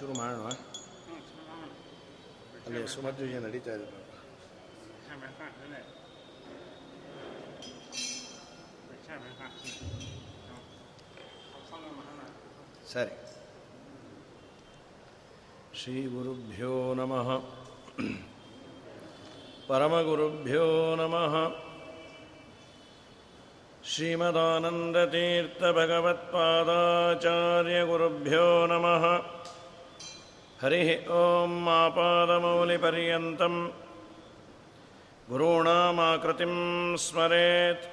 ಶುರು ಮಾಡೋಣ ಅಲ್ಲಿ ಸುಮಧ್ವಿಜಯ ನಡೀತಾ ಇದೆ ಸರಿ ಶ್ರೀ ಗುರುಭ್ಯೋ ನಮಃ ಪರಮಗುರುಭ್ಯೋ ನಮಃ श्रीमदानन्दतीर्थभगवत्पादाचार्यगुरुभ्यो नमः हरिः ॐ आपादमौलिपर्यन्तं गुरूणामाकृतिं स्मरेत्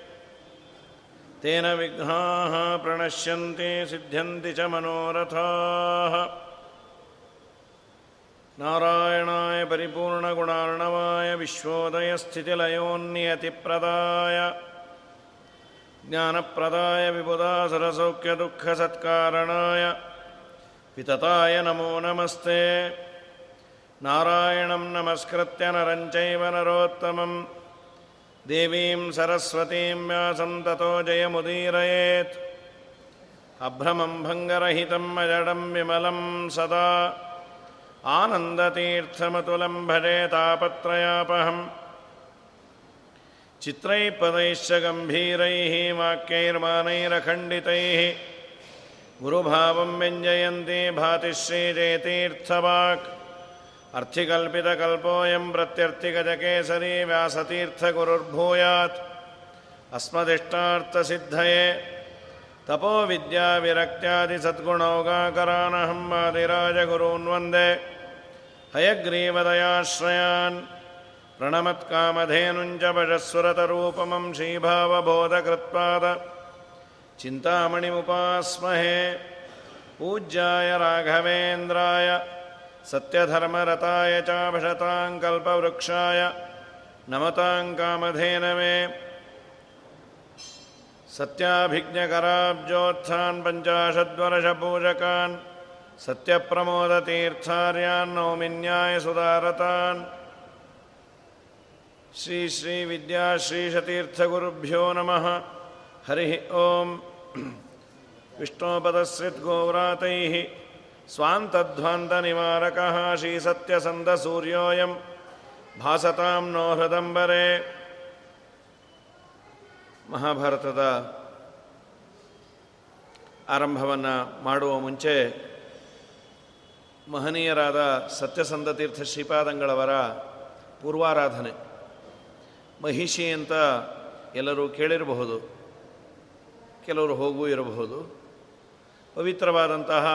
तेन विघ्नाः प्रणश्यन्ति सिद्ध्यन्ति च मनोरथाः नारायणाय परिपूर्णगुणार्णवाय विश्वोदयस्थितिलयोन्नियतिप्रदाय ज्ञानप्रदाय विबुधासुरसौख्यदुःखसत्कारणाय वितताय नमो नमस्ते नारायणं नमस्कृत्य नरञ्चैव नरोत्तमं देवीं सरस्वतीं व्यासं ततो जयमुदीरयेत् अभ्रमं भङ्गरहितम् अजडं विमलं सदा आनन्दतीर्थमतुलं भजे तापत्रयापहम् चित्रैः पदैश्च गम्भीरैः वाक्यैर्मानैरखण्डितैः गुरुभावं व्यञ्जयन्ति भाति श्रीजयतीर्थवाक् अर्थिकल्पितकल्पोऽयं प्रत्यर्थिगजकेसरी व्यासतीर्थगुरुर्भूयात् अस्मदिष्टार्थसिद्धये तपोविद्याविरक्त्यादिसद्गुणौगाकरानहं वादिराजगुरून् वन्दे हयग्रीवदयाश्रयान् प्रणमत्कामधेनुञ्च भजस्वरतरूपमं श्रीभावबोधकृत्पाद चिन्तामणिमुपास्महे। पूज्याय राघवेन्द्राय, सत्यधर्मरताय चाभषतां कल्पवृक्षाय नमतां कामधेनवे सत्याभिज्ञकराब्जोत्थान् पञ्चाशद्वर्षपूजकान् सत्यप्रमोदतीर्थार्यान्नौमिन्याय सुदारतान् श्रीश्रीविद्याश्रीशतीर्थगुरुभ्यो नमः। हरिः ओम्। ಶ್ರೀ ಸತ್ಯಸಂದ ಸೂರ್ಯೋಯಂ ಭಾಸತಾಂ ನೋ ಹೃದಂಬರೆ। ಮಹಾಭಾರತದ ಆರಂಭವನ್ನು ಮಾಡುವ ಮುಂಚೆ ಮಹನೀಯರಾದ ಸತ್ಯಸಂಧತೀರ್ಥ ಶ್ರೀಪಾದಂಗಳವರ ಪೂರ್ವಾರಾಧನೆ, ಮಹಿಷಿ ಅಂತ ಎಲ್ಲರೂ ಕೇಳಿರಬಹುದು. ಕೆಲವರು ಹೋಗೂ ಇರಬಹುದು. ಪವಿತ್ರವಾದಂತಹ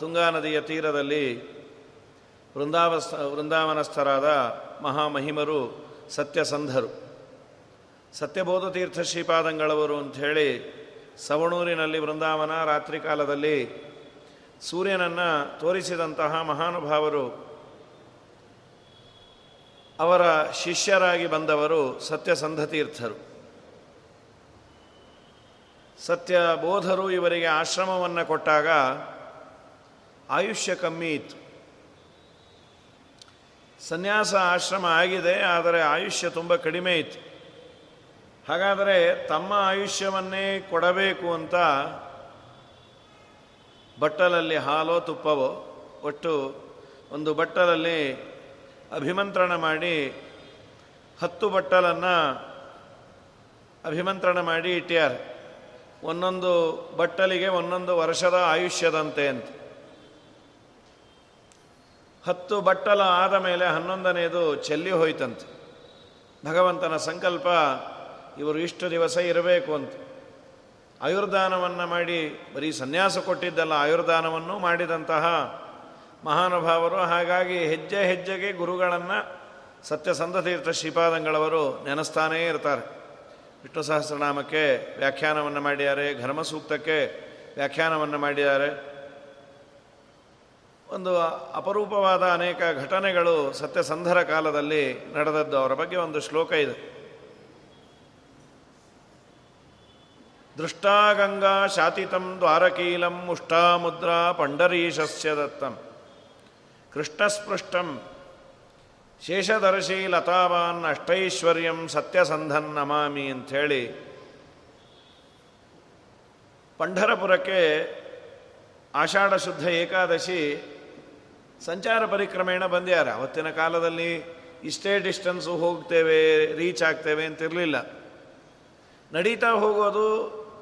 ತುಂಗಾ ನದಿಯ ತೀರದಲ್ಲಿ ವೃಂದಾವಸ್, ವೃಂದಾವನಸ್ಥರಾದ ಮಹಾಮಹಿಮರು ಸತ್ಯಸಂಧರು. ಸತ್ಯಬೋಧ ತೀರ್ಥ ಶ್ರೀಪಾದಂಗಳವರು ಅಂಥೇಳಿ ಸವಣೂರಿನಲ್ಲಿ ವೃಂದಾವನ ರಾತ್ರಿ ಕಾಲದಲ್ಲಿ ಸೂರ್ಯನನ್ನು ತೋರಿಸಿದಂತಹ ಮಹಾನುಭಾವರು ಅವರ ಶಿಷ್ಯರಾಗಿ ಬಂದವರು ಸತ್ಯಸಂಧತೀರ್ಥರು ಸತ್ಯ ಬೋಧರು ಇವರಿಗೆ ಆಶ್ರಮವನ್ನು ಕೊಟ್ಟಾಗ ಆಯುಷ್ಯ ಕಮ್ಮಿ ಇತ್ತು. ಸನ್ಯಾಸ ಆಶ್ರಮ ಆಗಿದೆ, ಆದರೆ ಆಯುಷ್ಯ ತುಂಬ ಕಡಿಮೆ ಇತ್ತು. ಹಾಗಾದರೆ ತಮ್ಮ ಆಯುಷ್ಯವನ್ನೇ ಕೊಡಬೇಕು ಅಂತ ಬಟ್ಟಲಲ್ಲಿ ಹಾಲೋ ತುಪ್ಪವೋ ಒಟ್ಟು ಒಂದು ಬಟ್ಟಲಲ್ಲಿ ಅಭಿಮಂತ್ರಣ ಮಾಡಿ ಹತ್ತು ಬಟ್ಟಲನ್ನು ಅಭಿಮಂತ್ರಣ ಮಾಡಿ ಇಟ್ಟ್ಯಾರ ಒಂದೊಂದು ಬಟ್ಟಲಿಗೆ ಒಂದೊಂದು ವರ್ಷದ ಆಯುಷ್ಯದಂತೆ ಅಂತ. ಹತ್ತು ಬಟ್ಟಲ ಆದ ಮೇಲೆ ಹನ್ನೊಂದನೆಯದು ಚೆಲ್ಲಿ ಹೋಯ್ತಂತೆ. ಭಗವಂತನ ಸಂಕಲ್ಪ, ಇವರು ಇಷ್ಟು ದಿವಸ ಇರಬೇಕು ಅಂತ. ಆಯುರ್ದಾನವನ್ನು ಮಾಡಿ, ಬರೀ ಸನ್ಯಾಸ ಕೊಟ್ಟಿದ್ದಲ್ಲ, ಆಯುರ್ದಾನವನ್ನು ಮಾಡಿದಂತಹ ಮಹಾನುಭಾವರು, ಹಾಗಾಗಿ ಹೆಜ್ಜೆ ಹೆಜ್ಜೆಗೆ ಗುರುಗಳನ್ನು ಸತ್ಯಸಂಧತೀರ್ಥ ಶ್ರೀಪಾದಂಗಳವರು ನೆನೆಸ್ತಾನೇ ಇರ್ತಾರೆ. ವಿಷ್ಣು ಸಹಸ್ರನಾಮಕ್ಕೆ ವ್ಯಾಖ್ಯಾನವನ್ನು ಮಾಡಿದ್ದಾರೆ, ಘರ್ಮಸೂಕ್ತಕ್ಕೆ ವ್ಯಾಖ್ಯಾನವನ್ನು ಮಾಡಿದ್ದಾರೆ. ಒಂದು ಅಪರೂಪವಾದ ಅನೇಕ ಘಟನೆಗಳು ಸತ್ಯಸಂಧರ ಕಾಲದಲ್ಲಿ ನಡೆದದ್ದು, ಅವರ ಬಗ್ಗೆ ಒಂದು ಶ್ಲೋಕ ಇದೆ. ದೃಷ್ಟಾಗಂಗಾ ಶಾತಿತಂ ದ್ವಾರಕೀಲಂ ಮುಷ್ಟಾಮುದ್ರಾ ಪಂಡರೀಶಸ್ಯ ದತ್ತಂ ಕೃಷ್ಣಸ್ಪೃಷ್ಟಂ ಶೇಷದರ್ಶಿ ಲತಾವಾನ್ ಅಷ್ಟೈಶ್ವರ್ಯಂ ಸತ್ಯಸಂಧನ್ ನಮಾಮಿ ಅಂಥೇಳಿ ಪಂಢರಪುರಕ್ಕೆ ಆಷಾಢ ಶುದ್ಧ ಏಕಾದಶಿ ಸಂಚಾರ ಪರಿಕ್ರಮೇಣ ಬಂದ್ಯಾರ. ಅವತ್ತಿನ ಕಾಲದಲ್ಲಿ ಇಷ್ಟೇ ಡಿಸ್ಟೆನ್ಸು ಹೋಗ್ತೇವೆ, ರೀಚ್ ಆಗ್ತೇವೆ ಅಂತಿರಲಿಲ್ಲ. ನಡೀತಾ ಹೋಗೋದು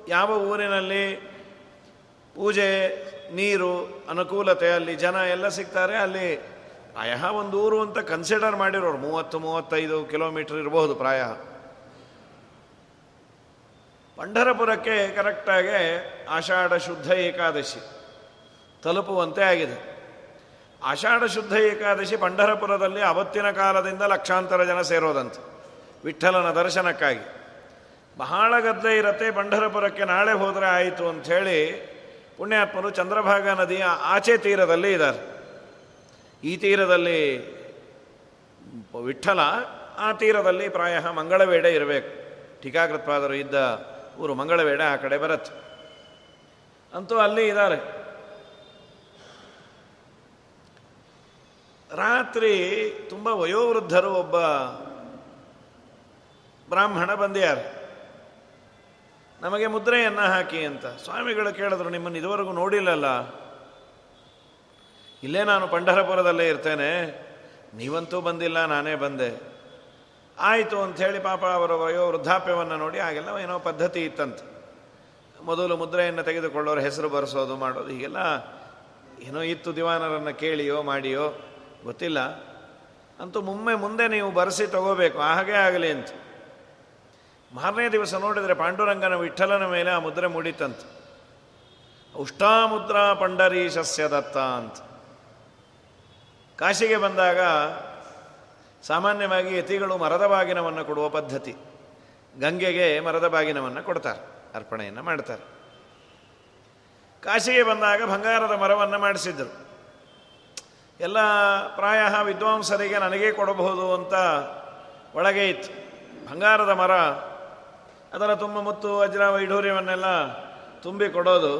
ಯಾವ ಊರಿನಲ್ಲಿ? ಪೂಜೆ, ನೀರು, ಅನುಕೂಲತೆ, ಅಲ್ಲಿ ಜನ ಎಲ್ಲ ಸಿಗ್ತಾರೆ, ಅಲ್ಲಿ ಪ್ರಾಯ ಒಂದು ಊರು ಅಂತ ಕನ್ಸಿಡರ್ ಮಾಡಿರೋರು, ಮೂವತ್ತು, ಮೂವತ್ತೈದು ಕಿಲೋಮೀಟರ್ ಇರಬಹುದು ಪ್ರಾಯ. ಪಂಢರಪುರಕ್ಕೆ ಕರೆಕ್ಟಾಗಿ ಆಷಾಢ ಶುದ್ಧ ಏಕಾದಶಿ ತಲುಪುವಂತೆ ಆಗಿದೆ. ಆಷಾಢ ಶುದ್ಧ ಏಕಾದಶಿ ಪಂಢರಪುರದಲ್ಲಿ ಅವತ್ತಿನ ಕಾಲದಿಂದ ಲಕ್ಷಾಂತರ ಜನ ಸೇರೋದಂತೆ ವಿಠಲನ ದರ್ಶನಕ್ಕಾಗಿ. ಬಹಳ ಗದ್ದೆ ಇರತ್ತೆ ಪಂಢರಪುರಕ್ಕೆ ನಾಳೆ ಹೋದರೆ ಆಯಿತು ಅಂಥೇಳಿ ಪುಣ್ಯಾತ್ಮರು ಚಂದ್ರಭಾಗ ನದಿಯ ಆಚೆ ತೀರದಲ್ಲಿ ಇದ್ದಾರೆ. ಈ ತೀರದಲ್ಲಿ ವಿಠಲ, ಆ ತೀರದಲ್ಲಿ ಪ್ರಾಯ ಮಂಗಳವೇಡೆ ಇರಬೇಕು. ಟೀಕಾಕೃತ್ಪಾದರು ಇದ್ದ ಊರು ಮಂಗಳವೇಡೆ ಆ ಕಡೆ ಬರತ್ತೆ. ಅಂತೂ ಅಲ್ಲಿ ಇದ್ದಾರೆ. ರಾತ್ರಿ ತುಂಬ ವಯೋವೃದ್ಧರು ಒಬ್ಬ ಬ್ರಾಹ್ಮಣ ಬಂದಿಯಾರ ನಮಗೆ ಮುದ್ರೆಯನ್ನು ಹಾಕಿ ಅಂತ ಸ್ವಾಮಿಗಳು ಕೇಳಿದ್ರು, ನಿಮ್ಮನ್ನು ಇದುವರೆಗೂ ನೋಡಿಲ್ಲಲ್ಲ? ಇಲ್ಲೇ ನಾನು ಪಂಢರಪುರದಲ್ಲೇ ಇರ್ತೇನೆ. ನೀವಂತೂ ಬಂದಿಲ್ಲ, ನಾನೇ ಬಂದೆ. ಆಯಿತು ಅಂಥೇಳಿ ಪಾಪ ಅವರ ವಯೋ ವೃದ್ಧಾಪ್ಯವನ್ನು ನೋಡಿ ಹಾಗೆಲ್ಲ ಏನೋ ಪದ್ಧತಿ ಇತ್ತಂತೆ. ಮೊದಲು ಮುದ್ರೆಯನ್ನು ತೆಗೆದುಕೊಳ್ಳೋರು, ಹೆಸರು ಬರೆಸೋದು, ಮಾಡೋದು, ಹೀಗೆಲ್ಲ ಏನೋ ಇತ್ತು ದಿವಾನರನ್ನು ಕೇಳಿಯೋ, ಮಾಡಿಯೋ, ಗೊತ್ತಿಲ್ಲ. ಅಂತೂ ಮುಮ್ಮೆ ಮುಂದೆ ನೀವು ಬರೆಸಿ ತಗೋಬೇಕು ಹಾಗೆ ಆಗಲಿ ಅಂತ. ಮಾರನೇ ದಿವಸ ನೋಡಿದರೆ ಪಾಂಡುರಂಗನ ವಿಠಲನ ಮೇಲೆ ಆ ಮುದ್ರೆ ಮೂಡಿತಂತ ಉಷ್ಟಾಮುದ್ರಾ ಪಂಡರೀಶಸ್ಯ ದತ್ತ ಅಂತ. ಕಾಶಿಗೆ ಬಂದಾಗ ಸಾಮಾನ್ಯವಾಗಿ ಯತಿಗಳು ಮರದ ಬಾಗಿನವನ್ನು ಕೊಡುವ ಪದ್ಧತಿ. ಗಂಗೆಗೆ ಮರದ ಬಾಗಿನವನ್ನು ಕೊಡ್ತಾರೆ, ಅರ್ಪಣೆಯನ್ನು ಮಾಡ್ತಾರೆ. ಕಾಶಿಗೆ ಬಂದಾಗ ಬಂಗಾರದ ಮರವನ್ನು ಮಾಡಿಸಿದ್ದರು ಎಲ್ಲ ಪ್ರಾಯ ವಿದ್ವಾಂಸರಿಗೆ ನನಗೇ ಕೊಡಬಹುದು ಅಂತ ಒಳಗೆ ಇತ್ತು. ಬಂಗಾರದ ಮರ, ಅದರ ತುಂಬ ಮುತ್ತು, ವಜ್ರ, ವೈಢೂರ್ಯವನ್ನೆಲ್ಲ ತುಂಬಿ ಕೊಡೋದು.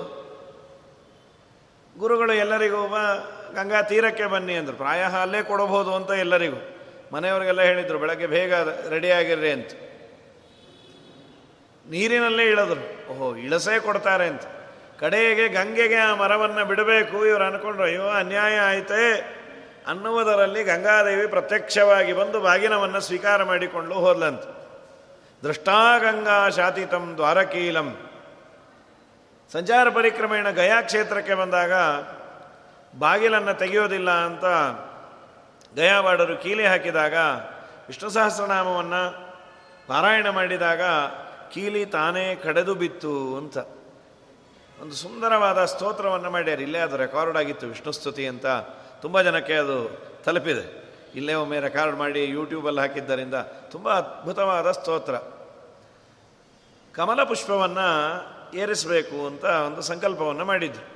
ಗುರುಗಳು ಎಲ್ಲರಿಗೂ ಗಂಗಾ ತೀರಕ್ಕೆ ಬನ್ನಿ ಅಂದರು. ಪ್ರಾಯ ಅಲ್ಲೇ ಕೊಡಬಹುದು ಅಂತ ಎಲ್ಲರಿಗೂ. ಮನೆಯವರಿಗೆಲ್ಲ ಹೇಳಿದರು, ಬೆಳಗ್ಗೆ ಬೇಗ ರೆಡಿಯಾಗಿರ್ರಿ ಅಂತ. ನೀರಿನಲ್ಲೇ ಇಳಿದ್ರು. ಓಹೋ, ಇಳಸೇ ಕೊಡ್ತಾರೆ ಅಂತ. ಕಡೆಗೆ ಗಂಗೆಗೆ ಆ ಮರವನ್ನು ಬಿಡಬೇಕು. ಇವರು ಅನ್ಕೊಂಡ್ರು, ಅಯ್ಯೋ, ಅನ್ಯಾಯ ಆಯ್ತೇ. ಅನ್ನುವುದರಲ್ಲಿ ಗಂಗಾದೇವಿ ಪ್ರತ್ಯಕ್ಷವಾಗಿ ಬಂದು ಬಾಗಿನವನ್ನು ಸ್ವೀಕಾರ ಮಾಡಿಕೊಂಡು ಹೋದ್ಲಂತ. ದೃಷ್ಟಾ ಗಂಗಾ ಶಾತಿತಂ ದ್ವಾರಕೀಲಂ. ಸಂಚಾರ ಪರಿಕ್ರಮೇಣ ಗಯಾ ಕ್ಷೇತ್ರಕ್ಕೆ ಬಂದಾಗ ಬಾಗಿಲನ್ನು ತೆಗೆಯೋದಿಲ್ಲ ಅಂತ ಗಯಾವಾಡರು ಕೀಲಿ ಹಾಕಿದಾಗ, ವಿಷ್ಣು ಸಹಸ್ರನಾಮವನ್ನು ಪಾರಾಯಣ ಮಾಡಿದಾಗ ಕೀಲಿ ತಾನೇ ಕಡೆದು ಬಿತ್ತು ಅಂತ. ಒಂದು ಸುಂದರವಾದ ಸ್ತೋತ್ರವನ್ನು ಮಾಡ್ಯಾರ. ಇಲ್ಲೇ ಅದು ರೆಕಾರ್ಡ್ ಆಗಿತ್ತು, ವಿಷ್ಣು ಸ್ತುತಿ ಅಂತ. ತುಂಬ ಜನಕ್ಕೆ ಅದು ತಲುಪಿದೆ. ಇಲ್ಲೇ ಒಮ್ಮೆ ರೆಕಾರ್ಡ್ ಮಾಡಿ ಯೂಟ್ಯೂಬಲ್ಲಿ ಹಾಕಿದ್ದರಿಂದ ತುಂಬ ಅದ್ಭುತವಾದ ಸ್ತೋತ್ರ. ಕಮಲ ಪುಷ್ಪವನ್ನು ಏರಿಸಬೇಕು ಅಂತ ಒಂದು ಸಂಕಲ್ಪವನ್ನು ಮಾಡಿದ್ದು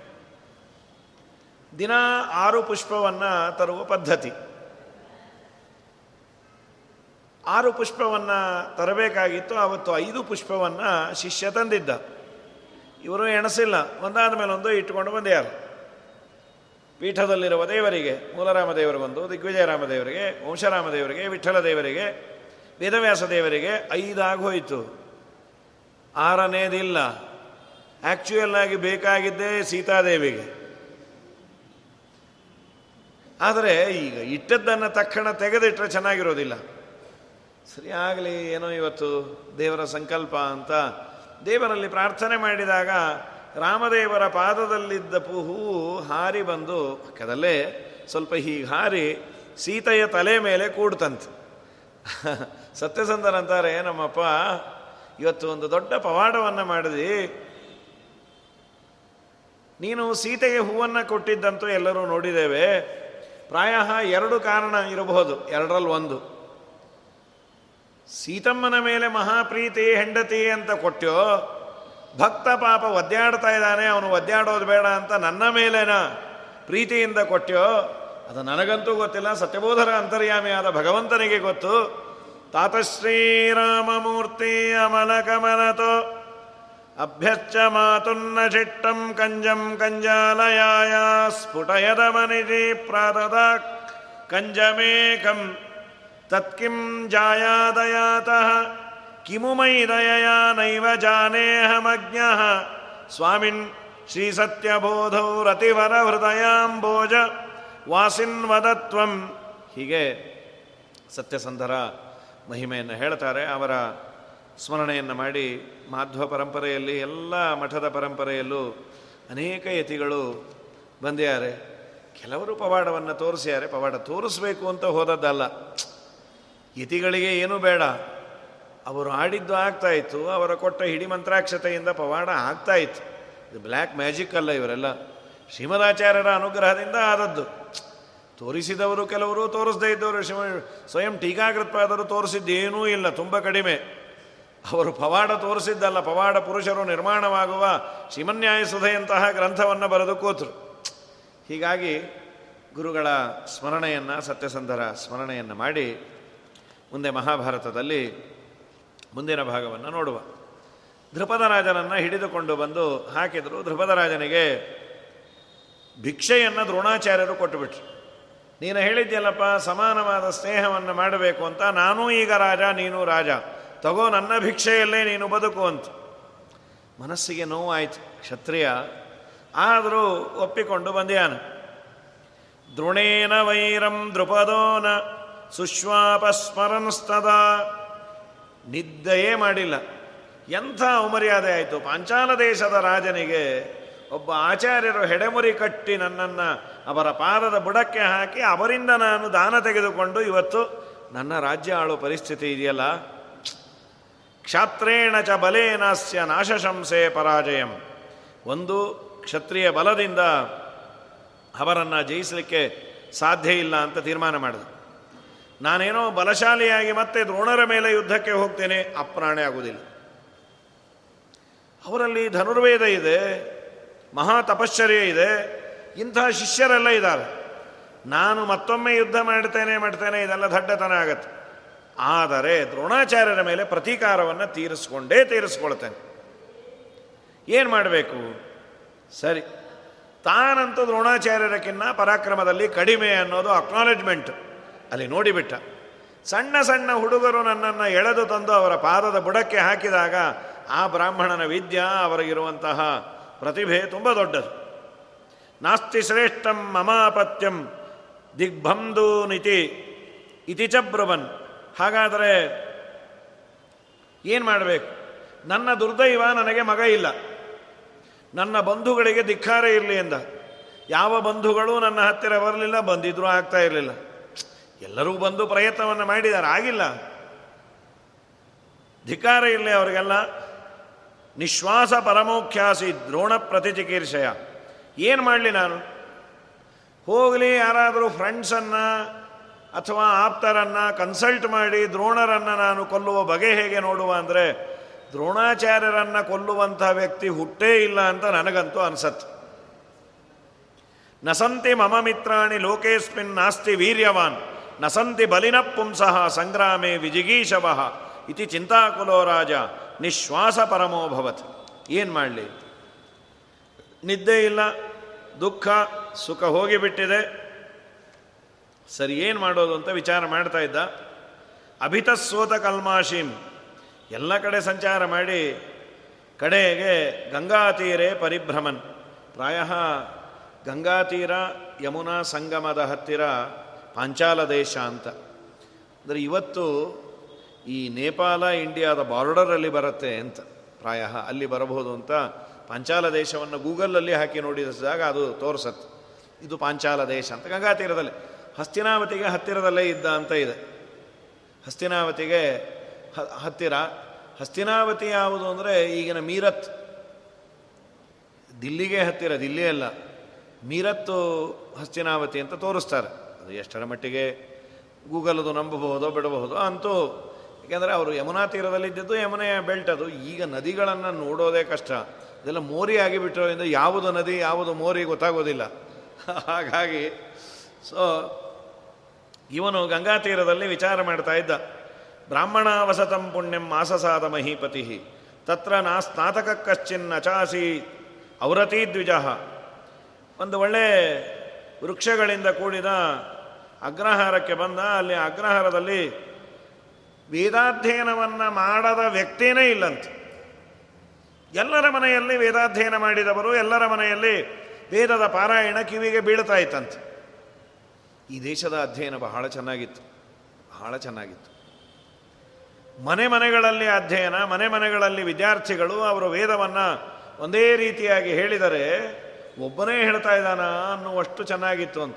ದಿನ ಆರು ಪುಷ್ಪವನ್ನು ತರುವ ಪದ್ಧತಿ. ಆರು ಪುಷ್ಪವನ್ನು ತರಬೇಕಾಗಿತ್ತು, ಆವತ್ತು ಐದು ಪುಷ್ಪವನ್ನು ಶಿಷ್ಯ ತಂದಿದ್ದ. ಇವರು ಎಣಸಿಲ್ಲ, ಒಂದಾದ ಮೇಲೆ ಒಂದು ಇಟ್ಟುಕೊಂಡು ಬಂದ್ಯಾರು ಪೀಠದಲ್ಲಿರುವ ದೇವರಿಗೆ, ಮೂಲರಾಮ ದೇವರಿಗೊಂದು, ದಿಗ್ವಿಜಯರಾಮ ದೇವರಿಗೆ, ವಂಶರಾಮ ದೇವರಿಗೆ, ವಿಠಲ ದೇವರಿಗೆ, ವೇದವ್ಯಾಸ ದೇವರಿಗೆ ಐದಾಗಿ ಹೋಯಿತು. ಆರನೇದಿಲ್ಲ. ಆ್ಯಕ್ಚುಯಲ್ ಆಗಿ ಬೇಕಾಗಿದ್ದೇ ಸೀತಾದೇವಿಗೆ. ಆದರೆ ಈಗ ಇಟ್ಟದ್ದನ್ನು ತಕ್ಷಣ ತೆಗೆದಿಟ್ಟರೆ ಚೆನ್ನಾಗಿರೋದಿಲ್ಲ. ಸರಿ ಆಗಲಿ, ಏನೋ ಇವತ್ತು ದೇವರ ಸಂಕಲ್ಪ ಅಂತ ದೇವರಲ್ಲಿ ಪ್ರಾರ್ಥನೆ ಮಾಡಿದಾಗ ರಾಮದೇವರ ಪಾದದಲ್ಲಿದ್ದ ಹೂವು ಹಾರಿ ಬಂದು ಪಕ್ಕದಲ್ಲೇ ಸ್ವಲ್ಪ ಹೀಗೆ ಹಾರಿ ಸೀತೆಯ ತಲೆ ಮೇಲೆ ಕೂಡ್ತಂತೆ. ಸತ್ಯಸಂಧರಂತಾರೆ ನಮ್ಮಪ್ಪ ಇವತ್ತು ಒಂದು ದೊಡ್ಡ ಪವಾಡವನ್ನು ಮಾಡಿದಿ ನೀನು ಸೀತೆಗೆ ಹೂವನ್ನು ಕೊಟ್ಟಿದ್ದಂತೂ ಎಲ್ಲರೂ ನೋಡಿದ್ದೇವೆ. ಪ್ರಾಯ ಎರಡು ಕಾರಣ ಇರಬಹುದು, ಎರಡರಲ್ಲಿ ಒಂದು. ಸೀತಮ್ಮನ ಮೇಲೆ ಮಹಾಪ್ರೀತಿ ಹೆಂಡತಿ ಅಂತ ಕೊಟ್ಟೋ ಭಕ್ತ ಪಾಪ ಒದ್ದಾಡ್ತಾ ಇದ್ದಾನೆ, ಅವನು ಒದ್ದಾಡೋದು ಬೇಡ ಅಂತ ನನ್ನ ಮೇಲೇನ ಪ್ರೀತಿಯಿಂದ ಕೊಟ್ಟೋ ಅದು ನನಗಂತೂ ಗೊತ್ತಿಲ್ಲ, ಸತ್ಯಬೋಧರ ಅಂತರ್ಯಾಮಿಯಾದ ಭಗವಂತನಿಗೆ ಗೊತ್ತು. ತಾತಶ್ರೀರಾಮಮೂರ್ತಿ ಅಮಲ ಕಮಲತೋ ಅಭ್ಯಚ್ಚ ಮಾತುನ್ನ ಚಿಟ್ಟಂ ಕಂಜಂ ಕಂಜಾಲಯಾಯ ಸ್ಫುಟಯದ ಮನಿಜಿ ಪ್ರಾರದ ಕಂಜಮೇಕಂ. ತತ್ಕಿಂ ಜಾಯಾದಯಾತಃ ಕಿಮು ಮೈ ದಯಯ ನೈವ ಜಾನೇಹಮಜ್ಞ ಸ್ವಾಮಿನ್ ಶ್ರೀಸತ್ಯಬೋಧೌ ರತಿವರ ಹೃದಯಾಂಬೋಜ ವಾಸಿನ್ವದತ್ವಂ ಹೀಗೆ ಸತ್ಯಸಂಧರ ಮಹಿಮೆಯನ್ನು ಹೇಳ್ತಾರೆ ಅವರ ಸ್ಮರಣೆಯನ್ನು ಮಾಡಿ ಮಾಧ್ವ ಪರಂಪರೆಯಲ್ಲಿ ಎಲ್ಲ ಮಠದ ಪರಂಪರೆಯಲ್ಲೂ ಅನೇಕ ಯತಿಗಳು ಬಂದಿದ್ದಾರೆ. ಕೆಲವರು ಪವಾಡವನ್ನು ತೋರಿಸಿದ್ದಾರೆ. ಪವಾಡ ತೋರಿಸ್ಬೇಕು ಅಂತ ಹೋದದ್ದಲ್ಲ. ಯತಿಗಳಿಗೆ ಏನೂ ಬೇಡ. ಅವರು ಆಡಿದ್ದು ಆಗ್ತಾಯಿತ್ತು ಅವರ ಕೊಟ್ಟ ಹಿಡಿ ಮಂತ್ರಾಕ್ಷತೆಯಿಂದ ಪವಾಡ ಆಗ್ತಾ ಇತ್ತು. ಇದು ಬ್ಲ್ಯಾಕ್ ಮ್ಯಾಜಿಕ್ ಅಲ್ಲ ಇವರೆಲ್ಲ. ಶ್ರೀಮದಾಚಾರ್ಯರ ಅನುಗ್ರಹದಿಂದ ಆದದ್ದು. ತೋರಿಸಿದವರು ಕೆಲವರು, ತೋರಿಸದೇ ಇದ್ದವರು. ಶಿವ ಸ್ವಯಂ ಟೀಕಾಕೃತ್ಪಾದರು ತೋರಿಸಿದ್ದೇನೂ ಇಲ್ಲ. ತುಂಬ ಕಡಿಮೆ. ಅವರು ಪವಾಡ ತೋರಿಸಿದ್ದಲ್ಲ, ಪವಾಡ ಪುರುಷರು ನಿರ್ಮಾಣವಾಗುವ ಶ್ರೀಮನ್ಯಾಯ ಸುಧೆಯಂತಹ ಗ್ರಂಥವನ್ನು ಬರೆದು ಕೂತರು. ಹೀಗಾಗಿ ಗುರುಗಳ ಸ್ಮರಣೆಯನ್ನು, ಸತ್ಯಸಂಧರ ಸ್ಮರಣೆಯನ್ನು ಮಾಡಿ ಮುಂದೆ ಮಹಾಭಾರತದಲ್ಲಿ ಮುಂದಿನ ಭಾಗವನ್ನು ನೋಡುವ. ಧೃಪದರಾಜನನ್ನು ಹಿಡಿದುಕೊಂಡು ಬಂದು ಹಾಕಿದರು. ಧೃಪದರಾಜನಿಗೆ ಭಿಕ್ಷೆಯನ್ನು ದ್ರೋಣಾಚಾರ್ಯರು ಕೊಟ್ಟುಬಿಟ್ರು. ನೀನು ಹೇಳಿದ್ಯಲ್ಲಪ್ಪ, ಸಮಾನವಾದ ಸ್ನೇಹವನ್ನು ಮಾಡಬೇಕು ಅಂತ. ನಾನೂ ಈಗ ರಾಜ, ನೀನು ರಾಜ. ತಗೋ ನನ್ನ ಭಿಕ್ಷೆಯಲ್ಲೇ ನೀನು ಬದುಕು ಅಂತ. ಮನಸ್ಸಿಗೆ ನೋವಾಯಿತು ಕ್ಷತ್ರಿಯ. ಆದರೂ ಒಪ್ಪಿಕೊಂಡು ಬಂದ್ಯಾನ. ದ್ರೋಣೇನ ವೈರಂ ದೃಪದೋನ ಸುಶ್ವಾಪಸ್ಮರನ್ಸ್ತದ. ನಿದ್ದೆಯೇ ಮಾಡಿಲ್ಲ. ಎಂಥ ಅವಮರ್ಯಾದೆ ಆಯಿತು. ಪಾಂಚಾಲ ದೇಶದ ರಾಜನಿಗೆ ಒಬ್ಬ ಆಚಾರ್ಯರು ಹೆಡೆಮುರಿ ಕಟ್ಟಿ ನನ್ನನ್ನು ಅವರ ಪಾದದ ಬುಡಕ್ಕೆ ಹಾಕಿ ಅವರಿಂದ ನಾನು ದಾನ ತೆಗೆದುಕೊಂಡು ಇವತ್ತು ನನ್ನ ರಾಜ್ಯ ಆಳೋ ಪರಿಸ್ಥಿತಿ ಇದೆಯಲ್ಲ? ಕ್ಷಾತ್ರೇಣ ಚ ಬಲೇನಸ್ಯ ನಾಶಶಂಸೆ ಪರಾಜಯಂ. ಒಂದು ಕ್ಷತ್ರಿಯ ಬಲದಿಂದ ಅವರನ್ನು ಜಯಿಸಲಿಕ್ಕೆ ಸಾಧ್ಯ ಇಲ್ಲ ಅಂತ ತೀರ್ಮಾನ ಮಾಡಿದ. ನಾನೇನೋ ಬಲಶಾಲಿಯಾಗಿ ಮತ್ತೆ ದ್ರೋಣರ ಮೇಲೆ ಯುದ್ಧಕ್ಕೆ ಹೋಗ್ತೇನೆ, ಅಪ್ರಾಣೆ ಆಗುವುದಿಲ್ಲ. ಅವರಲ್ಲಿ ಧನುರ್ವೇದ ಇದೆ ಮಹಾ ತಪಶ್ಚರ್ಯ ಇದೆ, ಇಂಥ ಶಿಷ್ಯರೆಲ್ಲ ಇದ್ದಾರೆ. ನಾನು ಮತ್ತೊಮ್ಮೆ ಯುದ್ಧ ಮಾಡ್ತೇನೆ ಮಾಡ್ತೇನೆ, ಇದೆಲ್ಲ ದಡ್ಡತನ ಆಗತ್ತೆ. ಆದರೆ ದ್ರೋಣಾಚಾರ್ಯರ ಮೇಲೆ ಪ್ರತೀಕಾರವನ್ನು ತೀರಿಸ್ಕೊಂಡೇ ತೀರಿಸ್ಕೊಳ್ತೇನೆ. ಏನು ಮಾಡಬೇಕು? ಸರಿ, ತಾನಂತೂ ದ್ರೋಣಾಚಾರ್ಯರಕ್ಕಿನ್ನ ಪರಾಕ್ರಮದಲ್ಲಿ ಕಡಿಮೆ ಅನ್ನೋದು ಅಕ್ನಾಲೆಜ್ಮೆಂಟ್ ಅಲ್ಲಿ ನೋಡಿಬಿಟ್ಟ. ಸಣ್ಣ ಸಣ್ಣ ಹುಡುಗರು ನನ್ನನ್ನು ಎಳೆದು ತಂದು ಅವರ ಪಾದದ ಬುಡಕ್ಕೆ ಹಾಕಿದಾಗ ಆ ಬ್ರಾಹ್ಮಣನ ವಿದ್ಯಾ ಅವರಿಗಿರುವಂತಹ ಪ್ರತಿಭೆ ತುಂಬ ದೊಡ್ಡದು. ನಾಸ್ತಿ ಶ್ರೇಷ್ಠಂ ಮಮಾಪತ್ಯಂ ದಿಗ್ಭಂಧೂನಿತಿ ಇತಿ ಚ ಹಾಗಾದರೆ ಏನು ಮಾಡಬೇಕು? ನನ್ನ ದುರ್ದೈವ ನನಗೆ ಮಗ ಇಲ್ಲ. ನನ್ನ ಬಂಧುಗಳಿಗೆ ಧಿಕ್ಕಾರ ಇರಲಿ ಎಂದ. ಯಾವ ಬಂಧುಗಳು ನನ್ನ ಹತ್ತಿರ ಬರಲಿಲ್ಲ, ಬಂದಿದ್ರೂ ಆಗ್ತಾ ಇರಲಿಲ್ಲ. ಎಲ್ಲರೂ ಬಂದು ಪ್ರಯತ್ನವನ್ನು ಮಾಡಿದ್ದಾರೆ, ಆಗಿಲ್ಲ. ಧಿಕಾರ ಇರಲಿ ಅವರಿಗೆಲ್ಲ. ನಿಶ್ವಾಸ ಪರಮೋಖ್ಯಾಸಿ ದ್ರೋಣ ಪ್ರತಿಚಿಕೀರ್ಷಯ ಏನು ಮಾಡಲಿ ನಾನು? ಹೋಗಲಿ ಯಾರಾದರೂ ಫ್ರೆಂಡ್ಸನ್ನು ಅಥವಾ ಆಪ್ತರನ್ನು ಕನ್ಸಲ್ಟ್ ಮಾಡಿ ದ್ರೋಣರನ್ನು ನಾನು ಕೊಲ್ಲುವ ಬಗೆ ಹೇಗೆ ನೋಡುವ ಅಂದರೆ, ದ್ರೋಣಾಚಾರ್ಯರನ್ನು ಕೊಲ್ಲುವಂಥ ವ್ಯಕ್ತಿ ಹುಟ್ಟೇ ಇಲ್ಲ ಅಂತ ನನಗಂತೂ ಅನಿಸತ್ತೆ. ನಸಂತಿ ಮಮ ಮಿತ್ರಾಣಿ ಲೋಕೇಸ್ಮಿನ್ ನಾಸ್ತಿ ವೀರ್ಯವಾನ್, ನಸಂತಿ ಬಲಿನ ಪುಂಸಃ ಸಂಗ್ರಾಮೇ ವಿಜಿಗೀಶವಃ ಇತಿ ಚಿಂತಾಕುಲೋ ರಾಜ, ನಿಶ್ವಾಸ ಪರಮೋಭವತ್ ಏನು ಮಾಡಲಿ? ನಿದ್ದೆ ಇಲ್ಲ, ದುಃಖ, ಸುಖ ಹೋಗಿಬಿಟ್ಟಿದೆ. ಸರಿ, ಏನು ಮಾಡೋದು ಅಂತ ವಿಚಾರ ಮಾಡ್ತಾ ಇದ್ದ. ಅಭಿತಸ್ಸೋತ ಕಲ್ಮಾಶೀಂ. ಎಲ್ಲ ಕಡೆ ಸಂಚಾರ ಮಾಡಿ ಕಡೆಗೆ ಗಂಗಾತೀರೆ ಪರಿಭ್ರಮನ್. ಪ್ರಾಯ ಗಂಗಾತೀರ ಯಮುನಾ ಸಂಗಮದ ಹತ್ತಿರ ಪಾಂಚಾಲ ದೇಶ ಅಂತ. ಅಂದರೆ ಇವತ್ತು ಈ ನೇಪಾಳ ಇಂಡಿಯಾದ ಬಾರ್ಡರಲ್ಲಿ ಬರುತ್ತೆ ಅಂತ. ಪ್ರಾಯ ಅಲ್ಲಿ ಬರಬಹುದು ಅಂತ ಪಾಂಚಾಲ ದೇಶವನ್ನು ಗೂಗಲಲ್ಲಿ ಹಾಕಿ ನೋಡಿದಾಗ ಅದು ತೋರಿಸತ್ತೆ. ಇದು ಪಾಂಚಾಲ ದೇಶ ಅಂತ, ಗಂಗಾ ತೀರದಲ್ಲಿ. ಹಸ್ತಿನಾವತಿಗೆ ಹತ್ತಿರದಲ್ಲೇ ಇದ್ದ ಅಂತ ಇದೆ. ಹಸ್ತಿನಾವತಿಗೆ ಹತ್ತಿರ. ಹಸ್ತಿನಾವತಿ ಯಾವುದು ಅಂದರೆ ಈಗಿನ ಮೀರತ್. ದಿಲ್ಲಿಗೆ ಹತ್ತಿರ, ದಿಲ್ಲಿ ಅಲ್ಲ. ಮೀರತ್ತು ಹಸ್ತಿನಾವತಿ ಅಂತ ತೋರಿಸ್ತಾರೆ. ಅದು ಎಷ್ಟರ ಮಟ್ಟಿಗೆ ಗೂಗಲ್ದು ನಂಬಬಹುದೋ ಬಿಡಬಹುದೋ ಅಂತೂ ಏಕೆಂದರೆ ಅವರು ಯಮುನಾ ತೀರದಲ್ಲಿದ್ದದ್ದು ಯಮುನೆಯ ಬೆಲ್ಟ್ ಅದು. ಈಗ ನದಿಗಳನ್ನು ನೋಡೋದೇ ಕಷ್ಟ. ಇದೆಲ್ಲ ಮೋರಿ ಆಗಿಬಿಟ್ಟಿರೋದ್ರಿಂದ ಯಾವುದು ನದಿ, ಯಾವುದು ಮೋರಿ ಗೊತ್ತಾಗೋದಿಲ್ಲ. ಹಾಗಾಗಿ ಸೊ ಇವನು ಗಂಗಾ ತೀರದಲ್ಲಿ ವಿಚಾರ ಮಾಡ್ತಾ ಇದ್ದ. ಬ್ರಾಹ್ಮಣ ವಸತಂ ಪುಣ್ಯಂ ಮಾಸಸಾದ ಮಹೀಪತಿ. ತತ್ರ ನಾ ಸ್ನಾತಕ ಕಶ್ಚಿನ್ ಅಚಾಸಿ ಔರತಿ ದ್ವಿಜ. ಒಂದು ಒಳ್ಳೆ ವೃಕ್ಷಗಳಿಂದ ಕೂಡಿದ ಅಗ್ರಹಾರಕ್ಕೆ ಬಂದ. ಅಲ್ಲಿ ಅಗ್ರಹಾರದಲ್ಲಿ ವೇದಾಧ್ಯಯನವನ್ನು ಮಾಡದ ವ್ಯಕ್ತಿಯೇ ಇಲ್ಲಂತ. ಎಲ್ಲರ ಮನೆಯಲ್ಲಿ ವೇದಾಧ್ಯಯನ ಮಾಡಿದವರು ಎಲ್ಲರ ಮನೆಯಲ್ಲಿ ವೇದದ ಪಾರಾಯಣ ಕಿವಿಗೆ ಬೀಳ್ತಾ ಇತ್ತಂತೆ. ಈ ದೇಶದ ಅಧ್ಯಯನ ಬಹಳ ಚೆನ್ನಾಗಿತ್ತು. ಬಹಳ ಚೆನ್ನಾಗಿತ್ತು. ಮನೆ ಮನೆಗಳಲ್ಲಿ ಅಧ್ಯಯನ, ಮನೆ ಮನೆಗಳಲ್ಲಿ ವಿದ್ಯಾರ್ಥಿಗಳು ಅವರು ವೇದವನ್ನು ಒಂದೇ ರೀತಿಯಾಗಿ ಹೇಳಿದರೆ ಒಬ್ಬನೇ ಹೇಳ್ತಾ ಇದ್ದಾನ ಅನ್ನುವಷ್ಟು ಚೆನ್ನಾಗಿತ್ತು ಅಂತ.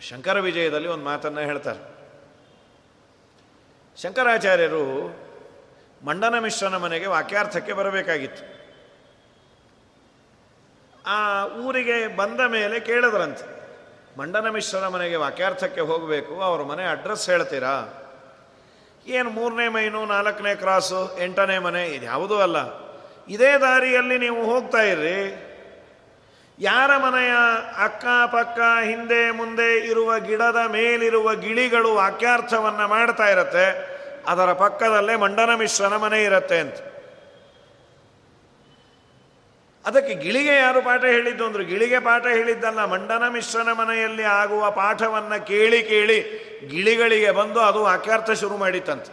ಶಂಕರ ವಿಜಯದಲ್ಲಿ ಒಂದು ಮಾತನ್ನು ಹೇಳ್ತಾರೆ. ಶಂಕರಾಚಾರ್ಯರು ಮಂಡನ ಮಿಶ್ರನ ಮನೆಗೆ ವಾಕ್ಯಾರ್ಥಕ್ಕೆ ಬರಬೇಕಾಗಿತ್ತು. ಆ ಊರಿಗೆ ಬಂದ ಮೇಲೆ ಕೇಳಿದ್ರಂತೆ. ಮಂಡನ ಮಿಶ್ರನ ಮನೆಗೆ ವಾಕ್ಯಾರ್ಥಕ್ಕೆ ಹೋಗಬೇಕು, ಅವ್ರ ಮನೆ ಅಡ್ರೆಸ್ ಹೇಳ್ತೀರಾ? ಏನು ಮೂರನೇ ಮೈನು, ನಾಲ್ಕನೇ ಕ್ರಾಸು, ಎಂಟನೇ ಮನೆ, ಇದು ಯಾವುದೂ ಅಲ್ಲ. ಇದೇ ದಾರಿಯಲ್ಲಿ ನೀವು ಹೋಗ್ತಾ ಇರ್ರಿ. ಯಾರ ಮನೆಯ ಅಕ್ಕ ಪಕ್ಕ, ಹಿಂದೆ ಮುಂದೆ ಇರುವ ಗಿಡದ ಮೇಲಿರುವ ಗಿಳಿಗಳು ವಾಕ್ಯಾರ್ಥವನ್ನು ಮಾಡ್ತಾ ಇರತ್ತೆ. ಅದರ ಪಕ್ಕದಲ್ಲೇ ಮಂಡನ ಮಿಶ್ರನ ಮನೆ ಇರತ್ತೆ ಅಂತ. ಅದಕ್ಕೆ ಗಿಳಿಗೆ ಯಾರು ಪಾಠ ಹೇಳಿದ್ದು ಅಂದ್ರೆ ಗಿಳಿಗೆ ಪಾಠ ಹೇಳಿದ್ದಲ್ಲ ಮಂಡನ ಮಿಶ್ರನ ಮನೆಯಲ್ಲಿ ಆಗುವ ಪಾಠವನ್ನು ಕೇಳಿ ಕೇಳಿ ಗಿಳಿಗಳಿಗೆ ಬಂದು ಅದು ವಾಕ್ಯಾರ್ಥ ಶುರು ಮಾಡಿತಂತೆ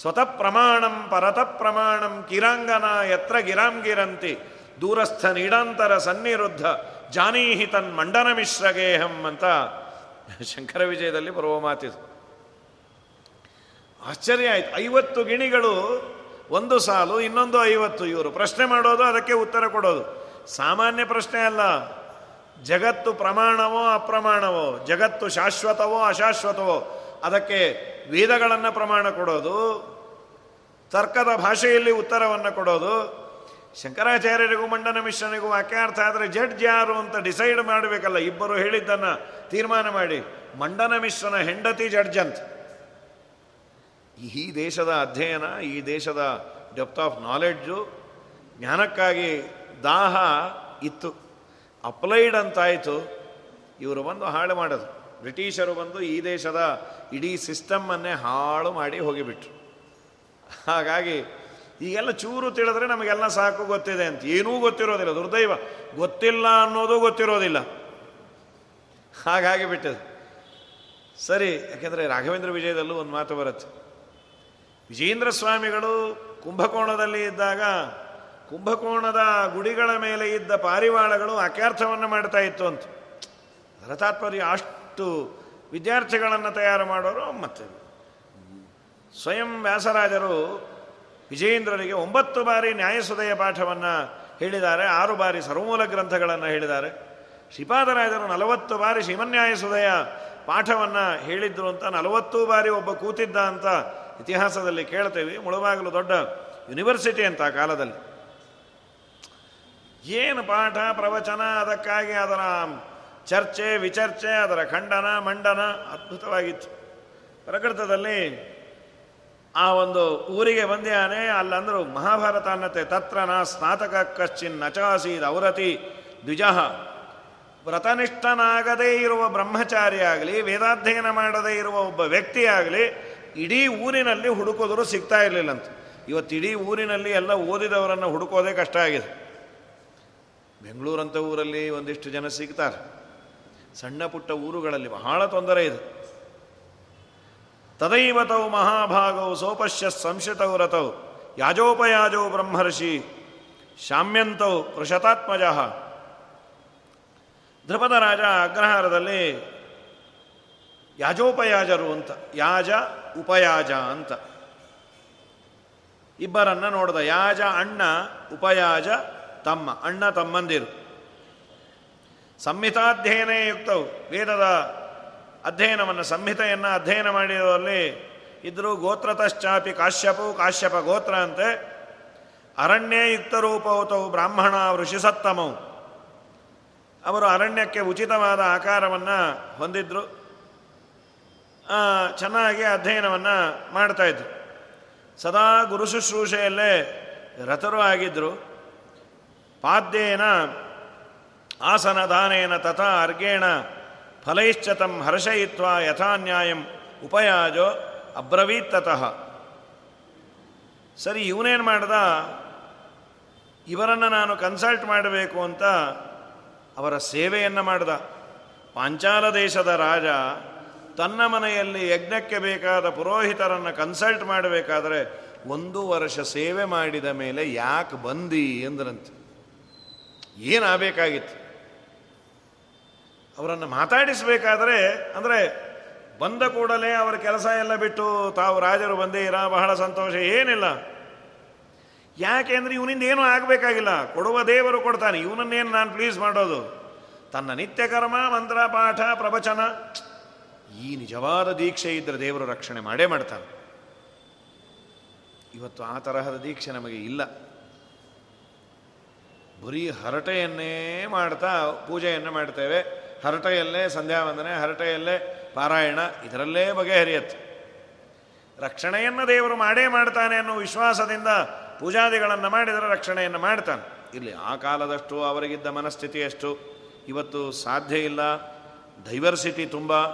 ಸ್ವತಃ ಪ್ರಮಾಣಂ ಪರತ ಪ್ರಮಾಣಂ ಕಿರಾಂಗನ ಎತ್ರ ಗಿರಾಂಗಿರಂತಿ ದೂರಸ್ಥ ನೀಡಾಂತರ ಸನ್ನಿರುದ್ಧ ಜಾನೀಹಿ ತನ್ ಮಂಡನ ಮಿಶ್ರಗೇಹಂ ಅಂತ ಶಂಕರ ವಿಜಯದಲ್ಲಿ ಬರುವ ಮಾತಿದು. ಆಶ್ಚರ್ಯ ಆಯ್ತು. ಐವತ್ತು ಗಿಣಿಗಳು ಒಂದು ಸಾಲು, ಇನ್ನೊಂದು ಐವತ್ತು, ಇವರು ಪ್ರಶ್ನೆ ಮಾಡೋದು, ಅದಕ್ಕೆ ಉತ್ತರ ಕೊಡೋದು. ಸಾಮಾನ್ಯ ಪ್ರಶ್ನೆ ಅಲ್ಲ. ಜಗತ್ತು ಪ್ರಮಾಣವೋ ಅಪ್ರಮಾಣವೋ, ಜಗತ್ತು ಶಾಶ್ವತವೋ ಅಶಾಶ್ವತವೋ, ಅದಕ್ಕೆ ವೇದಗಳನ್ನು ಪ್ರಮಾಣ ಕೊಡೋದು, ತರ್ಕದ ಭಾಷೆಯಲ್ಲಿ ಉತ್ತರವನ್ನು ಕೊಡೋದು. ಶಂಕರಾಚಾರ್ಯರಿಗೂ, ಮಂಡನ ಮಿಶ್ರನಿಗೂ ವಾಕ್ಯಾರ್ಥ ಆದರೆ ಜಡ್ಜ್ ಯಾರು ಅಂತ ಡಿಸೈಡ್ ಮಾಡಬೇಕಲ್ಲ, ಇಬ್ಬರು ಹೇಳಿದ್ದನ್ನು ತೀರ್ಮಾನ ಮಾಡಿ. ಮಂಡನ ಮಿಶ್ರನ ಹೆಂಡತಿ ಜಡ್ಜ್ ಈ ದೇಶದ ಅಧ್ಯಯನ, ಈ ದೇಶದ ಡೆಪ್ತ್ ಆಫ್ ನಾಲೆಡ್ಜು ಜ್ಞಾನಕ್ಕಾಗಿ ದಾಹ ಇತ್ತು. ಅಪ್ಲೈಡ್ ಅಂತಾಯಿತು. ಇವರು ಬಂದು ಹಾಳು ಮಾಡೋದು ಬ್ರಿಟಿಷರು ಬಂದು ಈ ದೇಶದ ಇಡೀ ಸಿಸ್ಟಮ್ಮನ್ನೇ ಹಾಳು ಮಾಡಿ ಹೋಗಿಬಿಟ್ರು. ಹಾಗಾಗಿ ಈಗೆಲ್ಲ ಚೂರು ತಿಳಿದ್ರೆ ನಮಗೆಲ್ಲ ಸಾಕು ಗೊತ್ತಿದೆ ಅಂತ. ಏನೂ ಗೊತ್ತಿರೋದಿಲ್ಲ, ದುರ್ದೈವ. ಗೊತ್ತಿಲ್ಲ ಅನ್ನೋದು ಗೊತ್ತಿರೋದಿಲ್ಲ. ಹಾಗಾಗಿ ಬಿಟ್ಟದು ಸರಿ, ಯಾಕೆಂದರೆ ರಾಘವೇಂದ್ರ ವಿಜಯದಲ್ಲೂ ಒಂದು ಮಾತು ಬರುತ್ತೆ. ವಿಜೇಂದ್ರ ಸ್ವಾಮಿಗಳು ಕುಂಭಕೋಣದಲ್ಲಿ ಇದ್ದಾಗ ಕುಂಭಕೋಣದ ಗುಡಿಗಳ ಮೇಲೆ ಇದ್ದ ಪಾರಿವಾಳಗಳು ಅಕ್ಯಾರ್ಥವನ್ನು ಮಾಡ್ತಾ ಇತ್ತು ಅಂತ. ಅದರ ಅಷ್ಟು ವಿದ್ಯಾರ್ಥಿಗಳನ್ನು ತಯಾರು ಮಾಡೋರು ಮತ್ತೆ ಸ್ವಯಂ ವ್ಯಾಸರಾಜರು ವಿಜಯೇಂದ್ರರಿಗೆ ಒಂಬತ್ತು ಬಾರಿ ನ್ಯಾಯಸುದಯ ಪಾಠವನ್ನು ಹೇಳಿದ್ದಾರೆ, ಆರು ಬಾರಿ ಸರ್ವಮೂಲ ಗ್ರಂಥಗಳನ್ನು ಹೇಳಿದ್ದಾರೆ. ಶ್ರೀಪಾದರಾಜರು ನಲವತ್ತು ಬಾರಿ ಶ್ರೀಮನ್ಯಾಯಸುದಯ ಪಾಠವನ್ನು ಹೇಳಿದ್ರು ಅಂತ ನಲವತ್ತು ಬಾರಿ ಒಬ್ಬ ಕೂತಿದ್ದ ಅಂತ ಇತಿಹಾಸದಲ್ಲಿ ಕೇಳ್ತೇವೆ, ಮುಳುಬಾಗಲು ದೊಡ್ಡ ಯೂನಿವರ್ಸಿಟಿ ಅಂತ ಆ ಕಾಲದಲ್ಲಿ. ಏನು ಪಾಠ, ಪ್ರವಚನ, ಅದಕ್ಕಾಗಿ ಅದರ ಚರ್ಚೆ, ವಿಚರ್ಚೆ, ಅದರ ಖಂಡನ, ಮಂಡನ ಅದ್ಭುತವಾಗಿತ್ತು. ಪ್ರಕೃತದಲ್ಲಿ ಆ ಒಂದು ಊರಿಗೆ ಬಂದ್ಯಾನೆ, ಅಲ್ಲಂದ್ರು ಮಹಾಭಾರತ ಅನ್ನತೆ ತತ್ರ ನಾ ಸ್ನಾತಕ ಕಶ್ಚಿನ್ ನಚಾಸೀದ್ ಔರತಿ ದ್ವಿಜಃ. ವ್ರತನಿಷ್ಠನಾಗದೇ ಇರುವ ಬ್ರಹ್ಮಚಾರಿ ಆಗಲಿ ವೇದಾಧ್ಯಯನ ಮಾಡದೇ ಇರುವ ಒಬ್ಬ ವ್ಯಕ್ತಿ ಆಗಲಿ ಇಡೀ ಊರಿನಲ್ಲಿ ಹುಡುಕೋದ್ರು ಸಿಗ್ತಾ ಇರಲಿಲ್ಲಂತ. ಇವತ್ತು ಇಡೀ ಊರಿನಲ್ಲಿ ಎಲ್ಲ ಓದಿದವರನ್ನು ಹುಡುಕೋದೇ ಕಷ್ಟ ಆಗಿದೆ. ಬೆಂಗಳೂರಂಥ ಊರಲ್ಲಿ ಒಂದಿಷ್ಟು ಜನ ಸಿಗ್ತಾರೆ. ಸಣ್ಣ ಪುಟ್ಟ ಊರುಗಳಲ್ಲಿ ಬಹಳ ತೊಂದರೆ ಇದೆ. ತದೈವತವು ಮಹಾಭಾಗವು ಸೋಪಶ್ಯ ಸಂಶಿತವು ರಥವು ಯಾಜೋಪಯಾಜೋ ಬ್ರಹ್ಮರ್ಷಿ ಶಾಮ್ಯಂತವು ಪೃಷತಾತ್ಮಜ ಧ್ರುಪದ ರಾಜ ಅಗ್ರಹಾರದಲ್ಲಿ ಯಾಜೋಪಯಾಜರು ಅಂತ, ಯಾಜ ಉಪಯಾಜ ಅಂತ. ಇಬ್ಬರನ್ನ ನೋಡಿದ, ಯಾಜ, ಅಣ್ಣ, ಉಪಯಾಜ, ತಮ್ಮ, ಅಣ್ಣ, ತಮ್ಮಂದಿರು. ಸಂಹಿತಾಧ್ಯಯನೇ ಯುಕ್ತವು. ವೇದದ ಅಧ್ಯಯನವನ್ನು, ಸಂಹಿತೆಯನ್ನು ಅಧ್ಯಯನ ಮಾಡಿರುವಲ್ಲಿ ಇದ್ದರೂ ಗೋತ್ರತಶ್ಚಾಪಿ ಕಾಶ್ಯಪವು ಕಾಶ್ಯಪ ಗೋತ್ರ ಅಂತೆ. ಅರಣ್ಯೇ ಯುಕ್ತರೂಪೌತವು ಬ್ರಾಹ್ಮಣ ಋಷಿಸತ್ತಮವು ಅವರು ಅರಣ್ಯಕ್ಕೆ ಉಚಿತವಾದ ಆಕಾರವನ್ನು ಹೊಂದಿದ್ರು. ಚೆನ್ನಾಗಿ ಅಧ್ಯಯನವನ್ನು ಮಾಡ್ತಾಯಿದ್ರು ಸದಾ ಗುರು ಶುಶ್ರೂಷೆಯಲ್ಲೇ ರಥರು ಆಗಿದ್ದರು ಪಾದ್ಯೇನ ಆಸನದಾನೇನ ತಥಾ ಅರ್ಗೇಣ ಫಲೈಶ್ಚತಂ ಹರ್ಷಯಿತ್ವ ಯಥಾನ್ಯಾಯಂ ಉಪಯಾಜೋ ಅಬ್ರವೀತ್ತತಃ. ಸರಿ, ಇವನೇನು ಮಾಡ್ದ? ಇವರನ್ನು ನಾನು ಕನ್ಸಲ್ಟ್ ಮಾಡಬೇಕು ಅಂತ ಅವರ ಸೇವೆಯನ್ನು ಮಾಡ್ದ. ಪಾಂಚಾಲ ದೇಶದ ರಾಜ ತನ್ನ ಮನೆಯಲ್ಲಿ ಯಜ್ಞಕ್ಕೆ ಬೇಕಾದ ಪುರೋಹಿತರನ್ನು ಕನ್ಸಲ್ಟ್ ಮಾಡಬೇಕಾದ್ರೆ ಒಂದು ವರ್ಷ ಸೇವೆ ಮಾಡಿದ ಮೇಲೆ ಯಾಕೆ ಬಂದಿ ಎಂದ್ರಂತೆ ಏನಾಗಬೇಕಾಗಿತ್ತು? ಅವರನ್ನು ಮಾತಾಡಿಸಬೇಕಾದ್ರೆ, ಅಂದರೆ ಬಂದ ಕೂಡಲೇ ಅವರ ಕೆಲಸ ಎಲ್ಲ ಬಿಟ್ಟು ತಾವು ರಾಜರು ಬಂದೀರಾ ಬಹಳ ಸಂತೋಷ, ಏನಿಲ್ಲ. ಯಾಕೆಂದ್ರೆ ಇವನಿಂದ ಏನೂ ಆಗಬೇಕಾಗಿಲ್ಲ. ಕೊಡುವ ದೇವರು ಕೊಡ್ತಾನೆ. ಇವನನ್ನೇನು ನಾನು ಪ್ಲೀಸ್ ಮಾಡೋದು? ತನ್ನ ನಿತ್ಯ ಕರ್ಮ, ಮಂತ್ರ, ಪಾಠ, ಪ್ರವಚನ. ಈ ನಿಜವಾದ ದೀಕ್ಷೆ ಇದ್ದರೆ ದೇವರು ರಕ್ಷಣೆ ಮಾಡೇ ಮಾಡ್ತಾನೆ. ಇವತ್ತು ಆ ತರಹದ ದೀಕ್ಷೆ ನಮಗೆ ಇಲ್ಲ. ಬರೀ ಹರಟೆಯನ್ನೇ ಮಾಡ್ತಾ ಪೂಜೆಯನ್ನು ಮಾಡ್ತೇವೆ. ಹರಟೆಯಲ್ಲೇ ಸಂಧ್ಯಾವಂದನೆ, ಹರಟೆಯಲ್ಲೇ ಪಾರಾಯಣ, ಇದರಲ್ಲೇ ಬಗೆಹರಿಯತ್ತೆ ರಕ್ಷಣೆಯನ್ನು ದೇವರು ಮಾಡೇ ಮಾಡ್ತಾನೆ ಅನ್ನೋ ವಿಶ್ವಾಸದಿಂದ ಪೂಜಾದಿಗಳನ್ನು ಮಾಡಿದರೆ ರಕ್ಷಣೆಯನ್ನು ಮಾಡ್ತಾನೆ. ಇಲ್ಲಿ ಆ ಕಾಲದಷ್ಟು, ಅವರಿಗಿದ್ದ ಮನಸ್ಥಿತಿಯಷ್ಟು ಇವತ್ತು ಸಾಧ್ಯ ಇಲ್ಲ. ಡೈವರ್ಸಿಟಿ ತುಂಬ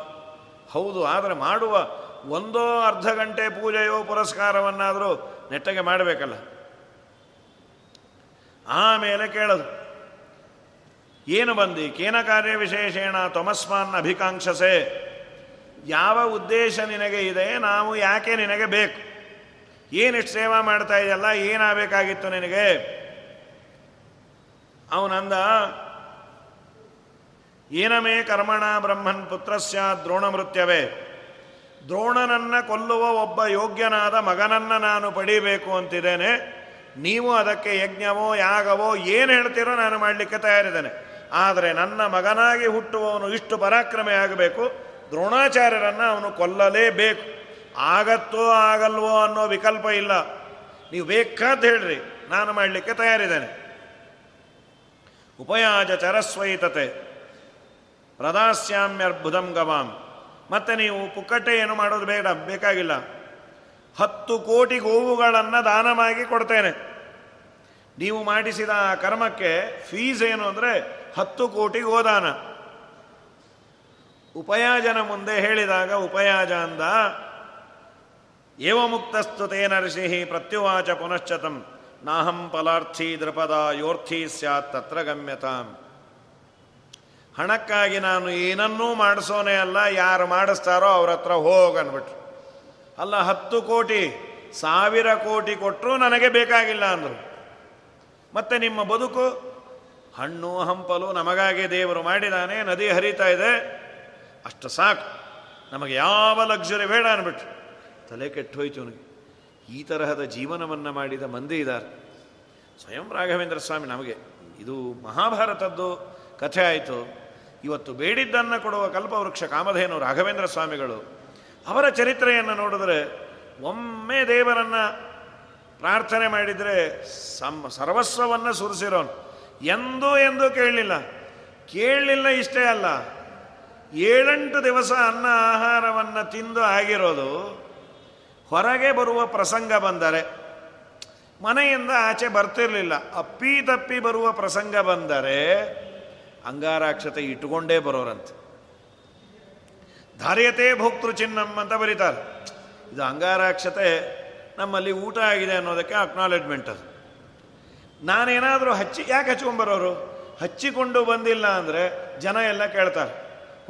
ಹೌದು, ಆದರೆ ಮಾಡುವ ಒಂದೋ ಅರ್ಧ ಗಂಟೆ ಪೂಜೆಯೋ ಪುರಸ್ಕಾರವನ್ನಾದರೂ ನೆಟ್ಟಗೆ ಮಾಡಬೇಕಲ್ಲ. ಆಮೇಲೆ ಕೇಳದು. ಏನು ಬಂದಿ, ಕೇನ ಕಾರ್ಯ ವಿಶೇಷೇಣ ತೊಮಸ್ಮಾನ್ ಅಭಿಕಾಂಕ್ಷಸೆ? ಯಾವ ಉದ್ದೇಶ ನಿನಗೆ ಇದೆ, ನಾವು ಯಾಕೆ ನಿನಗೆ ಬೇಕು? ಏನಿಷ್ಟು ಸೇವಾ ಮಾಡ್ತಾ ಇದೆಯಲ್ಲ, ಏನಾಗಬೇಕಾಗಿತ್ತು ನಿನಗೆ? ಅವನಂದ ಏನಮೇ ಕರ್ಮಣ ಬ್ರಹ್ಮನ್ ಪುತ್ರಸ್ಯ ದ್ರೋಣಮೃತ್ಯವೇ. ದ್ರೋಣನನ್ನ ಕೊಲ್ಲುವ ಒಬ್ಬ ಯೋಗ್ಯನಾದ ಮಗನನ್ನ ನಾನು ಪಡೀಬೇಕು ಅಂತಿದ್ದೇನೆ. ನೀವು ಅದಕ್ಕೆ ಯಜ್ಞವೋ, ಯಾಗವೋ ಏನು ಹೇಳ್ತೀರೋ ನಾನು ಮಾಡಲಿಕ್ಕೆ ತಯಾರಿದ್ದೇನೆ. ಆದರೆ ನನ್ನ ಮಗನಾಗಿ ಹುಟ್ಟುವವನು ಇಷ್ಟು ಪರಾಕ್ರಮೆ ಆಗಬೇಕು, ದ್ರೋಣಾಚಾರ್ಯರನ್ನು ಅವನು ಕೊಲ್ಲಲೇಬೇಕು. ಆಗತ್ತೋ, ಆಗಲ್ವೋ ಅನ್ನೋ ವಿಕಲ್ಪ ಇಲ್ಲ. ನೀವು ಬೇಕಾದ ಹೇಳ್ರಿ, ನಾನು ಮಾಡಲಿಕ್ಕೆ ತಯಾರಿದ್ದೇನೆ. ಉಪಯಾಜ ಚರಸ್ವೈತತೆ. ಪ್ರದಾಸ್ಯಾಮ್ಯರ್ಬುಧಂ ಗವಾಂ. ಮತ್ತೆ ನೀವು ಪುಕ್ಕಟ್ಟೆ ಏನು ಮಾಡೋದು ಬೇಡ, ಬೇಕಾಗಿಲ್ಲ. ಹತ್ತು ಕೋಟಿ ಗೋವುಗಳನ್ನು ದಾನವಾಗಿ ಕೊಡ್ತೇನೆ. ನೀವು ಮಾಡಿಸಿದ ಆ ಕರ್ಮಕ್ಕೆ ಫೀಸ್ ಏನು ಅಂದರೆ ಹತ್ತು ಕೋಟಿ ಗೋದಾನ. ಉಪಯಾಜನ ಮುಂದೆ ಹೇಳಿದಾಗ ಉಪಯಾಜ ಅಂದ ಏವ ಮುಕ್ತಸ್ತು ನರಸಿಹಿ ಪ್ರತ್ಯುವಾಚ ಪುನಶ್ಚತಂ, ನಾಹಂ ಫಲಾರ್ಥಿ ದೃಪದ ಯೋರ್ಥಿ ಸ್ಯಾತ್ ತತ್ರ ಗಮ್ಯತಾಂ. ಹಣಕ್ಕಾಗಿ ನಾನು ಏನನ್ನೂ ಮಾಡಿಸೋನೇ ಅಲ್ಲ, ಯಾರು ಮಾಡಿಸ್ತಾರೋ ಅವ್ರ ಹತ್ರ ಹೋಗನ್ಬಿಟ್ರು ಅಲ್ಲ, ಹತ್ತು ಕೋಟಿ, ಸಾವಿರ ಕೋಟಿ ಕೊಟ್ಟರು ನನಗೆ ಬೇಕಾಗಿಲ್ಲ ಅಂದರು. ಮತ್ತೆ ನಿಮ್ಮ ಬದುಕು? ಹಣ್ಣು, ಹಂಪಲು ನಮಗಾಗಿ ದೇವರು ಮಾಡಿದಾನೆ, ನದಿ ಹರಿತಾ ಇದೆ. ಅಷ್ಟು ಸಾಕು. ನಮಗೆ ಯಾವ ಲಕ್ಸುರಿ ಬೇಡ ಅಂದ್ಬಿಟ್ರು. ತಲೆ ಕೆಟ್ಟೋಯ್ತು ನನಗೆ ಈ ತರಹದ ಜೀವನವನ್ನು ಮಾಡಿದ ಮಂದಿ ಇದ್ದಾರೆ. ಸ್ವಯಂ ರಾಘವೇಂದ್ರ ಸ್ವಾಮಿ ನಮಗೆ, ಇದು ಮಹಾಭಾರತದ್ದು ಕಥೆ ಆಯಿತು. ಇವತ್ತು ಬೇಡಿದ್ದನ್ನು ಕೊಡುವ ಕಲ್ಪವೃಕ್ಷ ಕಾಮಧೇನು ರಾಘವೇಂದ್ರ ಸ್ವಾಮಿಗಳು, ಅವರ ಚರಿತ್ರೆಯನ್ನು ನೋಡಿದರೆ ಒಮ್ಮೆ ದೇವರನ್ನು ಪ್ರಾರ್ಥನೆ ಮಾಡಿದರೆ ಸಮ್, ಸರ್ವಸ್ವವನ್ನು ಸುರಿಸಿರೋನು. ಎಂದೂ ಎಂದೂ ಕೇಳಲಿಲ್ಲ. ಕೇಳಲಿಲ್ಲ ಇಷ್ಟೇ ಅಲ್ಲ. ಏಳೆಂಟು ದಿವಸ ಅನ್ನ ಆಹಾರವನ್ನು ತಿಂದು ಆಗಿರೋದು, ಹೊರಗೆ ಬರುವ ಪ್ರಸಂಗ ಬಂದರೆ, ಮನೆಯಿಂದ ಆಚೆ ಬರ್ತಿರಲಿಲ್ಲ. ಅಪ್ಪಿ ತಪ್ಪಿ ಬರುವ ಪ್ರಸಂಗ ಬಂದರೆ ಅಂಗಾರಾಕ್ಷತೆ ಇಟ್ಟುಕೊಂಡೇ ಬರೋರಂತೆ. ಧಾರ್ಯತೆ ಭೋಕ್ತೃ ಚಿನ್ನಂ ಅಂತ ಬರೀತಾರೆ. ಇದು ಅಂಗಾರಾಕ್ಷತೆ ನಮ್ಮಲ್ಲಿ ಊಟ ಆಗಿದೆ ಅನ್ನೋದಕ್ಕೆ ಅಕ್ನಾಲೆಜ್ಮೆಂಟ್ ಅದು. ನಾನೇನಾದರೂ ಹಚ್ಚಿ, ಯಾಕೆ ಹಚ್ಕೊಂಬರೋರು ಹಚ್ಚಿಕೊಂಡು ಬಂದಿಲ್ಲ ಅಂದರೆ ಜನ ಎಲ್ಲ ಕೇಳ್ತಾರೆ,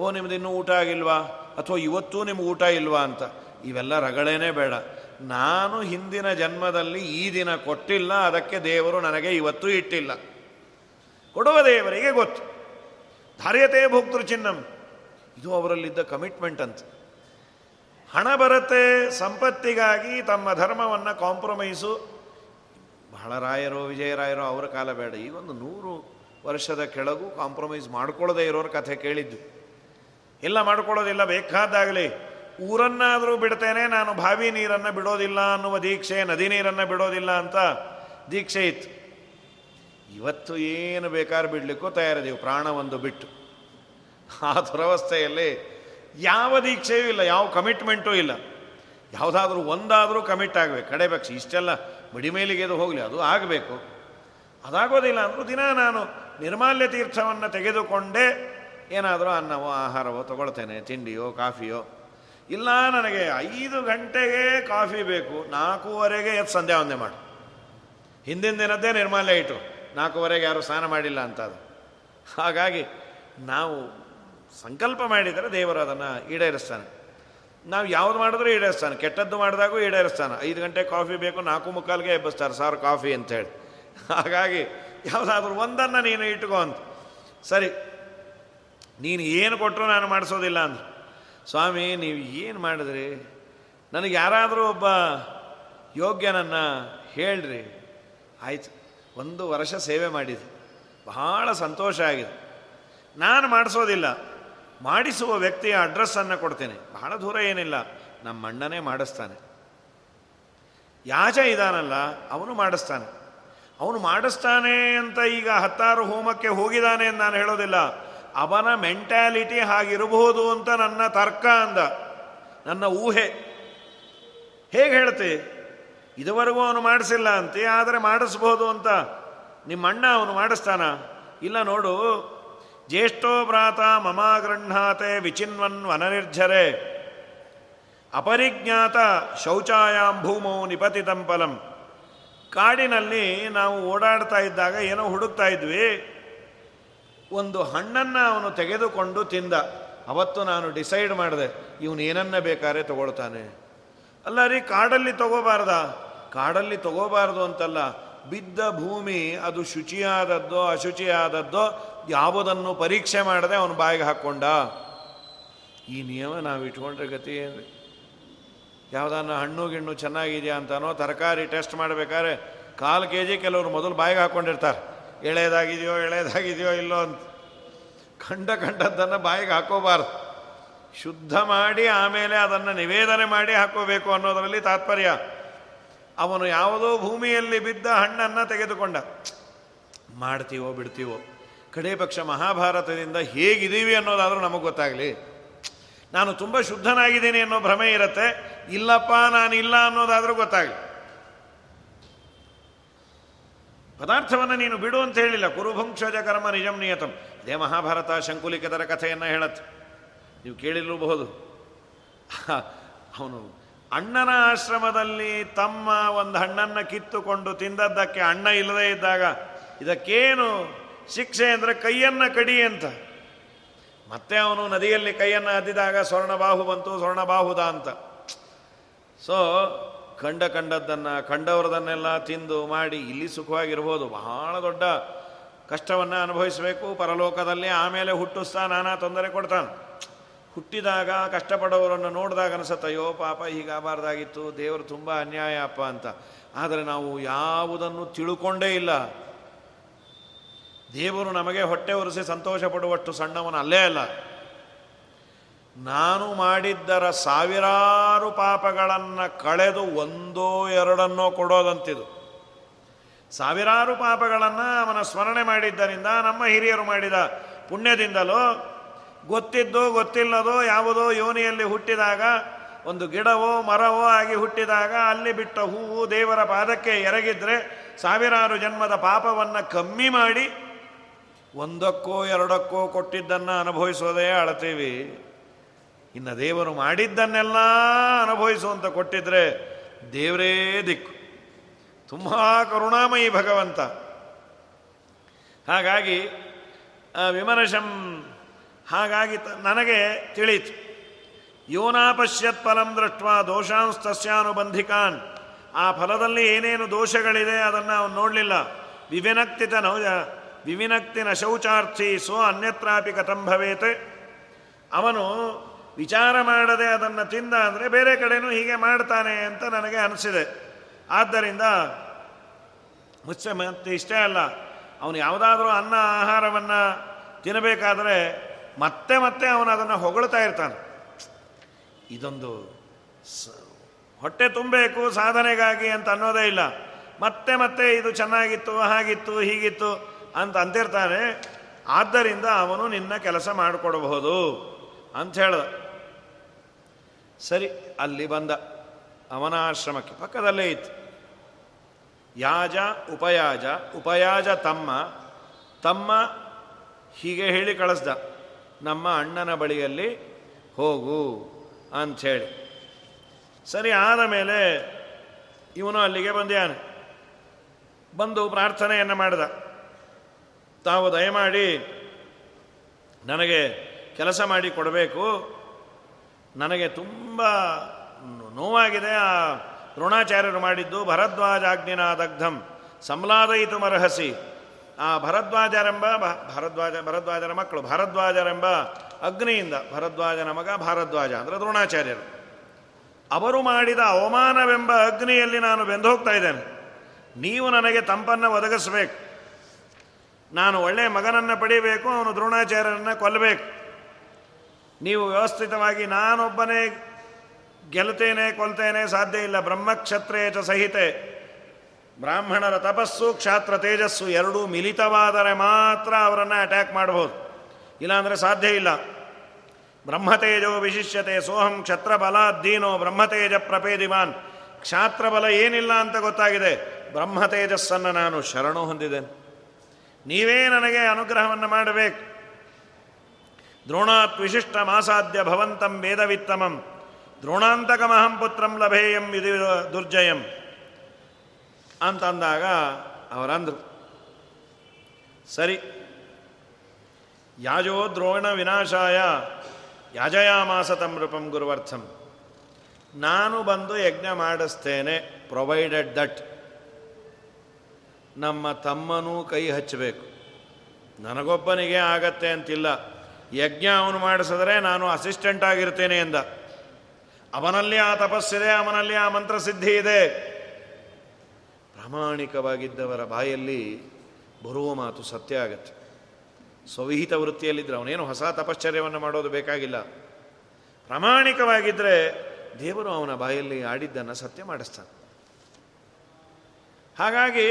ಓ, ನಿಮ್ದು ಇನ್ನೂ ಊಟ ಆಗಿಲ್ವಾ? ಅಥವಾ ಇವತ್ತೂ ನಿಮ್ಗೆ ಊಟ ಇಲ್ವಾ? ಅಂತ. ಇವೆಲ್ಲ ರಗಳೇನೇ ಬೇಡ. ನಾನು ಹಿಂದಿನ ಜನ್ಮದಲ್ಲಿ ಈ ದಿನ ಕೊಟ್ಟಿಲ್ಲ, ಅದಕ್ಕೆ ದೇವರು ನನಗೆ ಇವತ್ತು ಇಟ್ಟಿಲ್ಲ. ಕೊಡುವ ದೇವರಿಗೆ ಗೊತ್ತು. ಧಾರ್ಯತೆ ಭೋಕ್ತೃ ಚಿನ್ನಂ. ಇದು ಅವರಲ್ಲಿದ್ದ ಕಮಿಟ್ಮೆಂಟ್ ಅಂತ. ಹಣ ಬರುತ್ತೆ, ಸಂಪತ್ತಿಗಾಗಿ ತಮ್ಮ ಧರ್ಮವನ್ನು ಕಾಂಪ್ರಮೈಸು ಬಹಳ ರಾಯರೋ, ವಿಜಯರಾಯರು, ಅವರ ಕಾಲ ಬೇಡ. ಈ ಒಂದು ನೂರು ವರ್ಷದ ಕೆಳಗೂ ಕಾಂಪ್ರಮೈಸ್ ಮಾಡ್ಕೊಳ್ಳದೆ ಇರೋರ ಕಥೆ ಕೇಳಿದ್ದು. ಇಲ್ಲ ಮಾಡ್ಕೊಳ್ಳೋದಿಲ್ಲ ಬೇಕಾದಾಗಲಿ ಊರನ್ನಾದರೂ ಬಿಡ್ತೇನೆ, ನಾನು ಬಾವಿ ನೀರನ್ನು ಬಿಡೋದಿಲ್ಲ ಅನ್ನುವ ದೀಕ್ಷೆ, ನದಿ ನೀರನ್ನು ಬಿಡೋದಿಲ್ಲ ಅಂತ ದೀಕ್ಷೆ ಇತ್ತು. ಇವತ್ತು ಏನು ಬೇಕಾದ್ರೂ ಬಿಡಲಿಕ್ಕೂ ತಯಾರಿದ್ದೀವಿ ಪ್ರಾಣ ಒಂದು ಬಿಟ್ಟು. ಆ ದುರವಸ್ಥೆಯಲ್ಲಿ ಯಾವ ದೀಕ್ಷೆಯೂ ಇಲ್ಲ, ಯಾವ ಕಮಿಟ್ಮೆಂಟೂ ಇಲ್ಲ. ಯಾವುದಾದ್ರೂ ಒಂದಾದರೂ ಕಮಿಟ್ ಆಗಬೇಕು ಕಡೆಪಕ್ಷ ಇಷ್ಟೆಲ್ಲ ಮೇಲಿಗೆ ಅದು ಹೋಗಲಿ, ಅದು ಆಗಬೇಕು. ಅದಾಗೋದಿಲ್ಲ ಅಂದರೂ ದಿನ ನಾನು ನಿರ್ಮಾಲ್ಯ ತೀರ್ಥವನ್ನು ತೆಗೆದುಕೊಂಡೇ ಏನಾದರೂ ಅನ್ನವೋ, ಆಹಾರವೋ ತಗೊಳ್ತೇನೆ, ತಿಂಡಿಯೋ, ಕಾಫಿಯೋ. ಇಲ್ಲ ನನಗೆ ಐದು ಗಂಟೆಗೆ ಕಾಫಿ ಬೇಕು, ನಾಲ್ಕೂವರೆಗೆ ಎದ್ದು ಸಂಧ್ಯಾ ಒಂದೇ ಮಾಡು. ಹಿಂದಿನ ದಿನದ್ದೇ ನಿರ್ಮಾಲ್ಯ ಇಟ್ಟು ನಾಲ್ಕೂವರೆಗೆ ಯಾರು ಸ್ನಾನ ಮಾಡಿಲ್ಲ ಅಂತ ಅದು ಹಾಗಾಗಿ ನಾವು ಸಂಕಲ್ಪ ಮಾಡಿದರೆ ದೇವರು ಅದನ್ನು ಈಡೇರಿಸ್ತಾನೆ. ನಾವು ಯಾವ್ದು ಮಾಡಿದ್ರೂ ಈಡೇರಿಸ್ತಾನೆ. ಕೆಟ್ಟದ್ದು ಮಾಡಿದಾಗೂ ಈಡೇರಿಸ್ತಾನೆ. ಐದು ಗಂಟೆ ಕಾಫಿ ಬೇಕು, ನಾಲ್ಕು ಮುಕ್ಕಾಲ್ಗೆ ಎಬ್ಬಿಸ್ತಾರೆ, ಸಾರು, ಕಾಫಿ ಅಂತೇಳಿ ಹಾಗಾಗಿ ಯಾವುದಾದ್ರೂ ಒಂದನ್ನು ನೀನು ಇಟ್ಕೋ ಅಂತ. ಸರಿ, ನೀನು ಏನು ಕೊಟ್ಟರು ನಾನು ಮಾಡಿಸೋದಿಲ್ಲ ಅಂದ್ರೆ. ಸ್ವಾಮಿ, ನೀವು ಏನು ಮಾಡಿದ್ರಿ? ನನಗೆ ಯಾರಾದರೂ ಒಬ್ಬ ಯೋಗ್ಯನನ್ನು ಹೇಳ್ರಿ. ಆಯ್ತು. ಒಂದು ವರ್ಷ ಸೇವೆ ಮಾಡಿದೆ. ಬಹಳ ಸಂತೋಷ ಆಗಿದೆ. ನಾನು ಮಾಡಿಸೋದಿಲ್ಲ. ಮಾಡಿಸುವ ವ್ಯಕ್ತಿಯ ಅಡ್ರೆಸ್ಸನ್ನು ಕೊಡ್ತೇನೆ. ಬಹಳ ದೂರ ಏನಿಲ್ಲ. ನಮ್ಮ ಅಣ್ಣನೇ ಮಾಡಿಸ್ತಾನೆ. ಯಾಜ ಇದಾನಲ್ಲ, ಅವನು ಮಾಡಿಸ್ತಾನೆ. ಅವನು ಮಾಡಿಸ್ತಾನೆ ಅಂತ ಈಗ ಹತ್ತಾರು ಹೋಮಕ್ಕೆ ಹೋಗಿದ್ದಾನೆ ಅಂತ ನಾನು ಹೇಳೋದಿಲ್ಲ. ಅವನ ಮೆಂಟ್ಯಾಲಿಟಿ ಹಾಗಿರಬಹುದು ಅಂತ ನನ್ನ ತರ್ಕ ಅಂದ. ನನ್ನ ಊಹೆ. ಹೇಗೆ ಹೇಳ್ತೆ ಇದುವರೆಗೂ ಅವನು ಮಾಡಿಸಿಲ್ಲ ಅಂತೆ, ಆದರೆ ಮಾಡಿಸ್ಬೋದು ಅಂತ. ನಿಮ್ಮ ಅಣ್ಣ ಅವನು ಮಾಡಿಸ್ತಾನ? ಇಲ್ಲ, ನೋಡು. ಜ್ಯೇಷ್ಠೋ ಭ್ರಾತ ಮಮ ಗೃಹಾತೆ ವಿಚಿನ್ವನ್ ವನನಿರ್ಜರೆ. ಅಪರಿಜ್ಞಾತ ಶೌಚಾಯಾಂ ಭೂಮೌ ನಿಪತಿತಂ ಫಲಂ. ಕಾಡಿನಲ್ಲಿ ನಾವು ಓಡಾಡ್ತಾ ಇದ್ದಾಗ ಏನೋ ಹುಡುಕ್ತಾ ಇದ್ವಿ. ಒಂದು ಹಣ್ಣನ್ನು ಅವನು ತೆಗೆದುಕೊಂಡು ತಿಂದ. ಅವತ್ತು ನಾನು ಡಿಸೈಡ್ ಮಾಡಿದೆ ಇವನು ಏನನ್ನ ಬೇಕಾದ್ರೆ ತಗೊಳ್ತಾನೆ. ಅಲ್ಲ ರೀ, ಕಾಡಲ್ಲಿ ತಗೋಬಾರ್ದ? ಕಾಡಲ್ಲಿ ತಗೋಬಾರ್ದು ಅಂತಲ್ಲ. ಬಿದ್ದ ಭೂಮಿ ಅದು ಶುಚಿಯಾದದ್ದೋ ಅಶುಚಿಯಾದದ್ದೋ ಯಾವುದನ್ನು ಪರೀಕ್ಷೆ ಮಾಡದೆ ಅವನು ಬಾಯಿಗೆ ಹಾಕ್ಕೊಂಡ. ಈ ನಿಯಮ ನಾವು ಇಟ್ಕೊಂಡ್ರೆ ಗತಿ ಏನು ಯಾವುದನ್ನು ಹಣ್ಣು ಗಿಣ್ಣು ಚೆನ್ನಾಗಿದೆಯಾ ಅಂತಾನೋ ತರಕಾರಿ ಟೆಸ್ಟ್ ಮಾಡಬೇಕಾದ್ರೆ ಕಾಲು ಕೆ ಜಿ ಕೆಲವರು ಮೊದಲು ಬಾಯಿಗೆ ಹಾಕ್ಕೊಂಡಿರ್ತಾರೆ ಎಳೆಯದಾಗಿದೆಯೋ ಎಳೆಯದಾಗಿದೆಯೋ ಇಲ್ಲೋ ಅಂತ. ಕಂಡ ಕಂಡದ್ದನ್ನು ಬಾಯಿಗೆ ಹಾಕೋಬಾರ್ದು. ಶುದ್ಧ ಮಾಡಿ ಆಮೇಲೆ ಅದನ್ನು ನಿವೇದನೆ ಮಾಡಿ ಹಾಕೋಬೇಕು ಅನ್ನೋದರಲ್ಲಿ ತಾತ್ಪರ್ಯ. ಅವನು ಯಾವುದೋ ಭೂಮಿಯಲ್ಲಿ ಬಿದ್ದ ಹಣ್ಣನ್ನು ತೆಗೆದುಕೊಂಡ. ಮಾಡ್ತೀವೋ ಬಿಡ್ತೀವೋ? ಕಡೇ ಪಕ್ಷ ಮಹಾಭಾರತದಿಂದ ಹೇಗಿದ್ದೀವಿ ಅನ್ನೋದಾದರೂ ನಮಗೆ ಗೊತ್ತಾಗಲಿ. ನಾನು ತುಂಬ ಶುದ್ಧನಾಗಿದ್ದೀನಿ ಅನ್ನೋ ಭ್ರಮೆ ಇರುತ್ತೆ. ಇಲ್ಲಪ್ಪ ನಾನು ಇಲ್ಲ ಅನ್ನೋದಾದರೂ ಗೊತ್ತಾಗಲಿ. ಪದಾರ್ಥವನ್ನು ನೀನು ಬಿಡು ಅಂತ ಹೇಳಿಲ್ಲ. ಕುರುಭುಂಕ್ಷಜ ಕರ್ಮ ನಿಜಂ ನಿಯತಂ. ಇದೇ ಮಹಾಭಾರತ ಶಂಕುಲಿಕದರ ಕಥೆಯನ್ನು ಹೇಳತ್ತೆ. ನೀವು ಕೇಳಿರಬಹುದು ಅವನು ಅಣ್ಣನ ಆಶ್ರಮದಲ್ಲಿ ತಮ್ಮ ಒಂದು ಹಣ್ಣನ್ನು ಕಿತ್ತುಕೊಂಡು ತಿಂದದ್ದಕ್ಕೆ ಅಣ್ಣ ಇಲ್ಲದೇ ಇದ್ದಾಗ ಇದಕ್ಕೇನು ಶಿಕ್ಷೆ ಅಂದರೆ ಕೈಯನ್ನು ಕಡಿ ಅಂತ. ಮತ್ತೆ ಅವನು ನದಿಯಲ್ಲಿ ಕೈಯನ್ನು ಅದ್ದಿದಾಗ ಸ್ವರ್ಣಬಾಹು ಬಂತು, ಸ್ವರ್ಣಬಾಹುದ ಅಂತ. ಸೊ ಕಂಡ ಕಂಡದ್ದನ್ನು, ಕಂಡವರದನ್ನೆಲ್ಲ ತಿಂದು ಮಾಡಿ ಇಲ್ಲಿ ಸುಖವಾಗಿರ್ಬೋದು. ಬಹಳ ದೊಡ್ಡ ಕಷ್ಟವನ್ನು ಅನುಭವಿಸಬೇಕು. ಪರಲೋಕದಲ್ಲಿ ಆಮೇಲೆ ಹುಟ್ಟಿಸ್ತಾ ನಾನಾ ತೊಂದರೆ ಕೊಡ್ತಾನೆ. ಹುಟ್ಟಿದಾಗ, ಕಷ್ಟಪಡೋರನ್ನು ನೋಡಿದಾಗ ಅನಿಸುತ್ತೆ, ಅಯ್ಯೋ ಪಾಪ ಹೀಗಾಗಬಾರ್ದಾಗಿತ್ತು ದೇವರು ತುಂಬ ಅನ್ಯಾಯ ಅಪ್ಪ ಅಂತ. ಆದರೆ ನಾವು ಯಾವುದನ್ನು ತಿಳ್ಕೊಂಡೇ ಇಲ್ಲ. ದೇವರು ನಮಗೆ ಹೊಟ್ಟೆ ಉರಿಸಿ ಸಂತೋಷ ಪಡುವಷ್ಟು ಸಣ್ಣವನು ಅಲ್ಲೇ ಅಲ್ಲ. ನಾನು ಮಾಡಿದ್ದರ ಸಾವಿರಾರು ಪಾಪಗಳನ್ನು ಕಳೆದು ಒಂದೋ ಎರಡನ್ನೋ ಕೊಡೋದಂತಿದು. ಸಾವಿರಾರು ಪಾಪಗಳನ್ನು ಅವನ ಸ್ಮರಣೆ ಮಾಡಿದ್ದರಿಂದ, ನಮ್ಮ ಹಿರಿಯರು ಮಾಡಿದ ಪುಣ್ಯದಿಂದಲೋ ಗೊತ್ತಿದ್ದೋ ಗೊತ್ತಿಲ್ಲದೋ ಯಾವುದೋ ಯೋನಿಯಲ್ಲಿ ಹುಟ್ಟಿದಾಗ, ಒಂದು ಗಿಡವೋ ಮರವೋ ಆಗಿ ಹುಟ್ಟಿದಾಗ, ಅಲ್ಲಿ ಬಿಟ್ಟ ಹೂವು ದೇವರ ಪಾದಕ್ಕೆ ಎರಗಿದ್ರೆ ಸಾವಿರಾರು ಜನ್ಮದ ಪಾಪವನ್ನು ಕಮ್ಮಿ ಮಾಡಿ ಒಂದಕ್ಕೋ ಎರಡಕ್ಕೋ ಕೊಟ್ಟಿದ್ದನ್ನು ಅನುಭವಿಸೋದೇ ಅಳತೀವಿ. ಇನ್ನು ದೇವರು ಮಾಡಿದ್ದನ್ನೆಲ್ಲ ಅನುಭವಿಸುವಂತ ಕೊಟ್ಟಿದ್ರೆ ದೇವರೇ ದಿಕ್ಕು. ತುಂಬ ಕರುಣಾಮಯಿ ಭಗವಂತ. ಹಾಗಾಗಿ ವಿಮನಶಂ ಹಾಗಾಗಿ ನನಗೆ ತಿಳಿತು ಯೋನಾಪಶ್ಯತ್ ಫಲಂ ದೃಷ್ಟ ದೋಷಾಂಸ್ತಸ್ಯಾನುಬಂಧಿಕಾನ್. ಆ ಫಲದಲ್ಲಿ ಏನೇನು ದೋಷಗಳಿದೆ ಅದನ್ನು ಅವನು ನೋಡಲಿಲ್ಲ. ವಿವಿನಕ್ತಿತ ನೌ ವಿವಿನಕ್ತಿನ ಶೌಚಾರ್ಥಿ ಸೋ ಅನ್ಯತ್ರಾಪಿ ಕಥಂ ಭವೇತ್. ಅವನು ವಿಚಾರ ಮಾಡದೆ ಅದನ್ನು ತಿಂದ ಅಂದರೆ ಬೇರೆ ಕಡೆನೂ ಹೀಗೆ ಮಾಡ್ತಾನೆ ಅಂತ ನನಗೆ ಅನಿಸಿದೆ. ಆದ್ದರಿಂದ ಮುಚ್ಚ ಮತ್ತೆ ಇಷ್ಟೇ ಅಲ್ಲ. ಅವನು ಯಾವುದಾದ್ರೂ ಅನ್ನ ಆಹಾರವನ್ನು ತಿನ್ನಬೇಕಾದ್ರೆ ಮತ್ತೆ ಮತ್ತೆ ಅವನು ಅದನ್ನು ಹೊಗಳ್ತಾ ಇರ್ತಾನೆ. ಇದೊಂದು ಹೊಟ್ಟೆ ತುಂಬಬೇಕು ಸಾಧನೆಗಾಗಿ ಅಂತ ಅನ್ನೋದೇ ಇಲ್ಲ. ಮತ್ತೆ ಮತ್ತೆ ಇದು ಚೆನ್ನಾಗಿತ್ತು, ಹಾಗಿತ್ತು, ಹೀಗಿತ್ತು ಅಂತ ಅಂತಿರ್ತಾನೆ. ಆದ್ದರಿಂದ ಅವನು ನಿನ್ನ ಕೆಲಸ ಮಾಡಿಕೊಡಬಹುದು ಅಂತ ಹೇಳ್ದ ಸರಿ, ಅಲ್ಲಿ ಬಂದ. ಅವನ ಆಶ್ರಮಕ್ಕೆ ಪಕ್ಕದಲ್ಲೇ ಇತ್ತು. ಯಾಜ, ಉಪಯಾಜ ಉಪಯಾಜ ತಮ್ಮ ತಮ್ಮ ಹೀಗೆ ಹೇಳಿ ಕಳಿಸ್ದ. ನಮ್ಮ ಅಣ್ಣನ ಬಳಿಯಲ್ಲಿ ಹೋಗು ಅಂಥೇಳಿ. ಸರಿ, ಆದ ಮೇಲೆ ಇವನು ಅಲ್ಲಿಗೆ ಬಂದ್ಯಾನೆ. ಬಂದು ಪ್ರಾರ್ಥನೆಯನ್ನು ಮಾಡಿದ. ತಾವು ದಯಮಾಡಿ ನನಗೆ ಕೆಲಸ ಮಾಡಿ ಕೊಡಬೇಕು. ನನಗೆ ತುಂಬ ನೋವಾಗಿದೆ. ಆ ದ್ರೋಣಾಚಾರ್ಯರು ಮಾಡಿದ್ದು ಭರದ್ವಾಜಾಗ್ನಿನ ದಗ್ಧಂ ಸಂಲಾದಯಿತು ಮರಹಸಿ. ಆ ಭರದ್ವಾಜರೆಂಬ ಭರದ್ವಾಜ, ಭರದ್ವಾಜರ ಮಕ್ಕಳು, ಭರದ್ವಾಜರೆಂಬ ಅಗ್ನಿಯಿಂದ ಭರದ್ವಾಜನ ಮಗ ಭಾರದ್ವಾಜ ಅಂದರೆ ದ್ರೋಣಾಚಾರ್ಯರು. ಅವರು ಮಾಡಿದ ಅವಮಾನವೆಂಬ ಅಗ್ನಿಯಲ್ಲಿ ನಾನು ಬೆಂದು ಹೋಗ್ತಾ ಇದ್ದೇನೆ. ನೀವು ನನಗೆ ತಂಪನ್ನು ಒದಗಿಸ್ಬೇಕು. ನಾನು ಒಳ್ಳೆಯ ಮಗನನ್ನು ಪಡಿಬೇಕು, ಅವನು ದ್ರೋಣಾಚಾರ್ಯರನ್ನು ಕೊಲ್ಲಬೇಕು ನೀವು ವ್ಯವಸ್ಥಿತವಾಗಿ ನಾನೊಬ್ಬನೇ ಗೆಲ್ತೇನೆ, ಕೊಲ್ತೇನೆ ಸಾಧ್ಯ ಇಲ್ಲ. ಬ್ರಹ್ಮಕ್ಷತ್ರೇಯ ಸಹಿತೆ. ಬ್ರಾಹ್ಮಣರ ತಪಸ್ಸು, ಕ್ಷಾತ್ರ ತೇಜಸ್ಸು ಎರಡೂ ಮಿಲಿತವಾದರೆ ಮಾತ್ರ ಅವರನ್ನು ಅಟ್ಯಾಕ್ ಮಾಡಬಹುದು. ಇಲ್ಲಾಂದರೆ ಸಾಧ್ಯ ಇಲ್ಲ. ಬ್ರಹ್ಮತೇಜೋ ವಿಶಿಷ್ಯತೆ, ಸೋಹಂ ಕ್ಷತ್ರಬಲಾದ್ದೀನೋ ಬ್ರಹ್ಮತೇಜ ಪ್ರಪೇದಿಮಾನ್. ಕ್ಷಾತ್ರಬಲ ಏನಿಲ್ಲ ಅಂತ ಗೊತ್ತಾಗಿದೆ. ಬ್ರಹ್ಮತೇಜಸ್ಸನ್ನು ನಾನು ಶರಣು ಹೊಂದಿದ್ದೇನೆ. ನೀವೇ ನನಗೆ ಅನುಗ್ರಹವನ್ನು ಮಾಡಬೇಕು. ದ್ರೋಣಾತ್ ವಿಶಿಷ್ಟ ಮಾಸಾಧ್ಯ ಭವಂತಂ ವೇದವಿತ್ತಮಂ. ದ್ರೋಣಾಂತಕಮಹಂ ಪುತ್ರಂ ಲಭೇಯಂ ಇದು ದುರ್ಜಯಂ. ಅಂತಂದಾಗ ಅವರಂದ್ರು, ಸರಿ, ಯಾಜೋ ದ್ರೋಣ ವಿನಾಶಾಯ ಯಾಜಯಾಮಾಸ ತಂ ರೂಪಂ ಗುರುವರ್ಥಂ. ನಾನು ಬಂದು ಯಜ್ಞ ಮಾಡಿಸ್ತೇನೆ ಪ್ರೊವೈಡೆಡ್ ದಟ್ ನಮ್ಮ ತಮ್ಮನೂ ಕೈ ಹಚ್ಚಬೇಕು. ನನಗೊಬ್ಬನಿಗೆ ಆಗತ್ತೆ ಅಂತಿಲ್ಲ. ಯಜ್ಞ ಅವನು ಮಾಡಿಸಿದ್ರೆ ನಾನು ಅಸಿಸ್ಟೆಂಟ್ ಆಗಿರ್ತೇನೆ ಎಂದ. ಅವನಲ್ಲಿ ಆ ತಪಸ್ಸಿದೆ, ಅವನಲ್ಲಿ ಆ ಮಂತ್ರಸಿದ್ಧಿ ಇದೆ. ಪ್ರಾಮಾಣಿಕವಾಗಿದ್ದವರ ಬಾಯಲ್ಲಿ ಬರುವ ಮಾತು ಸತ್ಯ ಆಗತ್ತೆ. ಸ್ವವಿಹಿತ ವೃತ್ತಿಯಲ್ಲಿದ್ದರೆ ಅವನೇನು ಹೊಸ ತಪಶ್ಚರ್ಯವನ್ನು ಮಾಡೋದು ಬೇಕಾಗಿಲ್ಲ. ಪ್ರಾಮಾಣಿಕವಾಗಿದ್ದರೆ ದೇವರು ಅವನ ಬಾಯಲ್ಲಿ ಆಡಿದ್ದನ್ನು ಸತ್ಯ ಮಾಡಿಸ್ತಾನೆ. ಹಾಗಾಗಿ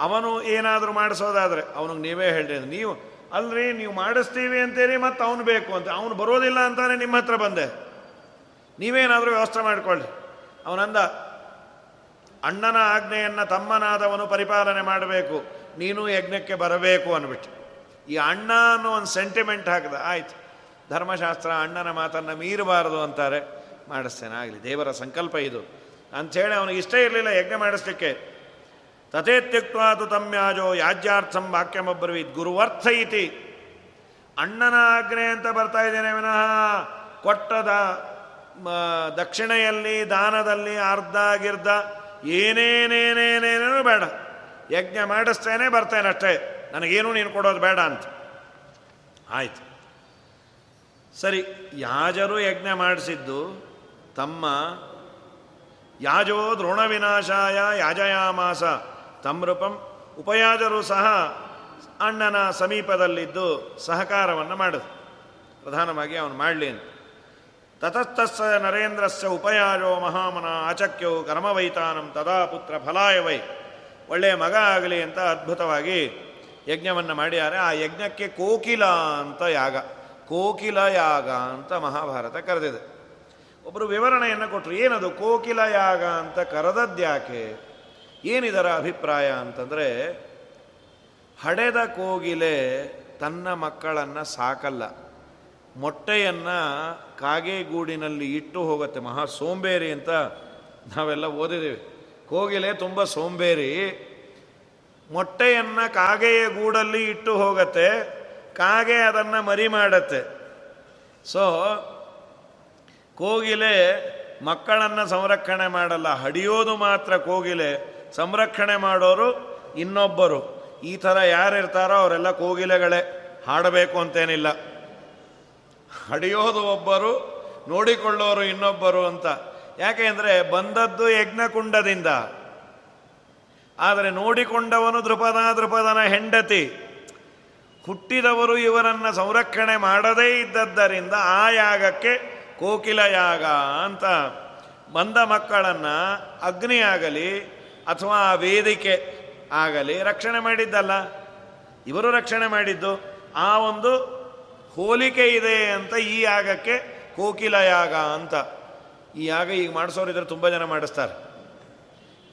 ಅವನು ಏನಾದರೂ ಮಾಡಿಸೋದಾದರೆ ಅವನಿಗೆ ನೀವೇ ಹೇಳ್ರಿ ನೀವು ಅಲ್ರಿ, ನೀವು ಮಾಡಿಸ್ತೀವಿ ಅಂತೇಳಿ ಮತ್ತು ಅವನು ಬೇಕು ಅಂತ. ಅವನು ಬರೋದಿಲ್ಲ ಅಂತಾನೆ ನಿಮ್ಮ ಹತ್ರ ಬಂದೆ. ನೀವೇನಾದರೂ ವ್ಯವಸ್ಥೆ ಮಾಡಿಕೊಳ್ಳಿ. ಅವನಂದ ಅಣ್ಣನ ಆಜ್ಞೆಯನ್ನು ತಮ್ಮನಾದವನು ಪರಿಪಾಲನೆ ಮಾಡಬೇಕು. ನೀನು ಯಜ್ಞಕ್ಕೆ ಬರಬೇಕು ಅನ್ಬಿಟ್ಟು ಈ ಅಣ್ಣ ಅನ್ನೋ ಒಂದು ಸೆಂಟಿಮೆಂಟ್ ಹಾಕಿದ. ಆಯ್ತು. ಧರ್ಮಶಾಸ್ತ್ರ ಅಣ್ಣನ ಮಾತನ್ನು ಮೀರಬಾರದು ಅಂತಾರೆ. ಮಾಡಿಸ್ತೇನೆ, ಆಗಲಿ, ದೇವರ ಸಂಕಲ್ಪ ಇದು. ಅಂಥೇಳಿ ಅವನಿಗೆ ಇಷ್ಟ ಇರಲಿಲ್ಲ ಯಜ್ಞ ಮಾಡಿಸ್ಲಿಕ್ಕೆ. ತಥೇತ್ಯಕ್ವಾತು ತಮ್ಯಾಜೋ ಯಾಜ್ಯಾರ್ಥಂ ವಾಕ್ಯಮಬ್ರವೀತ್ ಗುರುವರ್ಥ ಇತಿ. ಅಣ್ಣನ ಆಜ್ಞೆ ಅಂತ ಬರ್ತಾ ಇದ್ದೇನೆ ವಿನಃ. ಕೊಟ್ಟದ ದಕ್ಷಿಣೆಯಲ್ಲಿ, ದಾನದಲ್ಲಿ ಅರ್ಧ ಗಿರ್ಧ. ಏನೇನೇನೇನೇನೇನು ಬೇಡ. ಯಜ್ಞ ಮಾಡಿಸ್ತೇನೆ, ಬರ್ತೇನೆ ಅಷ್ಟೇ. ನನಗೇನು ನೀನು ಕೊಡೋದು ಬೇಡ ಅಂತ. ಆಯ್ತು. ಸರಿ, ಯಾಜರು ಯಜ್ಞ ಮಾಡಿಸಿದ್ದು, ತಮ್ಮ ಯಾಜೋ ದ್ರೋಣ ವಿನಾಶಾಯ ಯಾಜಯಾಮಾಸ, ತಮ್ರೂಪಂ ಉಪಯಾಜರು ಸಹ ಅಣ್ಣನ ಸಮೀಪದಲ್ಲಿದ್ದು ಸಹಕಾರವನ್ನು ಮಾಡಿದ ಪ್ರಧಾನವಾಗಿ ಅವನು ಮಾಡಲಿ ಅಂತ. ತತಸ್ತಸ್ಸ ನರೇಂದ್ರಸ್ಯ ಉಪಯಾಜೋ ಮಹಾಮನ ಆಚಕ್ಯವು ಕರ್ಮವೈತಾನಂ ತದಾ ಪುತ್ರ ಫಲಾಯವೈ ಒಳ್ಳೆಯ ಮಗ ಆಗಲಿ ಅಂತ ಅದ್ಭುತವಾಗಿ ಯಜ್ಞವನ್ನು ಮಾಡಿದ್ದಾರೆ ಆ ಯಜ್ಞಕ್ಕೆ ಕೋಕಿಲ ಅಂತ ಯಾಗ. ಕೋಕಿಲ ಯಾಗ ಅಂತ ಮಹಾಭಾರತ ಕರೆದಿದೆ. ಒಬ್ಬರು ವಿವರಣೆಯನ್ನು ಕೊಟ್ಟರು ಏನದು ಕೋಕಿಲ ಯಾಗ ಅಂತ ಕರೆದದ್ಯಾಕೆ ಏನಿದರ ಅಭಿಪ್ರಾಯ ಅಂತಂದರೆ, ಹಡೆದ ಕೋಗಿಲೆ ತನ್ನ ಮಕ್ಕಳನ್ನು ಸಾಕಲ್ಲ. ಮೊಟ್ಟೆಯನ್ನು ಕಾಗೆಗೂಡಿನಲ್ಲಿ ಇಟ್ಟು ಹೋಗುತ್ತೆ, ಮಹಾ ಸೋಂಬೇರಿ ಅಂತ ನಾವೆಲ್ಲ ಓದಿದ್ದೀವಿ. ಕೋಗಿಲೆ ತುಂಬ ಸೋಂಬೇರಿ. ಮೊಟ್ಟೆಯನ್ನು ಕಾಗೆಯ ಗೂಡಲ್ಲಿ ಇಟ್ಟು ಹೋಗತ್ತೆ, ಕಾಗೆ ಅದನ್ನು ಮರಿ ಮಾಡತ್ತೆ. ಸೊ ಕೋಗಿಲೆ ಮಕ್ಕಳನ್ನು ಸಂರಕ್ಷಣೆ ಮಾಡಲ್ಲ, ಹಡಿಯೋದು ಮಾತ್ರ ಕೋಗಿಲೆ. ಸಂರಕ್ಷಣೆ ಮಾಡೋರು ಇನ್ನೊಬ್ಬರು. ಈ ಥರ ಯಾರಿರ್ತಾರೋ ಅವರೆಲ್ಲ ಕೋಗಿಲೆಗಳೇ. ಹಾಡಬೇಕು ಅಂತೇನಿಲ್ಲ. ಹಡಿಯೋದು ಒಬ್ಬರು, ನೋಡಿಕೊಳ್ಳೋರು ಇನ್ನೊಬ್ಬರು ಅಂತ. ಯಾಕೆ ಅಂದರೆ ಬಂದದ್ದು ಯಜ್ಞಕುಂಡದಿಂದ. ಆದರೆ ನೋಡಿಕೊಂಡವನು ದೃಪದ ದೃಪದನ ಹೆಂಡತಿ. ಹುಟ್ಟಿದವರು ಇವರನ್ನು ಸಂರಕ್ಷಣೆ ಮಾಡದೇ ಇದ್ದದ್ದರಿಂದ ಆ ಯಾಗಕ್ಕೆ ಕೋಕಿಲ ಯಾಗ ಅಂತ ಬಂದ ಮಕ್ಕಳನ್ನು ಅಗ್ನಿ ಆಗಲಿ ಅಥವಾ ವೇದಿಕೆ ಆಗಲಿ ರಕ್ಷಣೆ ಮಾಡಿದ್ದಲ್ಲ. ಇವರು ರಕ್ಷಣೆ ಮಾಡಿದ್ದು. ಆ ಒಂದು ಹೋಲಿಕೆ ಇದೆ ಅಂತ ಈ ಯಾಗಕ್ಕೆ ಕೋಕಿಲ ಯಾಗ ಅಂತ. ಈ ಯಾಗ ಈಗ ಮಾಡಿಸೋರಿದ್ರೆ ತುಂಬ ಜನ ಮಾಡಿಸ್ತಾರೆ.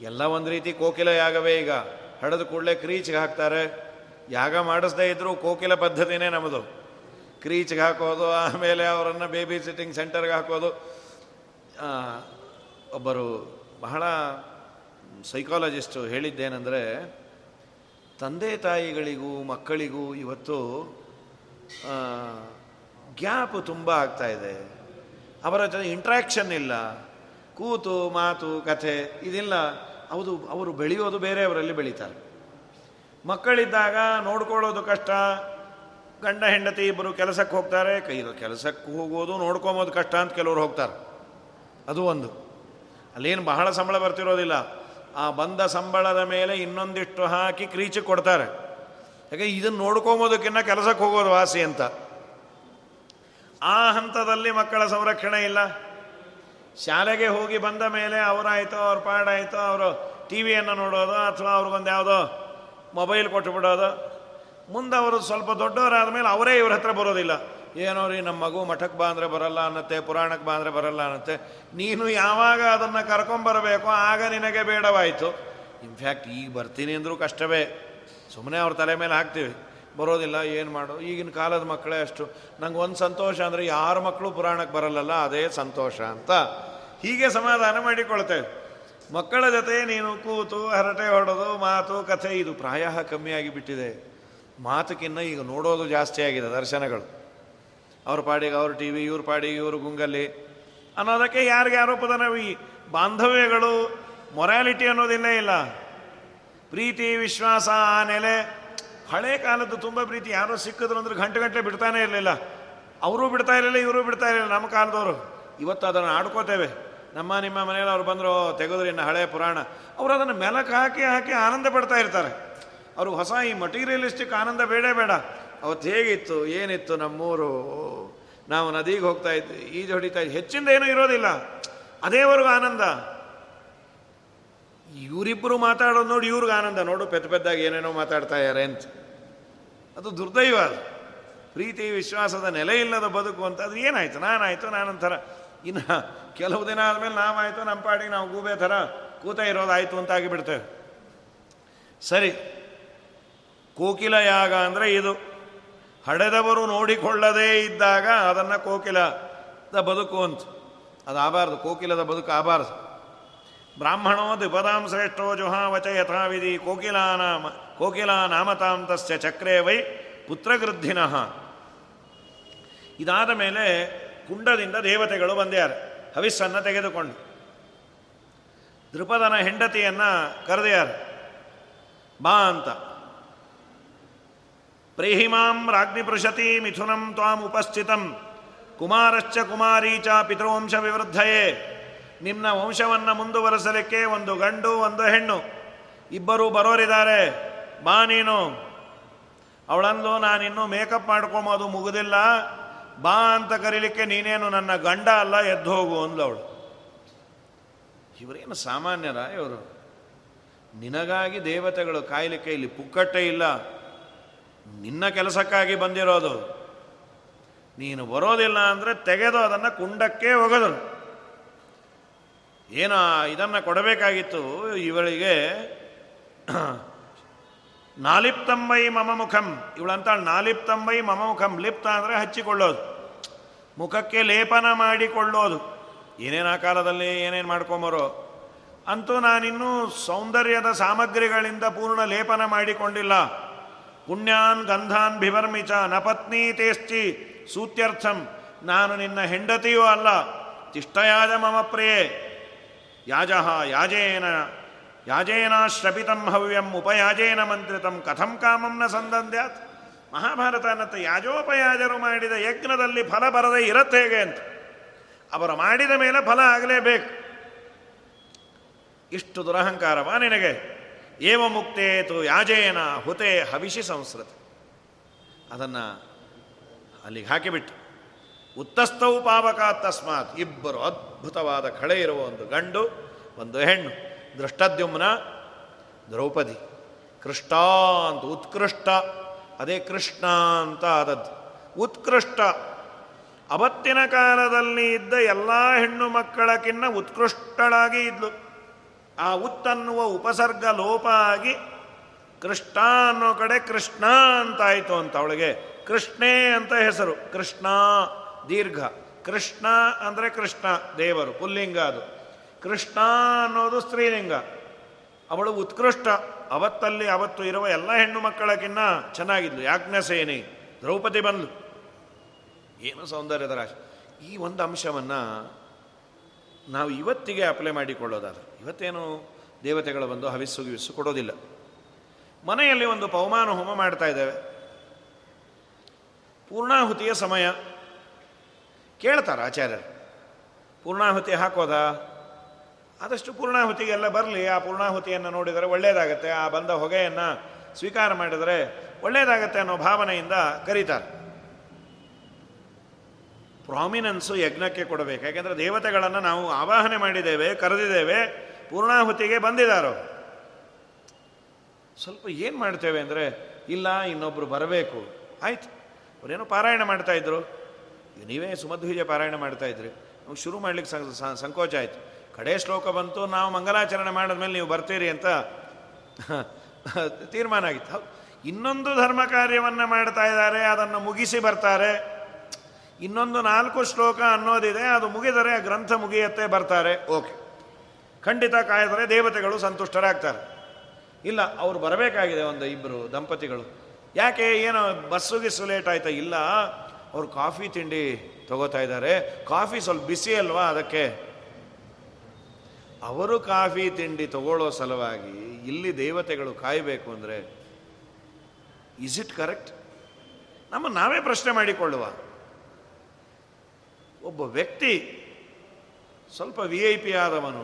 ಎಲ್ಲ ಒಂದು ರೀತಿ ಕೋಕಿಲ ಯಾಗವೇ ಈಗ. ಹಡದ ಕೂಡಲೇ ಕ್ರೀಚ್ಗೆ ಹಾಕ್ತಾರೆ. ಯಾಗ ಮಾಡಿಸ್ದೇ ಇದ್ದರೂ ಕೋಕಿಲ ಪದ್ಧತಿನೇ ನಮ್ಮದು ಕ್ರೀಚ್ಗೆ ಹಾಕೋದು, ಆಮೇಲೆ ಅವರನ್ನು ಬೇಬಿ ಸಿಟ್ಟಿಂಗ್ ಸೆಂಟರ್ಗೆ ಹಾಕೋದು. ಒಬ್ಬರು ಬಹಳ ಸೈಕಾಲಜಿಸ್ಟು ಹೇಳಿದ್ದೇನೆಂದರೆ, ತಂದೆ ತಾಯಿಗಳಿಗೂ ಮಕ್ಕಳಿಗೂ ಇವತ್ತು ಗ್ಯಾಪ್ ತುಂಬ ಆಗ್ತಾ ಇದೆ. ಅವರ ಜೊತೆ ಇಂಟ್ರ್ಯಾಕ್ಷನ್ ಇಲ್ಲ. ಕೂತು ಮಾತು, ಕಥೆ, ಇದಿಲ್ಲ. ಹೌದು, ಅವರು ಬೆಳೆಯೋದು ಬೇರೆಯವರಲ್ಲಿ ಬೆಳೀತಾರೆ. ಮಕ್ಕಳಿದ್ದಾಗ ನೋಡ್ಕೊಳ್ಳೋದು ಕಷ್ಟ. ಗಂಡ, ಹೆಂಡತಿ ಇಬ್ಬರು ಕೆಲಸಕ್ಕೆ ಹೋಗ್ತಾರೆ. ಕೈ, ಕೆಲಸಕ್ಕೆ ಹೋಗೋದು, ನೋಡ್ಕೊಂಬೋದು ಕಷ್ಟ ಅಂತ ಕೆಲವರು ಹೋಗ್ತಾರೆ. ಅದು ಒಂದು. ಅಲ್ಲೇನು ಬಹಳ ಸಂಬಳ ಬರ್ತಿರೋದಿಲ್ಲ. ಆ ಬಂದ ಸಂಬಳದ ಮೇಲೆ ಇನ್ನೊಂದಿಷ್ಟು ಹಾಕಿ ಕ್ರೀಚಿ ಕೊಡ್ತಾರೆ. ಯಾಕೆ ಇದನ್ನು ನೋಡ್ಕೊಂಬೋದಕ್ಕಿನ್ನ ಕೆಲಸಕ್ಕೆ ಹೋಗೋದು ವಾಸಿ ಅಂತ. ಆ ಹಂತದಲ್ಲಿ ಮಕ್ಕಳ ಸಂರಕ್ಷಣೆ ಇಲ್ಲ. ಶಾಲೆಗೆ ಹೋಗಿ ಬಂದ ಮೇಲೆ ಅವರಾಯಿತೋ, ಅವ್ರ ಪಾಡಾಯಿತೋ, ಅವರು ಟಿ ವಿಯನ್ನು ನೋಡೋದು, ಅಥವಾ ಅವ್ರಿಗೊಂದು ಯಾವುದೋ ಮೊಬೈಲ್ ಕೊಟ್ಟು ಬಿಡೋದು, ಮುಂದೆ ಅವರು ಸ್ವಲ್ಪ ದೊಡ್ಡವರಾದ ಮೇಲೆ ಅವರೇ ಇವ್ರ ಹತ್ರ ಬರೋದಿಲ್ಲ. ಏನೋ ರೀ ನಮ್ಮ ಮಗು ಮಠಕ್ಕೆ ಬಾ ಅಂದರೆ ಬರಲ್ಲ ಅನ್ನತ್ತೆ ಪುರಾಣಕ್ಕೆ ಬಾ ಅಂದರೆ ಬರಲ್ಲ ಅನ್ನತ್ತೆ. ನೀನು ಯಾವಾಗ ಅದನ್ನು ಕರ್ಕೊಂಬರಬೇಕೋ, ಆಗ ನಿನಗೆ ಬೇಡವಾಯಿತು. ಇನ್ಫ್ಯಾಕ್ಟ್ ಈಗ ಬರ್ತೀನಿ ಅಂದರೂ ಕಷ್ಟವೇ. ಸುಮ್ಮನೆ ಅವ್ರ ತಲೆ ಮೇಲೆ ಹಾಕ್ತೀವಿ. ಬರೋದಿಲ್ಲ, ಏನು ಮಾಡು, ಈಗಿನ ಕಾಲದ ಮಕ್ಕಳೇ ಅಷ್ಟು. ನಂಗೆ ಒಂದು ಸಂತೋಷ ಅಂದರೆ ಯಾರ ಮಕ್ಕಳು ಪುರಾಣಕ್ಕೆ ಬರಲ್ಲಲ್ಲ, ಅದೇ ಸಂತೋಷ ಅಂತ. ಹೀಗೆ ಸಮಾಧಾನ ಮಾಡಿಕೊಳ್ತೇವೆ. ಮಕ್ಕಳ ಜೊತೆ ನೀನು ಕೂತು, ಹರಟೆ ಹೊಡೆದು, ಮಾತು, ಕಥೆ, ಇದು ಪ್ರಾಯ ಕಮ್ಮಿಯಾಗಿ ಬಿಟ್ಟಿದೆ ಮಾತುಕಿನ್ನ ಈಗ ನೋಡೋದು ಜಾಸ್ತಿ ಆಗಿದೆ ದರ್ಶನಗಳು. ಅವ್ರ ಪಾಡಿಗೆ ಅವ್ರ ಟಿ ವಿ, ಇವ್ರ ಪಾಡಿಗೆ ಇವರು ಗುಂಗಲ್ಲಿ. ಅನ್ನೋದಕ್ಕೆ ಯಾರಿಗೆ ಆರೋಪದ ನಾವು ಈ ಬಾಂಧವ್ಯಗಳು ಮೊರ್ಯಾಲಿಟಿ ಅನ್ನೋದಿಲ್ಲೇ ಇಲ್ಲ. ಪ್ರೀತಿ, ವಿಶ್ವಾಸ, ನೆಲೆ. ಹಳೆ ಕಾಲದ್ದು ತುಂಬ ಪ್ರೀತಿ. ಯಾರೋ ಸಿಕ್ಕಿದ್ರು ಅಂದ್ರೆ ಗಂಟೆ ಗಂಟೆ ಬಿಡ್ತಾನೆ ಇರಲಿಲ್ಲ. ಅವರು ಬಿಡ್ತಾ ಇರಲಿಲ್ಲ, ಇವರು ಬಿಡ್ತಾ ಇರಲಿಲ್ಲ. ನಮ್ಮ ಕಾಲದವರು. ಇವತ್ತು ಅದನ್ನು ಆಡ್ಕೋತೇವೆ. ನಮ್ಮ, ನಿಮ್ಮ ಮನೆಯಲ್ಲಿ ಅವ್ರು ಬಂದರು, ತೆಗೆದ್ರಿ ಇನ್ನು ಹಳೆ ಪುರಾಣ. ಅವರು ಅದನ್ನು ಮೆಲಕ್ಕೆ ಹಾಕಿ ಹಾಕಿ ಆನಂದ ಪಡ್ತಾ ಇರ್ತಾರೆ. ಅವರು ಹೊಸ ಈ ಮಟೀರಿಯಲಿಸ್ಟಿಕ್ ಆನಂದ ಬೇಡ ಬೇಡ. ಅವತ್ತು ಹೇಗಿತ್ತು, ಏನಿತ್ತು ನಮ್ಮೂರು? ನಾವು ನದಿಗೆ ಹೋಗ್ತಾ ಇದ್ವಿ. ಈಜು ಹೊಡಿತಾ ಇದ್ವಿ. ಹೆಚ್ಚಿಂದ ಏನೂ ಇರೋದಿಲ್ಲ. ಅದೇವರೆಗೂ ಆನಂದ. ಇವರಿಬ್ಬರು ಮಾತಾಡೋದು ನೋಡಿ ಇವ್ರಿಗೆ ಆನಂದ. ನೋಡು, ಪೆದ್ದ ಪೆದ್ದಾಗಿ ಏನೇನೋ ಮಾತಾಡ್ತಾ ಇದ್ದಾರೆ ಅಂತ. ಅದು ದುರ್ದೈವ ಅದು. ಪ್ರೀತಿ, ವಿಶ್ವಾಸದ ನೆಲೆ ಇಲ್ಲದ ಬದುಕು ಅಂತ. ಅದು ಏನಾಯ್ತು? ನಾನಾಯ್ತು ನಾನಂತರ ಇನ್ನು ಕೆಲವು ದಿನ ಆದಮೇಲೆ ನಾವಾಯ್ತು ನಮ್ಮ ಪಾಡಿಗೆ ನಾವು ಗೂಬೆ ಥರ ಕೂತ ಇರೋದಾಯಿತು ಅಂತ ಆಗಿಬಿಡ್ತೇವೆ. ಸರಿ. ಕೋಕಿಲ ಯಾಗ ಅಂದರೆ ಇದು. ಹಡೆದವರು ನೋಡಿಕೊಳ್ಳದೇ ಇದ್ದಾಗ ಅದನ್ನು ಕೋಕಿಲದ ಬದುಕು ಅಂತ. ಅದು ಆಬಾರದು ಕೋಕಿಲದ ಬದುಕು ಆಗಬಾರ್ದು ಬ್ರಾಹ್ಮಣೋ ದ್ವಿಪದಾಂ ಶ್ರೇಷ್ಠೋ ಜುಹಾವಚ ಯಥಾವಿಧಿ ಕೋಕಿಲಾನಾಮ ಕೋಕಿಲಾ ನಾಮತಾಂ ತಸ್ಯ ಚಕ್ರೇ ವೈ ಪುತ್ರಗೃದ್ಧಿನಃ. ಇದಾದ ಮೇಲೆ ಕುಂಡದಿಂದ ದೇವತೆಗಳು ಬಂದ್ಯಾರೆ. ಹವಿಸ್ಸನ್ನು ತೆಗೆದುಕೊಂಡು. ದೃಪದನ ಹೆಂಡತಿಯನ್ನು ಕರೆದ್ಯಾರ. ಬಾ ಅಂತ. ಪ್ರೇಹಿಮಾಂ ರಾಜ್ಞಿ ಪೃಷತಿ ಮಿಥುನಂ ತ್ವಾಂ ಉಪಸ್ಥಿತಂ. ಕುಮಾರಶ್ಚ ಕುಮಾರೀ ಚ ಪಿತೃವಂಶ ವಿವೃದ್ಧಯೇ. ನಿಮ್ಮ ವಂಶವನ್ನು ಮುಂದುವರೆಸಲಿಕ್ಕೆ ಒಂದು ಗಂಡು, ಒಂದು ಹೆಣ್ಣು. ಇಬ್ಬರು ಬರೋರಿದ್ದಾರೆ. ಬಾ ನೀನು. ಅವಳಂದು ನಾನಿನ್ನೂ ಮೇಕಪ್ ಮಾಡ್ಕೊಂಬೋದು ಮುಗುದಿಲ್ಲ. ಬಾ ಅಂತ ಕರೀಲಿಕ್ಕೆ ನೀನೇನು ನನ್ನ ಗಂಡ ಅಲ್ಲ, ಎದ್ದು ಹೋಗು ಅಂದವಳು ಇವರೇನು ಸಾಮಾನ್ಯರ ಇವರು? ನಿನಗಾಗಿ ದೇವತೆಗಳು ಕಾಯಲಿಕ್ಕೆ ಇಲ್ಲಿ ಪುಕ್ಕಟ್ಟೆ ಇಲ್ಲ. ನಿನ್ನ ಕೆಲಸಕ್ಕಾಗಿ ಬಂದಿರೋದು. ನೀನು ಬರೋದಿಲ್ಲ ಅಂದರೆ ತೆಗೆದು ಅದನ್ನು ಕುಂಡಕ್ಕೆ ಹೋಗೋದು ಏನೋ ಇದನ್ನು ಕೊಡಬೇಕಾಗಿತ್ತು, ಇವಳಿಗೆ, ನಾಲಿಪ್ತಂಬೈ ಮಮ ಮುಖಂ ಇವಳಂತ ನಾಲಿಪ್ತಂಬೈ ಮಮ ಮುಖಂ ಲಿಪ್ತ ಅಂದರೆ ಹಚ್ಚಿಕೊಳ್ಳೋದು. ಮುಖಕ್ಕೆ ಲೇಪನ ಮಾಡಿಕೊಳ್ಳೋದು. ಏನೇನು ಆ ಕಾಲದಲ್ಲಿ ಏನೇನು ಮಾಡ್ಕೊಂಬರೋ. ಅಂತೂ ನಾನಿನ್ನೂ ಸೌಂದರ್ಯದ ಸಾಮಗ್ರಿಗಳಿಂದ ಪೂರ್ಣ ಲೇಪನ ಮಾಡಿಕೊಂಡಿಲ್ಲ. ಪುಣ್ಯಾನ್ ಗಂಧಾನ್ ಬಿಭರ್ಮಿಚ ನಪತ್ನಿ ತೇಸ್ತಿ ಸೂತ್ಯರ್ಥಂ. ನಾನು ನಿನ್ನ ಹೆಂಡತಿಯೂ ಅಲ್ಲ. ತಿಷ್ಟಯಾದ ಮಮ ಪ್ರಿಯೆ ಯಾಜ ಯಾಜೇನ ಯಾಜೇನ ಶ್ರಪಿತಂ ಹವ್ಯಂ ಉಪಯಾಜೇನ ಮಂತ್ರಿತಂ ಕಥಂ ಕಾಮಂ ನ ಸಂದಂದ್ಯಾತ್. ಮಹಾಭಾರತ ಅನ್ನತ್ತೆ ಯಾಜೋಪಯಾಜರು ಮಾಡಿದ ಯಜ್ಞದಲ್ಲಿ ಫಲ ಬರದೆ ಇರತ್ತೆ ಹೇಗೆ ಅಂತ. ಅವರು ಮಾಡಿದ ಮೇಲೆ ಫಲ ಆಗಲೇಬೇಕು. ಇಷ್ಟು ದುರಹಂಕಾರವ ನಿನಗೆ? ಏವ ಮುಕ್ತೇತು ಯಾಜೇನ ಹುತೆ ಹವಿಷಿ ಸಂಸ್ಕೃತಿ ಅದನ್ನು ಅಲ್ಲಿಗೆ ಹಾಕಿಬಿಟ್ಟು. ಉತ್ತಸ್ಥೌ ಪಾವಕ ತಸ್ಮಾತ್. ಇಬ್ಬರು ಅದ್ಭುತವಾದ ಕಳೆ ಇರುವ ಒಂದು ಗಂಡು, ಒಂದು ಹೆಣ್ಣು ದೃಷ್ಟದ್ಯುಮ್ನ ದ್ರೌಪದಿ. ಕೃಷ್ಣ ಅಂತ ಉತ್ಕೃಷ್ಟ, ಅದೇ ಕೃಷ್ಣ ಅಂತ ಆದದ್ದು. ಉತ್ಕೃಷ್ಟ. ಅವತ್ತಿನ ಕಾಲದಲ್ಲಿ ಇದ್ದ ಎಲ್ಲ ಹೆಣ್ಣು ಮಕ್ಕಳಕ್ಕಿನ್ನ ಉತ್ಕೃಷ್ಟಳಾಗಿ ಇದ್ಲು. ಆ ಉತ್ತನ್ನುವ ಉಪಸರ್ಗ ಲೋಪ ಆಗಿ ಕೃಷ್ಣ ಅನ್ನೋ ಕಡೆ ಕೃಷ್ಣ ಅಂತಾಯಿತು ಅಂತ ಅವಳಿಗೆ. ಕೃಷ್ಣೇ ಅಂತ ಹೆಸರು. ಕೃಷ್ಣ ದೀರ್ಘ. ಕೃಷ್ಣ ಅಂದರೆ ಕೃಷ್ಣ, ದೇವರು, ಪುಲ್ಲಿಂಗ ಅದು. ಕೃಷ್ಣ ಅನ್ನೋದು ಸ್ತ್ರೀಲಿಂಗ. ಅವಳು ಉತ್ಕೃಷ್ಟ. ಅವತ್ತಲ್ಲಿ ಅವತ್ತು ಇರುವ ಎಲ್ಲ ಹೆಣ್ಣು ಮಕ್ಕಳಕ್ಕಿನ್ನ ಚೆನ್ನಾಗಿದ್ಲು. ಯಾಜ್ಞಸೇನಿ, ದ್ರೌಪದಿ ಬಂದ್ಲು. ಏನು ಸೌಂದರ್ಯದ ರಾಶಿ. ಈ ಒಂದು ಅಂಶವನ್ನು ನಾವು ಇವತ್ತಿಗೆ ಅಪ್ಲೈ ಮಾಡಿಕೊಳ್ಳೋದಾದ್ರೆ, ಇವತ್ತೇನು ದೇವತೆಗಳು ಬಂದು ಹವಿಸ್ಸು ಗಿವಿಸ್ಸು ಕೊಡೋದಿಲ್ಲ. ಮನೆಯಲ್ಲಿ ಒಂದು ಪವಮಾನ ಹೋಮ ಮಾಡ್ತಾ ಇದ್ದೇವೆ. ಪೂರ್ಣಾಹುತಿಯ ಸಮಯ. ಕೇಳ್ತಾರ ಆಚಾರ್ಯರು. ಪೂರ್ಣಾಹುತಿ ಹಾಕೋದಾ? ಆದಷ್ಟು ಪೂರ್ಣಾಹುತಿಗೆಲ್ಲ ಬರಲಿ, ಆ ಪೂರ್ಣಾಹುತಿಯನ್ನು ನೋಡಿದರೆ ಒಳ್ಳೆಯದಾಗತ್ತೆ ಆ ಬಂದ ಹೊಗೆಯನ್ನು ಸ್ವೀಕಾರ ಮಾಡಿದರೆ ಒಳ್ಳೆಯದಾಗತ್ತೆ ಅನ್ನೋ ಭಾವನೆಯಿಂದ ಕರೀತಾರೆ. ಪ್ರಾಮಿನೆನ್ಸು ಯಜ್ಞಕ್ಕೆ ಕೊಡಬೇಕು, ಯಾಕೆಂದರೆ ದೇವತೆಗಳನ್ನು ನಾವು ಆವಾಹನೆ ಮಾಡಿದ್ದೇವೆ, ಕರೆದಿದ್ದೇವೆ, ಪೂರ್ಣಾಹುತಿಗೆ ಬಂದಿದ್ದಾರೋ ಸ್ವಲ್ಪ ಏನು ಮಾಡ್ತೇವೆ ಅಂದರೆ, ಇಲ್ಲ ಇನ್ನೊಬ್ಬರು ಬರಬೇಕು. ಆಯ್ತು. ಅವರೇನೋ ಪಾರಾಯಣ ಮಾಡ್ತಾ ಇದ್ರು. ನೀವೇ ಸುಮಧ್ವಿಜ ಪಾರಾಯಣ ಮಾಡ್ತಾ ಇದ್ರಿ. ನಮ್ಗೆ ಶುರು ಮಾಡ್ಲಿಕ್ಕೆ ಸಂಕೋಚ ಆಯಿತು. ಕಡೆ ಶ್ಲೋಕ ಬಂತು, ನಾವು ಮಂಗಲಾಚರಣೆ ಮಾಡಿದ್ಮೇಲೆ ನೀವು ಬರ್ತೀರಿ ಅಂತ ತೀರ್ಮಾನ ಆಗಿತ್ತು. ಇನ್ನೊಂದು ಧರ್ಮ ಕಾರ್ಯವನ್ನು ಮಾಡ್ತಾ ಇದ್ದಾರೆ, ಅದನ್ನು ಮುಗಿಸಿ ಬರ್ತಾರೆ. ಇನ್ನೊಂದು ನಾಲ್ಕು ಶ್ಲೋಕ ಅನ್ನೋದಿದೆ, ಅದು ಮುಗಿದರೆ ಗ್ರಂಥ ಮುಗಿಯತ್ತೆ, ಬರ್ತಾರೆ. ಓಕೆ. ಖಂಡಿತ ಕಾಯಿದರೆ ದೇವತೆಗಳು ಸಂತುಷ್ಟರಾಗ್ತಾರೆ. ಇಲ್ಲ, ಅವ್ರು ಬರಬೇಕಾಗಿದೆ ಒಂದು ಇಬ್ಬರು ದಂಪತಿಗಳು. ಯಾಕೆ, ಏನೋ ಬಸ್ಸು ಗಿಸ್ಸು ಲೇಟ್ ಆಯ್ತಾ? ಇಲ್ಲ. ಅವ್ರು ಕಾಫಿ ತಿಂಡಿ ತಗೋತಾ ಇದ್ದಾರೆ. ಕಾಫಿ ಸ್ವಲ್ಪ ಬಿಸಿ ಅಲ್ವಾ ಅದಕ್ಕೆ? ಅವರು ಕಾಫಿ ತಿಂಡಿ ತಗೊಳ್ಳೋ ಸಲುವಾಗಿ ಇಲ್ಲಿ ದೇವತೆಗಳು ಕಾಯಬೇಕು ಅಂದರೆ ಇಸ್ ಇಟ್ ಕರೆಕ್ಟ್ ನಮ್ಮ ನಾವೇ ಪ್ರಶ್ನೆ ಮಾಡಿಕೊಳ್ಳುವ. ಒಬ್ಬ ವ್ಯಕ್ತಿ ಸ್ವಲ್ಪ ವಿ ಐ ಪಿ ಆದವನು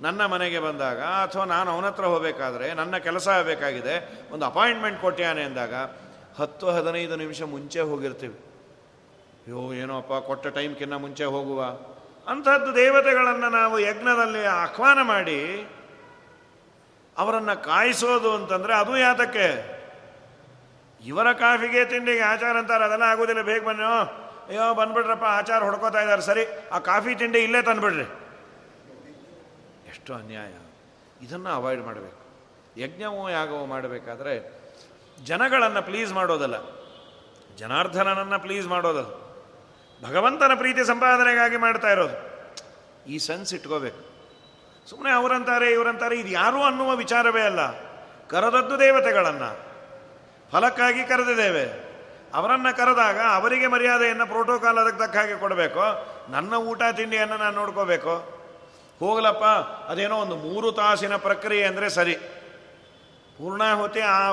ನನ್ನ ಮನೆಗೆ ಬಂದಾಗ ಅಥವಾ ನಾನು ಅವನ ಹತ್ರ ಹೋಗಬೇಕಾದ್ರೆ, ನನ್ನ ಕೆಲಸ ಆಗಬೇಕಾಗಿದೆ, ಒಂದು ಅಪಾಯಿಂಟ್ಮೆಂಟ್ ಕೊಟ್ಟಿಯಾನೆ ಅಂದಾಗ ಹತ್ತು ಹದಿನೈದು ನಿಮಿಷ ಮುಂಚೆ ಹೋಗಿರ್ತೀವಿ. ಅಯ್ಯೋ, ಏನೋಪ್ಪ, ಕೊಟ್ಟ ಟೈಮ್ಕಿನ್ನ ಮುಂಚೆ ಹೋಗುವ. ಅಂಥದ್ದು ದೇವತೆಗಳನ್ನು ನಾವು ಯಜ್ಞದಲ್ಲಿ ಆಹ್ವಾನ ಮಾಡಿ ಅವರನ್ನು ಕಾಯಿಸೋದು ಅಂತಂದರೆ ಅದು ಯಾತಕ್ಕೆ? ಇವರ ಕಾಫಿಗೆ ತಿಂಡಿಗೆ ಆಚಾರ ಅಂತಾರೆ, ಅದೆಲ್ಲ ಆಗೋದಿಲ್ಲ, ಬೇಗ ಬನ್ನೋ. ಅಯ್ಯೋ, ಬಂದ್ಬಿಡ್ರಪ್ಪ, ಆಚಾರ ಹೊಡ್ಕೋತಾ ಇದ್ದಾರೆ, ಸರಿ, ಆ ಕಾಫಿ ತಿಂಡಿ ಇಲ್ಲೇ ತಂದುಬಿಡ್ರಿ. ಎಷ್ಟು ಅನ್ಯಾಯ. ಇದನ್ನು ಅವಾಯ್ಡ್ ಮಾಡಬೇಕು. ಯಜ್ಞವೋ, ಯಾಗವೋ ಮಾಡಬೇಕಾದ್ರೆ ಜನಗಳನ್ನು ಪ್ಲೀಸ್ ಮಾಡೋದಲ್ಲ. ಜನಾರ್ಧನನನ್ನು ಪ್ಲೀಸ್ ಮಾಡೋದಲ್ಲ. ಭಗವಂತನ ಪ್ರೀತಿ ಸಂಪಾದನೆಗಾಗಿ ಮಾಡ್ತಾ ಇರೋದು. ಈ ಸೆನ್ಸ್ ಇಟ್ಕೋಬೇಕು. ಸುಮ್ಮನೆ ಅವರಂತಾರೆ, ಇವರಂತಾರೆ, ಇದು ಯಾರು ಅನ್ನುವ ವಿಚಾರವೇ ಅಲ್ಲ. ಕರೆದದ್ದು ದೇವತೆಗಳನ್ನು. ಫಲಕ್ಕಾಗಿ ಕರೆದಿದ್ದೇವೆ. ಅವರನ್ನು ಕರೆದಾಗ ಅವರಿಗೆ ಮರ್ಯಾದೆಯನ್ನು ಪ್ರೋಟೋಕಾಲ್ ಅದಕ್ಕೆ ತಕ್ಕ ಹಾಗೆ ಕೊಡಬೇಕು? ನನ್ನ ಊಟ ತಿಂಡಿಯನ್ನು ನಾನು ನೋಡ್ಕೋಬೇಕು? ಹೋಗಲಪ್ಪ, ಅದೇನೋ ಒಂದು ಮೂರು ತಾಸಿನ ಪ್ರಕ್ರಿಯೆ ಅಂದರೆ ಸರಿ. ಪೂರ್ಣಾಹುತಿ ಆ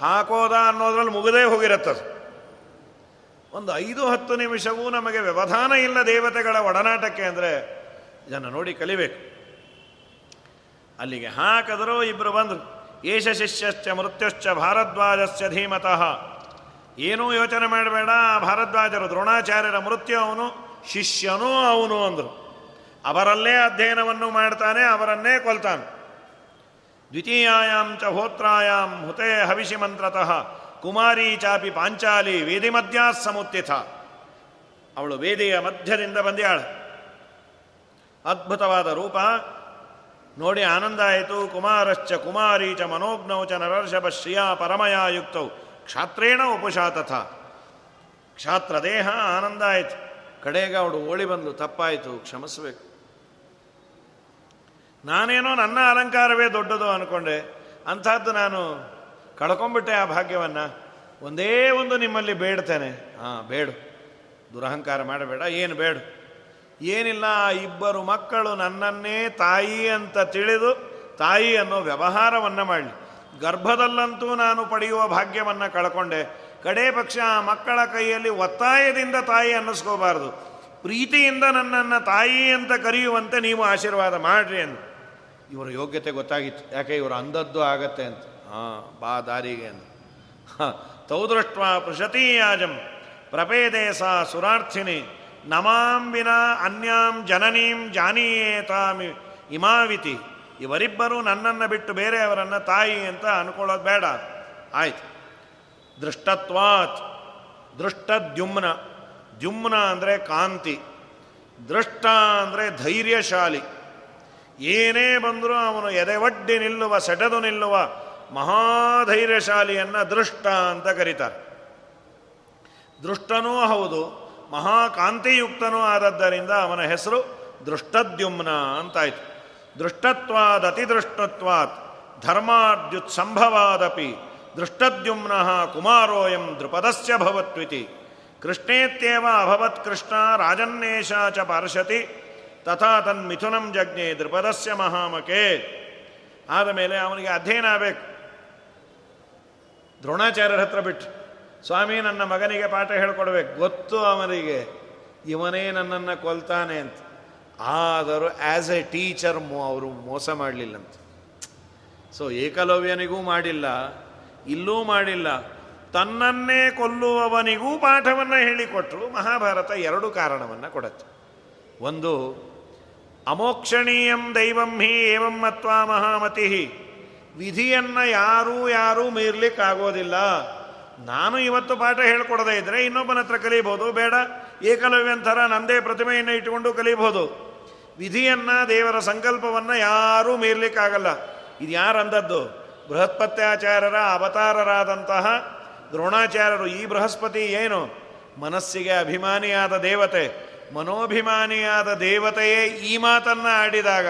ಹಾಕೋದ ಅನ್ನೋದ್ರಲ್ಲಿ ಮುಗದೇ ಹೋಗಿರತ್ತದು. ಒಂದು ಐದು ಹತ್ತು ನಿಮಿಷವೂ ನಮಗೆ ವ್ಯವಧಾನ ಇಲ್ಲ ದೇವತೆಗಳ ಒಡನಾಟಕ್ಕೆ ಅಂದರೆ ಇದನ್ನು ನೋಡಿ ಕಲಿಬೇಕು. ಅಲ್ಲಿಗೆ ಹಾಕದರೂ ಇಬ್ಬರು ಬಂದರು. ಏಷ ಶಿಷ್ಯಶ್ಚ ಮೃತ್ಯುಶ್ಚ ಭಾರದ್ವಾಜಸ್ಯ ಧೀಮತಃ. ಏನೂ ಯೋಚನೆ ಮಾಡಬೇಡ, ಭಾರದ್ವಾಜರು ದ್ರೋಣಾಚಾರ್ಯರ ಮೃತ್ಯು ಅವನು, ಶಿಷ್ಯನೂ ಅವನು ಅಂದರು. ಅವರಲ್ಲೇ ಅಧ್ಯಯನವನ್ನು ಮಾಡ್ತಾನೆ, ಅವರನ್ನೇ ಕೊಲ್ತಾನೆ. ದ್ವಿತೀಯಾಂ ಚ ಹೋತ್ರಾಯಾಂ ಹುತೆ ಹವಿಷಿ ಮಂತ್ರತಃ. ಕುಮಾರಿ ಚಾಪಿ ಪಾಂಚಾಲಿ ವೇದಿ ಮಧ್ಯ ಸಮುತ್ಥಿತ ಅವಳು ವೇದಿಯ ಮಧ್ಯದಿಂದ ಬಂದ್ಯಾಳ. ಅದ್ಭುತವಾದ ರೂಪ. ನೋಡಿ ಆನಂದ ಆಯಿತು. ಕುಮಾರಶ್ಚ ಕುಮಾರಿ ಚ ಮನೋಜ್ಞೌ ಚ ನರರ್ಷಭ ಶ್ರಿಯಾ ಪರಮಯ ಯುಕ್ತೌ. ಕ್ಷಾತ್ರೇಣ ಉಪಶಾತಥ ಕ್ಷಾತ್ರ ದೇಹ ಆನಂದ ಆಯಿತು. ಕಡೆಗೆ ಅವಳು ಓಳಿ ಬಂದು ತಪ್ಪಾಯಿತು. ಕ್ಷಮಿಸಬೇಕು. ನಾನೇನೋ ನನ್ನ ಅಲಂಕಾರವೇ ದೊಡ್ಡದು ಅನ್ಕೊಂಡೆ. ಅಂಥದ್ದು ನಾನು ಕಳ್ಕೊಂಬಿಟ್ಟೆ ಆ ಭಾಗ್ಯವನ್ನು. ಒಂದೇ ಒಂದು ನಿಮ್ಮಲ್ಲಿ ಬೇಡ್ತೇನೆ. ಹಾಂ, ಬೇಡು. ದುರಹಂಕಾರ ಮಾಡಬೇಡ. ಏನು ಬೇಡು. ಏನಿಲ್ಲ, ಆ ಇಬ್ಬರು ಮಕ್ಕಳು ನನ್ನನ್ನೇ ತಾಯಿ ಅಂತ ತಿಳಿದು ತಾಯಿ ಅನ್ನೋ ವ್ಯವಹಾರವನ್ನು ಮಾಡಲಿ. ಗರ್ಭದಲ್ಲಂತೂ ನಾನು ಪಡೆಯುವ ಭಾಗ್ಯವನ್ನು ಕಳ್ಕೊಂಡೆ. ಕಡೇ ಪಕ್ಷ ಆ ಮಕ್ಕಳ ಕೈಯಲ್ಲಿ ಒತ್ತಾಯದಿಂದ ತಾಯಿ ಅನ್ನಿಸ್ಕೋಬಾರ್ದು. ಪ್ರೀತಿಯಿಂದ ನನ್ನನ್ನು ತಾಯಿ ಅಂತ ಕರೆಯುವಂತೆ ನೀವು ಆಶೀರ್ವಾದ ಮಾಡ್ರಿ ಅಂತ ಇವರ ಯೋಗ್ಯತೆ ಗೊತ್ತಾಗಿತ್ತು. ಯಾಕೆ, ಇವರು ಅಂದದ್ದು ಆಗತ್ತೆ ಅಂತ. ಹಾಂ, ಬಾ ದಾರಿಗೆ ಅಂತ ತೌದೃಷ್ಟ ಪೃಷತೀಯಾಜಂ ಪ್ರಪೇದೆ ಸಾ ಸುರಾರ್ಥಿನಿ ನಮಾಂಬಿನ ಅನ್ಯಾಂ ಜನನೀಂ ಜಾನೀಯೇತಾಮಿ ಇಮಾವಿತಿ. ಇವರಿಬ್ಬರೂ ನನ್ನನ್ನು ಬಿಟ್ಟು ಬೇರೆಯವರನ್ನು ತಾಯಿ ಅಂತ ಅನ್ಕೊಳ್ಳೋದು ಬೇಡ. ಆಯ್ತು. ದೃಷ್ಟತ್ವಾತ್. ದೃಷ್ಟದ್ಯುಮ್ನ. ದ್ಯುಮ್ನ ಅಂದರೆ ಕಾಂತಿ. ದೃಷ್ಟ ಅಂದರೆ ಧೈರ್ಯಶಾಲಿ. ಏನೇ ಬಂದರೂ ಅವನು ಎದೆವಡ್ಡಿ ನಿಲ್ಲುವ ಸೆಟದು ನಿಲ್ಲುವ ಮಹಾಧೈರ್ಯಶಾಲಿಯನ್ನು ದೃಷ್ಟ ಅಂತ ಕರೀತಾರೆ. ದೃಷ್ಟನೂ ಹೌದು, ಮಹಾಕಾಂತಿಯುಕ್ತನೂ ಆದದ್ದರಿಂದ ಅವನ ಹೆಸರು ದೃಷ್ಟದ್ಯುಮ್ನ ಅಂತಾಯಿತು. ದೃಷ್ಟತ್ವಾದ ಅತಿದೃಷ್ಟತ್ವಾತ್ ಧರ್ಮಾದ್ಯುತ್ಸಂಭವಾದಪಿ, ದೃಷ್ಟದ್ಯುಮ್ನ ಕುಮಾರೋಯಂ ದೃಪದಸ್ಯ ಭವತ್ವಿತಿ. ಕೃಷ್ಣೇತ್ಯೇವ ಅಭವತ್ ಕೃಷ್ಣ ರಾಜನ್ನೇಶ ಚ ಪಾರ್ಶತಿ ತಥಾ ತನ್ಮಿಥುನಂ ಜಜ್ಞೆ ದೃಪದಸ್ಯ ಮಹಾಮಕೆ. ಆದಮೇಲೆ ಅವನಿಗೆ ಅಧ್ಯಯನ ಆಗಬೇಕು. ದ್ರೋಣಾಚಾರ್ಯರ ಹತ್ರ ಬಿಟ್ಟು ಸ್ವಾಮಿ, ನನ್ನ ಮಗನಿಗೆ ಪಾಠ ಹೇಳ್ಕೊಡ್ಬೇಕು. ಗೊತ್ತು ಅವನಿಗೆ. ಇವನೇ ನನ್ನನ್ನು ಕೊಲ್ತಾನೆ ಅಂತ. ಆದರೂ ಆ್ಯಸ್ ಎ ಟೀಚರ್ ಮೋ ಅವರು ಮೋಸ ಮಾಡಲಿಲ್ಲಂತೆ. ಸೊ ಏಕಲವ್ಯನಿಗೂ ಮಾಡಿಲ್ಲ. ಇಲ್ಲೂ ಮಾಡಿಲ್ಲ. ತನ್ನನ್ನೇ ಕೊಲ್ಲುವವನಿಗೂ ಪಾಠವನ್ನು ಹೇಳಿಕೊಟ್ರು. ಮಹಾಭಾರತ ಎರಡು ಕಾರಣವನ್ನು ಕೊಡತ್ತೆ. ಒಂದು, ಅಮೋಕ್ಷಣೀಯಂ ದೈವಂ ಹಿ ಏವಂ ಮತ್ವಾ ಮಹಾಮತಿ. ವಿಧಿಯನ್ನು ಯಾರೂ ಯಾರೂ ಮೀರ್ಲಿಕ್ಕಾಗೋದಿಲ್ಲ. ನಾನು ಇವತ್ತು ಪಾಠ ಹೇಳ್ಕೊಡದೇ ಇದ್ದರೆ ಇನ್ನೊಬ್ಬನ ಹತ್ರ ಕಲಿಬೋದು, ಬೇಡ. ಏಕಲವ್ಯಂತರ ನಂದೇ ಪ್ರತಿಮೆಯನ್ನು ಇಟ್ಟುಕೊಂಡು ಕಲಿಬೋದು. ವಿಧಿಯನ್ನು, ದೇವರ ಸಂಕಲ್ಪವನ್ನು ಯಾರೂ ಮೀರ್ಲಿಕ್ಕಾಗಲ್ಲ. ಇದು ಯಾರಂದದ್ದು? ಬೃಹಸ್ಪತ್ಯಾಚಾರ್ಯರ ಅವತಾರರಾದಂತಹ ದ್ರೋಣಾಚಾರ್ಯರು. ಈ ಬೃಹಸ್ಪತಿ ಏನು? ಮನಸ್ಸಿಗೆ ಅಭಿಮಾನಿಯಾದ ದೇವತೆ. ಮನೋಭಿಮಾನಿಯಾದ ದೇವತೆಯೇ ಈ ಮಾತನ್ನು ಆಡಿದಾಗ.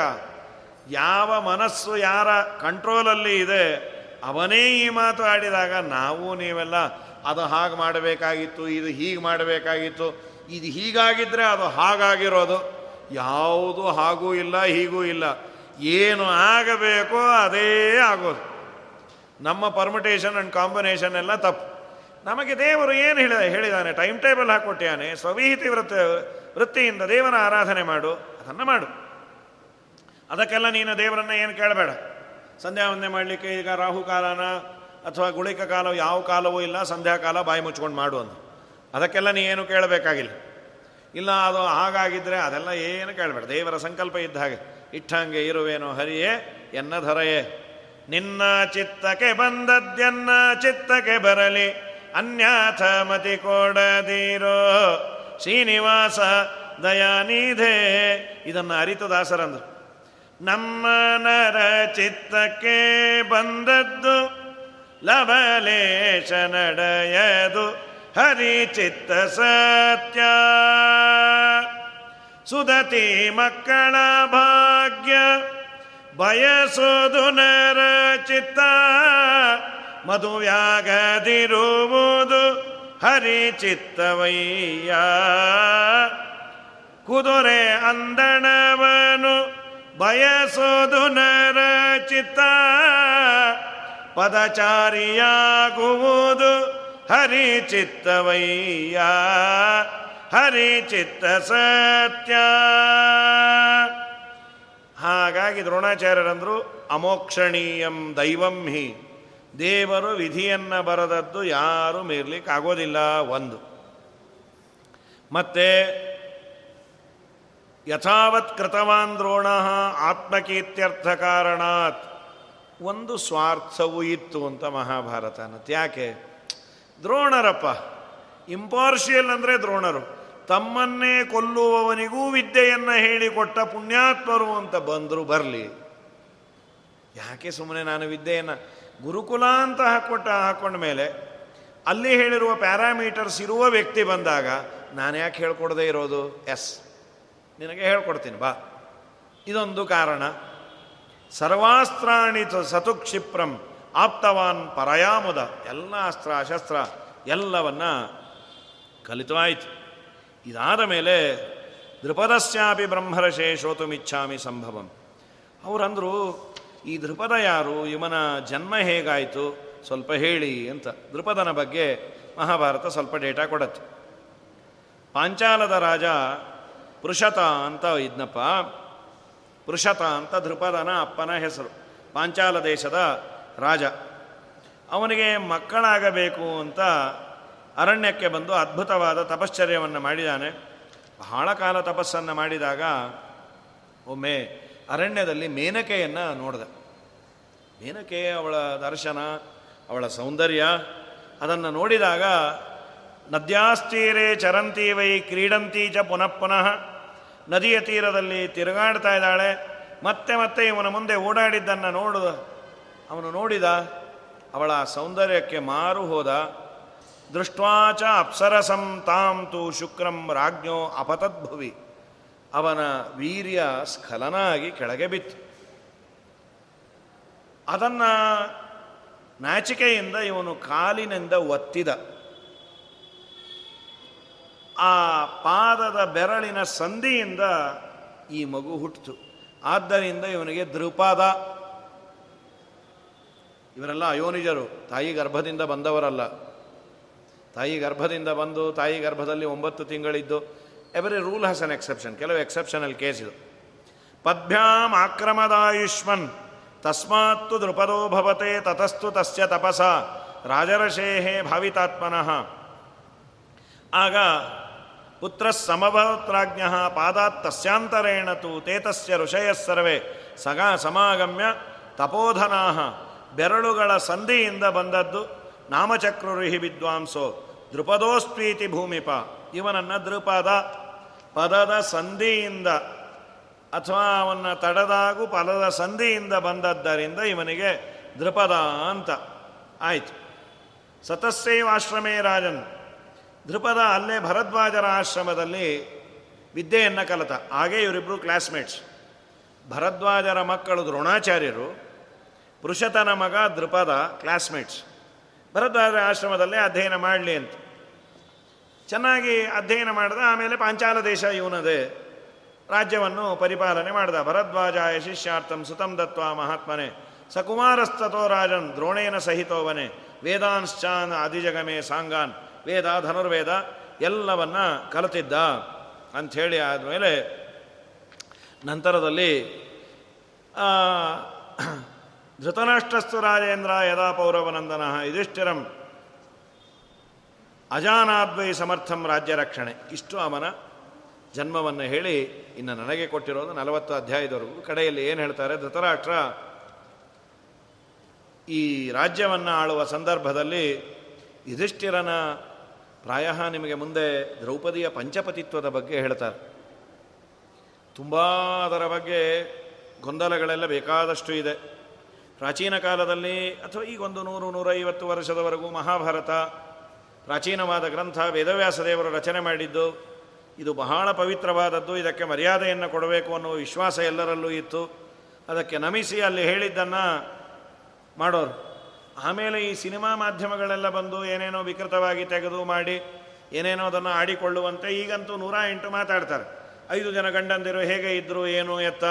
ಯಾವ ಮನಸ್ಸು ಯಾರ ಕಂಟ್ರೋಲಲ್ಲಿ ಇದೆ, ಅವನೇ ಈ ಮಾತು ಆಡಿದಾಗ ನಾವು ನೀವೆಲ್ಲ, ಅದು ಹಾಗೆ ಮಾಡಬೇಕಾಗಿತ್ತು, ಇದು ಹೀಗೆ ಮಾಡಬೇಕಾಗಿತ್ತು, ಇದು ಹೀಗಾಗಿದ್ದರೆ ಅದು ಹಾಗಾಗಿರೋದು. ಯಾವುದು ಹಾಗೂ ಇಲ್ಲ, ಹೀಗೂ ಇಲ್ಲ. ಏನು ಆಗಬೇಕೋ ಅದೇ ಆಗೋದು. ನಮ್ಮ ಪರ್ಮಿಟೇಷನ್ ಆ್ಯಂಡ್ ಕಾಂಬಿನೇಷನ್ ಎಲ್ಲ ತಪ್ಪು. ನಮಗೆ ದೇವರು ಏನು ಹೇಳಿದ ಹೇಳಿದಾನೆ ಟೈಮ್ ಟೇಬಲ್ ಹಾಕ್ಕೊಟ್ಟಿಯಾನೆ, ಸ್ವವಿಹಿತಿ ವೃತ್ತ, ವೃತ್ತಿಯಿಂದ ದೇವರ ಆರಾಧನೆ ಮಾಡು, ಅದನ್ನು ಮಾಡು. ಅದಕ್ಕೆಲ್ಲ ನೀನು ದೇವರನ್ನ ಏನು ಕೇಳಬೇಡ. ಸಂಧ್ಯಾ ವಂದನೆ ಮಾಡಲಿಕ್ಕೆ ಈಗ ರಾಹುಕಾಲನ ಅಥವಾ ಗುಳಿಕ ಕಾಲ ಯಾವ ಕಾಲವೂ ಇಲ್ಲ ಸಂಧ್ಯಾಕಾಲ ಬಾಯಿ ಮುಚ್ಕೊಂಡು ಮಾಡು ಅಂತ ಅದಕ್ಕೆಲ್ಲ ನೀ ಏನು ಕೇಳಬೇಕಾಗಿಲ್ಲ. ಇಲ್ಲ, ಅದು ಹಾಗಾಗಿದ್ದರೆ ಅದೆಲ್ಲ ಏನು ಕೇಳಬೇಡ. ದೇವರ ಸಂಕಲ್ಪ ಇದ್ದ ಹಾಗೆ. ಇಟ್ಟಂಗೆ ಇರುವೇನೋ ಹರಿಯೇ ಎನ್ನ ಧರೆಯೇ ನಿನ್ನ ಚಿತ್ತಕ್ಕೆ ಬಂದದ್ದೆನ್ನ ಚಿತ್ತಕ್ಕೆ ಬರಲಿ. ಅನ್ಯಾಥ ಮತಿ ಕೊಡದಿರೋ ಶ್ರೀನಿವಾಸ ದಯಾನಿಧೇ. ಇದನ್ನು ಅರಿತು ದಾಸರಂದ್ರು. ನಮ್ಮ ನರ ಚಿತ್ತಕ್ಕೆ ಬಂದದ್ದು ಲವಲೇಶ ನಡೆಯದು ಹರಿ ಚಿತ್ತ ಸತ್ಯ. ಸುದತಿ ಮಕ್ಕಳ ಭಾಗ್ಯ, ಬಯಸೋದು ನರ ಚಿತ್ತ, ಮದುವ್ಯಾಗದಿರುವುದು ಹರಿ ಚಿತ್ತವಯ್ಯ ಕುದುರೆ ಅಂದಣವನು ಬಯಸೋದು ನರ ಚಿತ್ತ ಪದಚಾರಿಯಾಗುವುದು ಹರಿ ಚಿತ್ತವಯ್ಯ ಹರಿ ಚಿತ್ತ ಸತ್ಯ. ಹಾಗಾಗಿ ದ್ರೋಣಾಚಾರ್ಯರಂದರು, ಅಮೋಕ್ಷಣೀಯಂ ದೈವಂ ಹಿ. ದೇವರು ವಿಧಿಯನ್ನು ಬರದದ್ದು ಯಾರು ಮೀರ್ಲಿಕ್ಕಾಗೋದಿಲ್ಲ, ಒಂದು. ಮತ್ತೆ ಯಥಾವತ್ ಕೃತವಾನ್ ದ್ರೋಣ ಆತ್ಮಕೀರ್ತ್ಯರ್ಥ ಕಾರಣಾತ್ ಒಂದು ಸ್ವಾರ್ಥವೂ ಇತ್ತು ಅಂತ ಮಹಾಭಾರತ ಅನ್ನತ್ತೆ ಯಾಕೆ? ದ್ರೋಣರಪ್ಪ, ಇಂಪಾರ್ಷಿಯಲ್ ಅಂದರೆ ದ್ರೋಣರು. ತಮ್ಮನ್ನೇ ಕೊಲ್ಲುವವನಿಗೂ ವಿದ್ಯೆಯನ್ನು ಹೇಳಿಕೊಟ್ಟ ಪುಣ್ಯಾತ್ಮರು ಅಂತ ಬಂದರು ಬರಲಿ. ಯಾಕೆ ಸುಮ್ಮನೆ ನಾನು ವಿದ್ಯೆಯನ್ನು ಗುರುಕುಲ ಅಂತ ಹಾಕೊಟ್ಟ, ಹಾಕೊಂಡ ಮೇಲೆ ಅಲ್ಲಿ ಹೇಳಿರುವ ಪ್ಯಾರಾಮೀಟರ್ಸ್ ಇರುವ ವ್ಯಕ್ತಿ ಬಂದಾಗ ನಾನು ಯಾಕೆ ಹೇಳ್ಕೊಡದೇ ಇರೋದು? ಎಸ್. ನಿನಗೆ ಹೇಳ್ಕೊಡ್ತೀನಿ, ಬಾ. ಇದೊಂದು ಕಾರಣ. ಸರ್ವಾಸ್ತ್ರಾಣಿ ಸತು ಕ್ಷಿಪ್ರಂ ಆಪ್ತವಾನ್ ಪರಯಾಮುದ. ಎಲ್ಲ ಅಸ್ತ್ರ, ಶಸ್ತ್ರ ಎಲ್ಲವನ್ನ ಕಲಿತವಾಯಿತು ಇದಾದ ಮೇಲೆ ದೃಪದಸ್ಯಾಪಿ ಬ್ರಹ್ಮರಶೇ ಶೋತುಮಿಚ್ಛಾಮಿ ಸಂಭವಂ. ಅವರಂದರು, ಈ ದೃಪದ ಯಾರು, ಇವನ ಜನ್ಮ ಹೇಗಾಯಿತು, ಸ್ವಲ್ಪ ಹೇಳಿ ಅಂತ. ದೃಪದನ ಬಗ್ಗೆ ಮಹಾಭಾರತ ಸ್ವಲ್ಪ ಡೇಟಾ ಕೊಡತ್ತೆ. ಪಾಂಚಾಲದ ರಾಜ ಪೃಷತ ಅಂತ ಇದ್ನಪ್ಪ. ಪುರುಷತ ಅಂತ ದೃಪದನ ಅಪ್ಪನ ಹೆಸರು. ಪಾಂಚಾಲ ದೇಶದ ರಾಜ. ಅವನಿಗೆ ಮಕ್ಕಳಾಗಬೇಕು ಅಂತ ಅರಣ್ಯಕ್ಕೆ ಬಂದು ಅದ್ಭುತವಾದ ತಪಶ್ಚರ್ಯವನ್ನು ಮಾಡಿದ್ದಾನೆ ಬಹಳ ಕಾಲ ತಪಸ್ಸನ್ನು ಮಾಡಿದಾಗ ಒಮ್ಮೆ ಅರಣ್ಯದಲ್ಲಿ ಮೇನಕೆಯನ್ನು ನೋಡಿದ. ಮೇನಕೆ ಅವಳ ದರ್ಶನ, ಅವಳ ಸೌಂದರ್ಯ, ಅದನ್ನು ನೋಡಿದಾಗ ನದ್ಯಾಸ್ತೀರೇ ಚರಂತಿ ವೈ ಕ್ರೀಡಂತಿ ಪುನಃ ಪುನಃ ನದಿಯ ತೀರದಲ್ಲಿ ತಿರುಗಾಡ್ತಾ ಇದ್ದಾಳೆ. ಮತ್ತೆ ಮತ್ತೆ ಇವನ ಮುಂದೆ ಓಡಾಡಿದ್ದನ್ನು ನೋಡಿದ, ಅವನು ನೋಡಿದ, ಅವಳ ಸೌಂದರ್ಯಕ್ಕೆ ಮಾರು ಹೋದ. ದೃಷ್ಟ್ವಾಚ ಅಪ್ಸರಸಂ ತಾಂ ತು ಶುಕ್ರಂ ರಾಜ್ಞೋ ಅಪತದ್ಭುವಿ. ಅವನ ವೀರ್ಯ ಸ್ಖಲನ ಆಗಿ ಕೆಳಗೆ ಬಿತ್ತು. ಅದನ್ನು ನಾಚಿಕೆಯಿಂದ ಇವನು ಕಾಲಿನಿಂದ ಒತ್ತಿದ. ಆ ಪಾದದ ಬೆರಳಿನ ಸಂಧಿಯಿಂದ ಈ ಮಗು ಹುಟ್ಟಿತು ಆದ್ದರಿಂದ ಇವನಿಗೆ ದೃಪಾದ ಇವರೆಲ್ಲ ಅಯೋನಿಜರು. ತಾಯಿ ಗರ್ಭದಿಂದ ಬಂದವರಲ್ಲ. ತಾಯಿ ಗರ್ಭದಿಂದ ಬಂದು ತಾಯಿ ಗರ್ಭದಲ್ಲಿ ಒಂಬತ್ತು ತಿಂಗಳಿದ್ದು every rule has an exception ಕೆಲವು ಎಕ್ಸೆಪ್ಷನಲ್ ಕೇಸ್ ಇದು. ಪದ್ಭ್ಯಾಂ ಆಕ್ರಮದಾಯುಷ್ಮನ್. ತಸ್ಮಾತ್ತು ದೃಪದೋ ಭವತೆ, ತತಸ್ತು ತಸ್ಯ ತಪಸ. ರಾಜರಶೇಹೇ ಭಾವಿತಾತ್ಮನಃ. ಆಗ ಪುತ್ರ ಸಮಭವತ್ರಾಜ್ಞ ಪಾದಾತ್ ತಸ್ಯಾಂತರೇಣ ತು ತೇತಸ್ಯ ಸರ್ವೇ ಸಗಾ ಸಮಾಗಮ್ಯ ತಪೋಧನಾ. ಬೆರಳುಗಳ ಸಂಧಿಯಿಂದ ಬಂದದ್ದು ನಾಮಚಕ್ರುರಿಹಿ ವಿದ್ವಾಂಸೋ ದೃಪದೋಸ್ತ್ವೀತಿ ಭೂಮಿಪ. ಇವನನ್ನು ದೃಪದ ಪದದ ಸಂಧಿಯಿಂದ ಅಥವಾ ಅವನ್ನ ತಡದಾಗು ಪದದ ಸಂಧಿಯಿಂದ ಬಂದದ್ದರಿಂದ ಇವನಿಗೆ ದೃಪದ ಅಂತ. ಆಯಿತು. ಸತಸ್ಸೈವಾಶ್ರಮೇ ರಾಜನ್. ದೃಪದ ಅಲ್ಲೇ ಭರದ್ವಾಜರ ಆಶ್ರಮದಲ್ಲಿ ವಿದ್ಯೆಯನ್ನು ಕಲಿತ. ಹಾಗೇ ಇವರಿಬ್ಬರು ಕ್ಲಾಸ್ಮೇಟ್ಸ್ ಭರದ್ವಾಜರ ಮಕ್ಕಳು ದ್ರೋಣಾಚಾರ್ಯರು, ಪುರುಷತನ ಮಗ ದೃಪದ ಕ್ಲಾಸ್ಮೇಟ್ಸ್ ಭರದ್ವಾಜರ ಆಶ್ರಮದಲ್ಲೇ ಅಧ್ಯಯನ ಮಾಡಲಿ ಅಂತ. ಚೆನ್ನಾಗಿ ಅಧ್ಯಯನ ಮಾಡಿದ, ಆಮೇಲೆ ಪಾಂಚಾಲ ದೇಶ ಇವನದೇ ರಾಜ್ಯವನ್ನು ಪರಿಪಾಲನೆ ಮಾಡಿದ. ಭರದ್ವಾಜಾಯ ಶಿಷ್ಯಾರ್ಥಂ ಸುತಂ ದತ್ವ ಮಹಾತ್ಮನೆ. ಸಕುಮಾರಸ್ತಥೋ ರಾಜನ್ ದ್ರೋಣೇನ ಸಹಿತೋವನೆ. ವೇದಾಂಶ್ಚಾನ್ ಅಧಿಜಗಮೆ ಸಾಂಗಾನ್. ವೇದ, ಧನುರ್ವೇದ ಎಲ್ಲವನ್ನ ಕಲಿತಿದ್ದ ಅಂಥೇಳಿ ಆದಮೇಲೆ ನಂತರದಲ್ಲಿ ಧೃತರಾಷ್ಟ್ರಸ್ತು ರಾಜೇಂದ್ರ ಯದಾ ಪೌರವನಂದನ ಯುಧಿಷ್ಠಿರಂ ಅಜಾನಾದ್ವೈ ಸಮರ್ಥಂ ರಾಜ್ಯ ರಕ್ಷಣೆ. ಇಷ್ಟು ಅವನ ಜನ್ಮವನ್ನು ಹೇಳಿ ಇನ್ನು ನನಗೆ ಕೊಟ್ಟಿರೋದು ನಲವತ್ತು ಅಧ್ಯಾಯದವರೆಗೂ. ಕಡೆಯಲ್ಲಿ ಏನು ಹೇಳ್ತಾರೆ? ಧೃತರಾಷ್ಟ್ರ ಈ ರಾಜ್ಯವನ್ನು ಆಳುವ ಸಂದರ್ಭದಲ್ಲಿ ಯುಧಿಷ್ಠಿರನ ಪ್ರಾಯ ನಿಮಗೆ ಮುಂದೆ ದ್ರೌಪದಿಯ ಪಂಚಪತಿತ್ವದ ಬಗ್ಗೆ ಹೇಳ್ತಾರೆ. ತುಂಬ ಅದರ ಬಗ್ಗೆ ಗೊಂದಲಗಳೆಲ್ಲ ಬೇಕಾದಷ್ಟು ಇದೆ. ಪ್ರಾಚೀನ ಕಾಲದಲ್ಲಿ ಅಥವಾ ಈಗೊಂದು ನೂರು, ನೂರೈವತ್ತು ವರ್ಷದವರೆಗೂ ಮಹಾಭಾರತ, ಪ್ರಾಚೀನವಾದ ಗ್ರಂಥ ವೇದವ್ಯಾಸ ದೇವರು ರಚನೆ ಮಾಡಿದ್ದು, ಇದು ಬಹಳ ಪವಿತ್ರವಾದದ್ದು, ಇದಕ್ಕೆ ಮರ್ಯಾದೆಯನ್ನು ಕೊಡಬೇಕು ಅನ್ನುವ ವಿಶ್ವಾಸ ಎಲ್ಲರಲ್ಲೂ ಇತ್ತು. ಅದಕ್ಕೆ ನಮಿಸಿ ಅಲ್ಲಿ ಹೇಳಿದ್ದನ್ನು ಮಾಡೋರು. ಆಮೇಲೆ ಈ ಸಿನಿಮಾ ಮಾಧ್ಯಮಗಳೆಲ್ಲ ಬಂದು ಏನೇನೋ ವಿಕೃತವಾಗಿ ತೆಗೆದು ಮಾಡಿ, ಏನೇನೋ ಅದನ್ನು ಆಡಿಕೊಳ್ಳುವಂತೆ ಈಗಂತೂ ನೂರ ಎಂಟು ಮಾತಾಡ್ತಾರೆ. ಐದು ಜನ ಗಂಡಂದಿರು ಹೇಗೆ ಇದ್ದರು ಏನು ಎತ್ತ?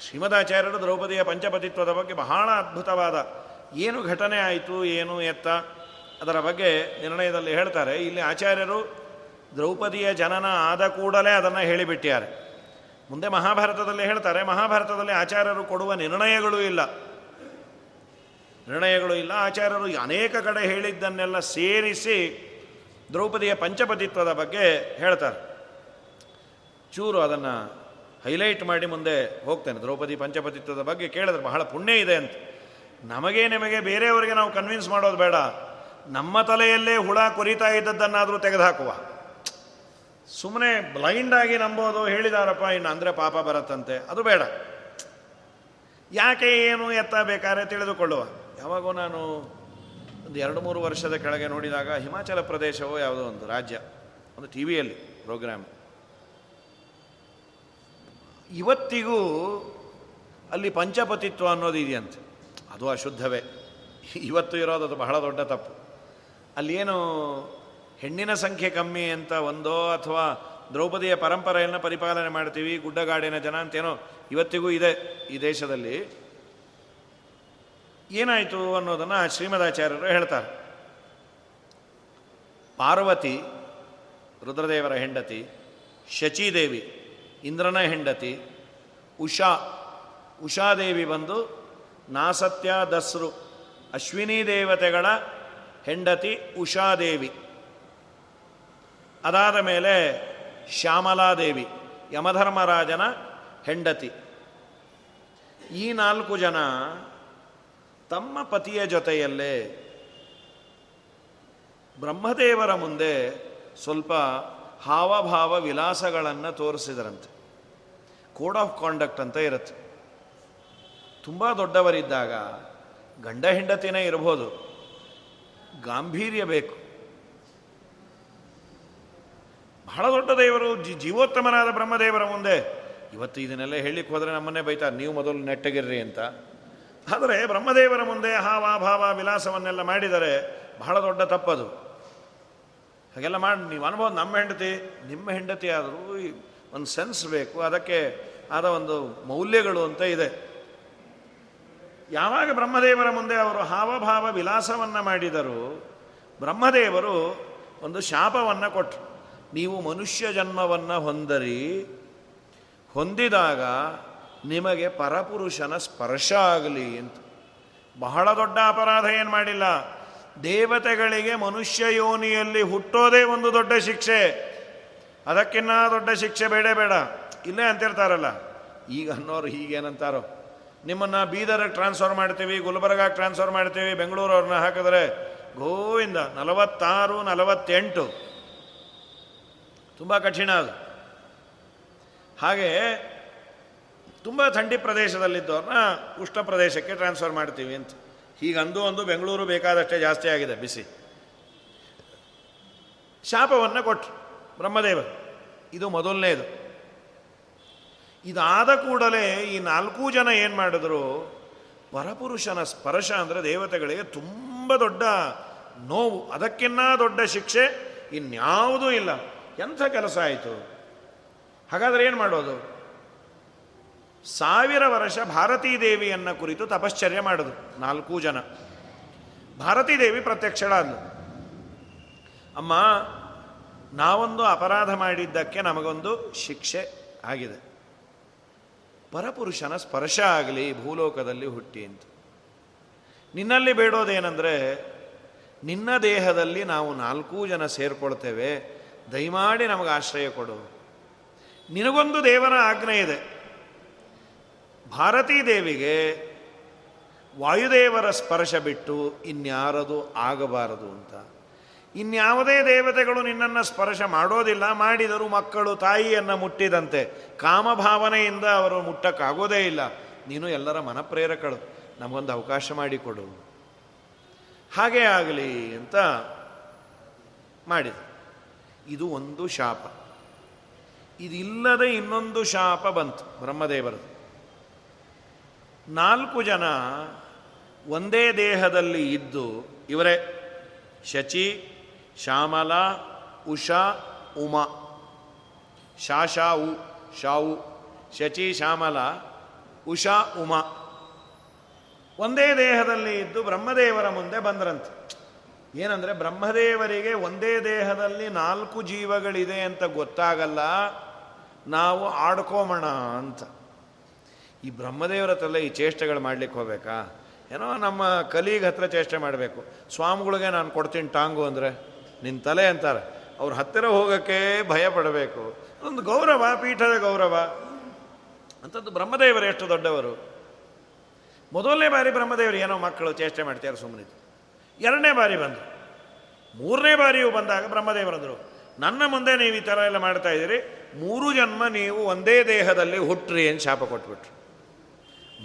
ಶ್ರೀಮದಾಚಾರ್ಯರು ದ್ರೌಪದಿಯ ಪಂಚಪತಿತ್ವದ ಬಗ್ಗೆ ಬಹಳ ಅದ್ಭುತವಾದ ಏನು ಘಟನೆ ಆಯಿತು, ಏನು ಎತ್ತ? ಅದರ ಬಗ್ಗೆ ನಿರ್ಣಯದಲ್ಲಿ ಹೇಳ್ತಾರೆ. ಇಲ್ಲಿ ಆಚಾರ್ಯರು ದ್ರೌಪದಿಯ ಜನನ ಆದ ಕೂಡಲೇ ಅದನ್ನು ಹೇಳಿಬಿಟ್ಟಿದ್ದಾರೆ. ಮುಂದೆ ಮಹಾಭಾರತದಲ್ಲಿ ಹೇಳ್ತಾರೆ, ಮಹಾಭಾರತದಲ್ಲಿ ಆಚಾರ್ಯರು ಕೊಡುವ ನಿರ್ಣಯಗಳು ಇಲ್ಲ. ನಿರ್ಣಯಗಳು ಇಲ್ಲ. ಆಚಾರ್ಯರು ಅನೇಕ ಕಡೆ ಹೇಳಿದ್ದನ್ನೆಲ್ಲ ಸೇರಿಸಿ ದ್ರೌಪದಿಯ ಪಂಚಪತಿತ್ವದ ಬಗ್ಗೆ ಹೇಳ್ತಾರೆ. ಚೂರು ಅದನ್ನು ಹೈಲೈಟ್ ಮಾಡಿ ಮುಂದೆ ಹೋಗ್ತೇನೆ. ದ್ರೌಪದಿ ಪಂಚಪತಿತ್ವದ ಬಗ್ಗೆ ಕೇಳಿದ್ರೆ ಬಹಳ ಪುಣ್ಯ ಇದೆ ಅಂತ. ನಮಗೆ ನಿಮಗೆ ಬೇರೆಯವರಿಗೆ ನಾವು ಕನ್ವಿನ್ಸ್ ಮಾಡೋದು ಬೇಡ. ನಮ್ಮ ತಲೆಯಲ್ಲೇ ಹುಳ ಕೊರಿತಾ ಇದ್ದದ್ದನ್ನಾದರೂ ತೆಗೆದುಹಾಕುವ. ಸುಮ್ಮನೆ ಬ್ಲೈಂಡ್ ಆಗಿ ನಂಬೋದು ಹೇಳಿದಾರಪ್ಪ, ಇನ್ನು ಅಂದರೆ ಪಾಪ ಬರತ್ತಂತೆ. ಅದು ಬೇಡ. ಯಾಕೆ ಏನು ಎತ್ತ ಬೇಕಾದ್ರೆ ತಿಳಿದುಕೊಳ್ಳುವ. ಯಾವಾಗೋ ನಾನು ಒಂದು ಎರಡು ಮೂರು ವರ್ಷದ ಕೆಳಗೆ ನೋಡಿದಾಗ ಹಿಮಾಚಲ ಪ್ರದೇಶವೋ ಯಾವುದೋ ಒಂದು ರಾಜ್ಯ, ಒಂದು ಟಿ ವಿಯಲ್ಲಿ ಪ್ರೋಗ್ರಾಮ್ ಇವತ್ತಿಗೂ ಅಲ್ಲಿ ಪಂಚಪತಿತ್ವ ಅನ್ನೋದು ಇದೆಯಂತೆ. ಅದು ಅಶುದ್ಧವೇ. ಇವತ್ತು ಇರೋದು ಅದು ಬಹಳ ದೊಡ್ಡ ತಪ್ಪು. ಅಲ್ಲೇನು ಹೆಣ್ಣಿನ ಸಂಖ್ಯೆ ಕಮ್ಮಿ ಅಂತ ಒಂದೋ ಅಥವಾ ದ್ರೌಪದಿಯ ಪರಂಪರೆಯನ್ನು ಪರಿಪಾಲನೆ ಮಾಡ್ತೀವಿ, ಗುಡ್ಡಗಾಡಿನ ಜನ ಅಂತೇನೋ ಇವತ್ತಿಗೂ ಇದೆ ಈ ದೇಶದಲ್ಲಿ. ಏನಾಯಿತು ಅನ್ನೋದನ್ನು ಶ್ರೀಮದಾಚಾರ್ಯರು ಹೇಳ್ತಾರೆ. ಪಾರ್ವತಿ, ರುದ್ರದೇವರ ಹೆಂಡತಿ, ಶಚಿದೇವಿ, ಇಂದ್ರನ ಹೆಂಡತಿ, ಉಷಾ, ಉಷಾದೇವಿ ಬಂದು ನಾಸತ್ಯ, ದಸ್ರು, ಅಶ್ವಿನಿ ದೇವತೆಗಳ ಹೆಂಡತಿ ಉಷಾದೇವಿ. ಅದಾದ ಮೇಲೆ ಶ್ಯಾಮಲಾದೇವಿ, ಯಮಧರ್ಮರಾಜನ ಹೆಂಡತಿ. ಈ ನಾಲ್ಕು ಜನ ತಮ್ಮ ಪತಿಯ ಜೊತೆಯಲ್ಲೇ ಬ್ರಹ್ಮದೇವರ ಮುಂದೆ ಸ್ವಲ್ಪ ಹಾವಭಾವ ವಿಲಾಸಗಳನ್ನು ತೋರಿಸಿದರಂತೆ. ಕೋಡ್ ಆಫ್ ಕಾಂಡಕ್ಟ್ ಅಂತ ಇರುತ್ತೆ. ತುಂಬ ದೊಡ್ಡವರಿದ್ದಾಗ ಗಂಡ ಹೆಂಡತಿನೇ ಇರಬಹುದು ಗಾಂಭೀರ್ಯ ಬೇಕು. ಬಹಳ ದೊಡ್ಡ ದೇವರು ಜೀವೋತ್ತಮನಾದ ಬ್ರಹ್ಮದೇವರ ಮುಂದೆ. ಇವತ್ತು ಇದನ್ನೆಲ್ಲ ಹೇಳಲಿಕ್ಕೆ ಹೋದರೆ ನಮ್ಮನ್ನೇ ಬೈತಾರೆ, ನೀವು ಮೊದಲು ನೆಟ್ಟಗಿರ್ರಿ ಅಂತ. ಆದರೆ ಬ್ರಹ್ಮದೇವರ ಮುಂದೆ ಹಾವ ಭಾವ ವಿಲಾಸವನ್ನೆಲ್ಲ ಮಾಡಿದರೆ ಬಹಳ ದೊಡ್ಡ ತಪ್ಪದು. ಹಾಗೆಲ್ಲ ಮಾಡಿ, ನೀವು ಅನುಭವ ನಮ್ಮ ಹೆಂಡತಿ, ನಿಮ್ಮ ಹೆಂಡತಿ ಆದರೂ ಒಂದು ಸೆನ್ಸ್ ಬೇಕು, ಅದಕ್ಕೆ ಆದ ಒಂದು ಮೌಲ್ಯಗಳು ಅಂತ ಇದೆ. ಯಾವಾಗ ಬ್ರಹ್ಮದೇವರ ಮುಂದೆ ಅವರು ಹಾವಭಾವ ವಿಲಾಸವನ್ನು ಮಾಡಿದರು ಬ್ರಹ್ಮದೇವರು ಒಂದು ಶಾಪವನ್ನು ಕೊಟ್ಟರು ನೀವು ಮನುಷ್ಯ ಜನ್ಮವನ್ನು ಹೊಂದರಿ, ಹೊಂದಿದಾಗ ನಿಮಗೆ ಪರಪುರುಷನ ಸ್ಪರ್ಶ ಆಗಲಿ ಅಂತ. ಬಹಳ ದೊಡ್ಡ ಅಪರಾಧ ಏನು ಮಾಡಿಲ್ಲ. ದೇವತೆಗಳಿಗೆ ಮನುಷ್ಯ ಯೋನಿಯಲ್ಲಿ ಹುಟ್ಟೋದೇ ಒಂದು ದೊಡ್ಡ ಶಿಕ್ಷೆ. ಅದಕ್ಕಿನ್ನ ದೊಡ್ಡ ಶಿಕ್ಷೆ ಬೇಡ ಬೇಡ. ಇಲ್ಲೇ ಅಂತಿರ್ತಾರಲ್ಲ. ಈಗ ಅನ್ನೋರು ಹೀಗೇನಂತಾರೋ. ನಿಮ್ಮನ್ನು ಬೀದರ್ಗೆ ಟ್ರಾನ್ಸ್ಫರ್ ಮಾಡ್ತೀವಿ, ಗುಲ್ಬರ್ಗಾಗೆ ಟ್ರಾನ್ಸ್ಫರ್ ಮಾಡ್ತೀವಿ, ಬೆಂಗಳೂರವ್ರನ್ನ ಹಾಕಿದ್ರೆ ಗೋವಿಂದ ನಲವತ್ತಾರು, ನಲವತ್ತೆಂಟು. ತುಂಬ ಕಠಿಣ ಅದು. ಹಾಗೆ ತುಂಬ ಥಂಡಿ ಪ್ರದೇಶದಲ್ಲಿದ್ದವ್ರನ್ನ ಉಷ್ಣ ಪ್ರದೇಶಕ್ಕೆ ಟ್ರಾನ್ಸ್ಫರ್ ಮಾಡ್ತೀವಿ ಅಂತ. ಹೀಗಂದು ಒಂದು ಬೆಂಗಳೂರು ಬೇಕಾದಷ್ಟೇ ಜಾಸ್ತಿ ಆಗಿದೆ, ಬಿಸಿ. ಶಾಪವನ್ನು ಕೊಟ್ಟರು ಬ್ರಹ್ಮದೇವರು. ಇದು ಮೊದಲನೇದು. ಇದಾದ ಕೂಡಲೇ ಈ ನಾಲ್ಕು ಜನ ಏನು ಮಾಡಿದ್ರು, ಪರಪುರುಷನ ಸ್ಪರ್ಶ ಅಂದರೆ ದೇವತೆಗಳಿಗೆ ತುಂಬ ದೊಡ್ಡ ನೋವು, ಅದಕ್ಕಿನ್ನ ದೊಡ್ಡ ಶಿಕ್ಷೆ ಇನ್ಯಾವುದೂ ಇಲ್ಲ. ಎಂಥ ಕೆಲಸ ಆಯಿತು? ಹಾಗಾದರೆ ಏನು ಮಾಡೋದು? ಸಾವಿರ ವರ್ಷ ಭಾರತೀ ದೇವಿಯನ್ನು ಕುರಿತು ತಪಶ್ಚರ್ಯ ಮಾಡಿದ್ರು ನಾಲ್ಕು ಜನ. ಭಾರತೀ ದೇವಿ ಪ್ರತ್ಯಕ್ಷಳಾದ್ಲು. ಅಮ್ಮ, ನಾವೊಂದು ಅಪರಾಧ ಮಾಡಿದ್ದಕ್ಕೆ ನಮಗೊಂದು ಶಿಕ್ಷೆ ಆಗಿದೆ. ಪರಪುರುಷನ ಸ್ಪರ್ಶ ಆಗಲಿ, ಭೂಲೋಕದಲ್ಲಿ ಹುಟ್ಟಿ ಅಂತ. ನಿನ್ನಲ್ಲಿ ಬೇಡೋದೇನೆಂದರೆ, ನಿನ್ನ ದೇಹದಲ್ಲಿ ನಾವು ನಾಲ್ಕೂ ಜನ ಸೇರ್ಕೊಳ್ತೇವೆ. ದಯಮಾಡಿ ನಮಗೆ ಆಶ್ರಯ ಕೊಡು. ನಿನಗೊಂದು ದೇವರ ಆಜ್ಞೆ ಇದೆ. ಭಾರತೀ ದೇವಿಗೆ ವಾಯುದೇವರ ಸ್ಪರ್ಶ ಬಿಟ್ಟು ಇನ್ಯಾರದು ಆಗಬಾರದು ಅಂತ. ಇನ್ಯಾವುದೇ ದೇವತೆಗಳು ನಿನ್ನನ್ನು ಸ್ಪರ್ಶ ಮಾಡೋದಿಲ್ಲ, ಮಾಡಿದರೂ ಮಕ್ಕಳು ತಾಯಿಯನ್ನು ಮುಟ್ಟಿದಂತೆ. ಕಾಮಭಾವನೆಯಿಂದ ಅವರು ಮುಟ್ಟಕ್ಕಾಗೋದೇ ಇಲ್ಲ. ನೀನು ಎಲ್ಲರ ಮನಪ್ರೇರಕಳು. ನಮಗೊಂದು ಅವಕಾಶ ಮಾಡಿಕೊಡು. ಹಾಗೇ ಆಗಲಿ ಅಂತ ಮಾಡಿದ. ಇದು ಒಂದು ಶಾಪ. ಇದಿಲ್ಲದೆ ಇನ್ನೊಂದು ಶಾಪ ಬಂತು ಬ್ರಹ್ಮದೇವರದು. ನಾಲ್ಕು ಜನ ಒಂದೇ ದೇಹದಲ್ಲಿ ಇದ್ದು, ಇವರೇ ಶಚಿ, ಶ್ಯಾಮಲ, ಉಷಾ, ಉಮಾ. ಶಾಶಾ ಉ ಶಾವು ಶಚಿ, ಶ್ಯಾಮಲ, ಉಷಾ, ಉಮಾ. ಒಂದೇ ದೇಹದಲ್ಲಿ ಇದ್ದು ಬ್ರಹ್ಮದೇವರ ಮುಂದೆ ಬಂದ್ರಂತೆ. ಏನಂದರೆ ಬ್ರಹ್ಮದೇವರಿಗೆ ಒಂದೇ ದೇಹದಲ್ಲಿ ನಾಲ್ಕು ಜೀವಗಳಿದೆ ಅಂತ ಗೊತ್ತಾಗಲ್ಲ, ನಾವು ಆಡ್ಕೋಮಣ ಅಂತ. ಈ ಬ್ರಹ್ಮದೇವರ ಹತ್ರಲ್ಲ ಈ ಚೇಷ್ಟೆಗಳು ಮಾಡ್ಲಿಕ್ಕೆ ಹೋಗ್ಬೇಕಾ? ಏನೋ ನಮ್ಮ ಕಲಿಗೆ ಹತ್ರ ಚೇಷ್ಟೆ ಮಾಡಬೇಕು. ಸ್ವಾಮಿಗಳಿಗೆ ನಾನು ಕೊಡ್ತೀನಿ ಟಾಂಗು ಅಂದರೆ ನಿನ್ನ ತಲೆ ಅಂತಾರೆ. ಅವ್ರ ಹತ್ತಿರ ಹೋಗೋಕ್ಕೆ ಭಯ ಪಡಬೇಕು. ಒಂದು ಗೌರವ, ಪೀಠದ ಗೌರವ. ಅಂಥದ್ದು ಬ್ರಹ್ಮದೇವರು ಎಷ್ಟು ದೊಡ್ಡವರು. ಮೊದಲನೇ ಬಾರಿ ಬ್ರಹ್ಮದೇವರು ಏನೋ ಮಕ್ಕಳು ಚೇಷ್ಟೆ ಮಾಡ್ತಾರೆ ಸುಮ್ಮನೆ ಎರಡನೇ ಬಾರಿ ಬಂದರು. ಮೂರನೇ ಬಾರಿಯೂ ಬಂದಾಗ ಬ್ರಹ್ಮದೇವರಂದರು ನನ್ನ ಮುಂದೆ ನೀವು ಈ ಥರ ಎಲ್ಲ ಮಾಡ್ತಾ ಇದ್ದೀರಿ. ಮೂರು ಜನ್ಮ ನೀವು ಒಂದೇ ದೇಹದಲ್ಲಿ ಹುಟ್ಟ್ರಿ ಅಂತ ಶಾಪ ಕೊಟ್ಬಿಟ್ರು.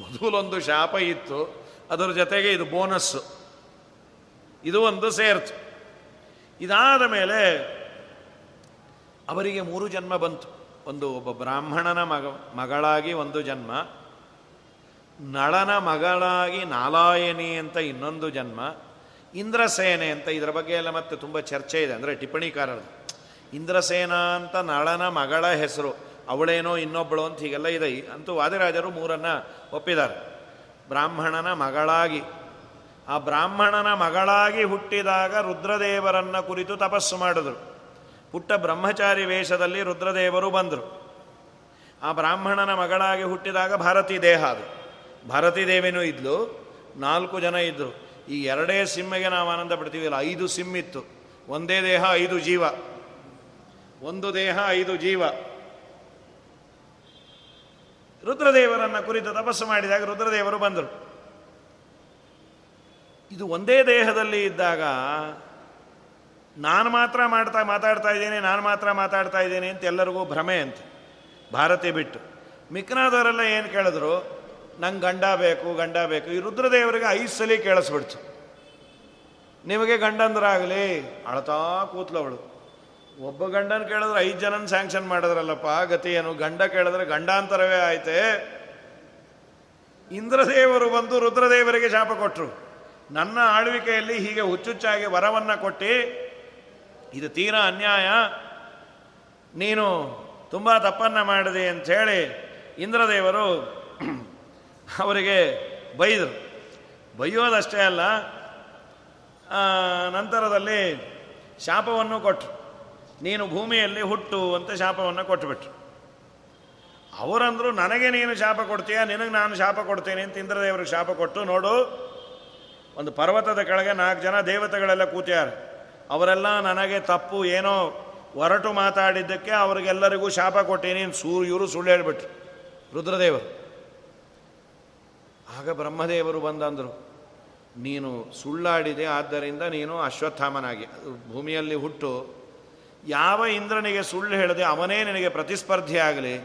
ಮೊದಲೊಂದು ಶಾಪ ಇತ್ತು, ಅದರ ಜೊತೆಗೆ ಇದು ಬೋನಸ್ಸು ಇದು ಒಂದು ಸೇರ್ತು. ಇದಾದ ಮೇಲೆ ಅವರಿಗೆ ಮೂರು ಜನ್ಮ ಬಂತು. ಒಂದು ಒಬ್ಬ ಬ್ರಾಹ್ಮಣನ ಮಗ, ಮಗಳಾಗಿ ಒಂದು ಜನ್ಮ, ನಳನ ಮಗಳಾಗಿ ನಾಲಾಯನಿ ಅಂತ ಇನ್ನೊಂದು ಜನ್ಮ, ಇಂದ್ರಸೇನೆ ಅಂತ ಇದರ ಬಗ್ಗೆ ಎಲ್ಲ ಮತ್ತೆ ತುಂಬ ಚರ್ಚೆ ಇದೆ, ಅಂದರೆ ಟಿಪ್ಪಣಿಕಾರರು ಇಂದ್ರಸೇನ ಅಂತ ನಳನ ಮಗಳ ಹೆಸರು. ಅವಳೇನೋ ಇನ್ನೊಬ್ಬಳು ಅಂತ ಹೀಗೆಲ್ಲ ಇದೆ. ಅಂತೂ ವಾದಿರಾಜರು ಮೂರನ್ನ ಒಪ್ಪಿದ್ದಾರೆ. ಬ್ರಾಹ್ಮಣನ ಮಗಳಾಗಿ. ಆ ಬ್ರಾಹ್ಮಣನ ಮಗಳಾಗಿ ಹುಟ್ಟಿದಾಗ ರುದ್ರದೇವರನ್ನ ಕುರಿತು ತಪಸ್ಸು ಮಾಡಿದ್ರು. ಪುಟ್ಟ ಬ್ರಹ್ಮಚಾರಿ ವೇಷದಲ್ಲಿ ರುದ್ರದೇವರು ಬಂದರು. ಆ ಬ್ರಾಹ್ಮಣನ ಮಗಳಾಗಿ ಹುಟ್ಟಿದಾಗ ಭಾರತೀ ದೇಹ ಅದು. ಭಾರತೀ ದೇವಿನೂ ಇದ್ಲು. ನಾಲ್ಕು ಜನ ಇದ್ದರು ಈ ಎರಡೇ ಸಿಮ್ಮಿಗೆ ನಾವು ಆನಂದ ಪಡ್ತೀವಿಲ್ಲ. ಐದು ಸಿಮ್ಮಿತ್ತು ಒಂದೇ ದೇಹ, ಐದು ಜೀವ. ಒಂದು ದೇಹ, ಐದು ಜೀವ. ರುದ್ರದೇವರನ್ನ ಕುರಿತು ತಪಸ್ಸು ಮಾಡಿದಾಗ ರುದ್ರದೇವರು ಬಂದರು. ಇದು ಒಂದೇ ದೇಹದಲ್ಲಿ ಇದ್ದಾಗ ನಾನು ಮಾತ್ರ ಮಾಡ್ತಾ ಮಾತಾಡ್ತಾ ಇದ್ದೇನೆ, ನಾನು ಮಾತ್ರ ಮಾತಾಡ್ತಾ ಇದ್ದೇನೆ ಅಂತ ಎಲ್ಲರಿಗೂ ಭ್ರಮೆ ಅಂತ. ಭಾರತೀಯ ಬಿಟ್ಟು. ಮಿಕ್ನಾದವರೆಲ್ಲ ಏನು ಕೇಳಿದ್ರು? ನಂಗೆ ಗಂಡ ಬೇಕು ಗಂಡ ಬೇಕು. ಈ ರುದ್ರದೇವರಿಗೆ ಐದು ಸಲ ಕೇಳಿಸ್ಬಿಡ್ತು. ನಿಮಗೆ ಗಂಡಂದ್ರಾಗಲಿ, ಅಳತಾ ಕೂತ್ಲವಳು ಒಬ್ಬ ಗಂಡನ ಕೇಳಿದ್ರೆ ಐದು ಜನನ ಸ್ಯಾಂಕ್ಷನ್ ಮಾಡಿದ್ರಲ್ಲಪ್ಪ ಗತಿ ಏನು? ಗಂಡ ಕೇಳಿದ್ರೆ ಗಂಡಾಂತರವೇ ಆಯ್ತೆ? ಇಂದ್ರದೇವರು ಬಂದು ರುದ್ರದೇವರಿಗೆ ಶಾಪ ಕೊಟ್ಟರು ನನ್ನ ಆಳ್ವಿಕೆಯಲ್ಲಿ ಹೀಗೆ ಹುಚ್ಚುಚ್ಚಾಗಿ ವರವನ್ನು ಕೊಟ್ಟು, ಇದು ತೀರಾ ಅನ್ಯಾಯ. ನೀನು ತುಂಬ ತಪ್ಪನ್ನು ಮಾಡಿದೆ ಅಂಥೇಳಿ ಇಂದ್ರದೇವರು ಅವರಿಗೆ ಬೈದರು. ಬೈಯೋದಷ್ಟೇ ಅಲ್ಲ ನಂತರದಲ್ಲಿ ಶಾಪವನ್ನು ಕೊಟ್ಟರು ನೀನು ಭೂಮಿಯಲ್ಲಿ ಹುಟ್ಟು ಅಂತ ಶಾಪವನ್ನು ಕೊಟ್ಟುಬಿಟ್ರು. ಅವರಂದ್ರು ನನಗೆ ನೀನು ಶಾಪ ಕೊಡ್ತೀಯಾ? ನಿನಗೆ ನಾನು ಶಾಪ ಕೊಡ್ತೀನಿ ಅಂತ ಇಂದ್ರದೇವರಿಗೆ ಶಾಪ ಕೊಟ್ಟು ನೋಡು. ಒಂದು ಪರ್ವತದ ಕೆಳಗೆ ನಾಲ್ಕು ಜನ ದೇವತೆಗಳೆಲ್ಲ ಕೂತ್ಯಾರ ಅವರೆಲ್ಲ ನನಗೆ ತಪ್ಪು ಏನೋ ಹೊರಟು ಮಾತಾಡಿದ್ದಕ್ಕೆ ಅವ್ರಿಗೆಲ್ಲರಿಗೂ ಶಾಪ ಕೊಟ್ಟೀನಿ ಸೂರು ಇವರು ಸುಳ್ಳು ಹೇಳ್ಬಿಟ್ರು. ರುದ್ರದೇವರು. ಆಗ ಬ್ರಹ್ಮದೇವರು ಬಂದಂದರು, ನೀನು ಸುಳ್ಳಾಡಿದೆ, ಆದ್ದರಿಂದ ನೀನು ಅಶ್ವತ್ಥಾಮನಾಗಿ. ಭೂಮಿಯಲ್ಲಿ ಹುಟ್ಟು ಯಾವ ಇಂದ್ರನಿಗೆ ಸುಳ್ಳು ಹೇಳದೆ ಅವನೇ ನಿನಗೆ ಪ್ರತಿಸ್ಪರ್ಧಿಯಾಗಲಿ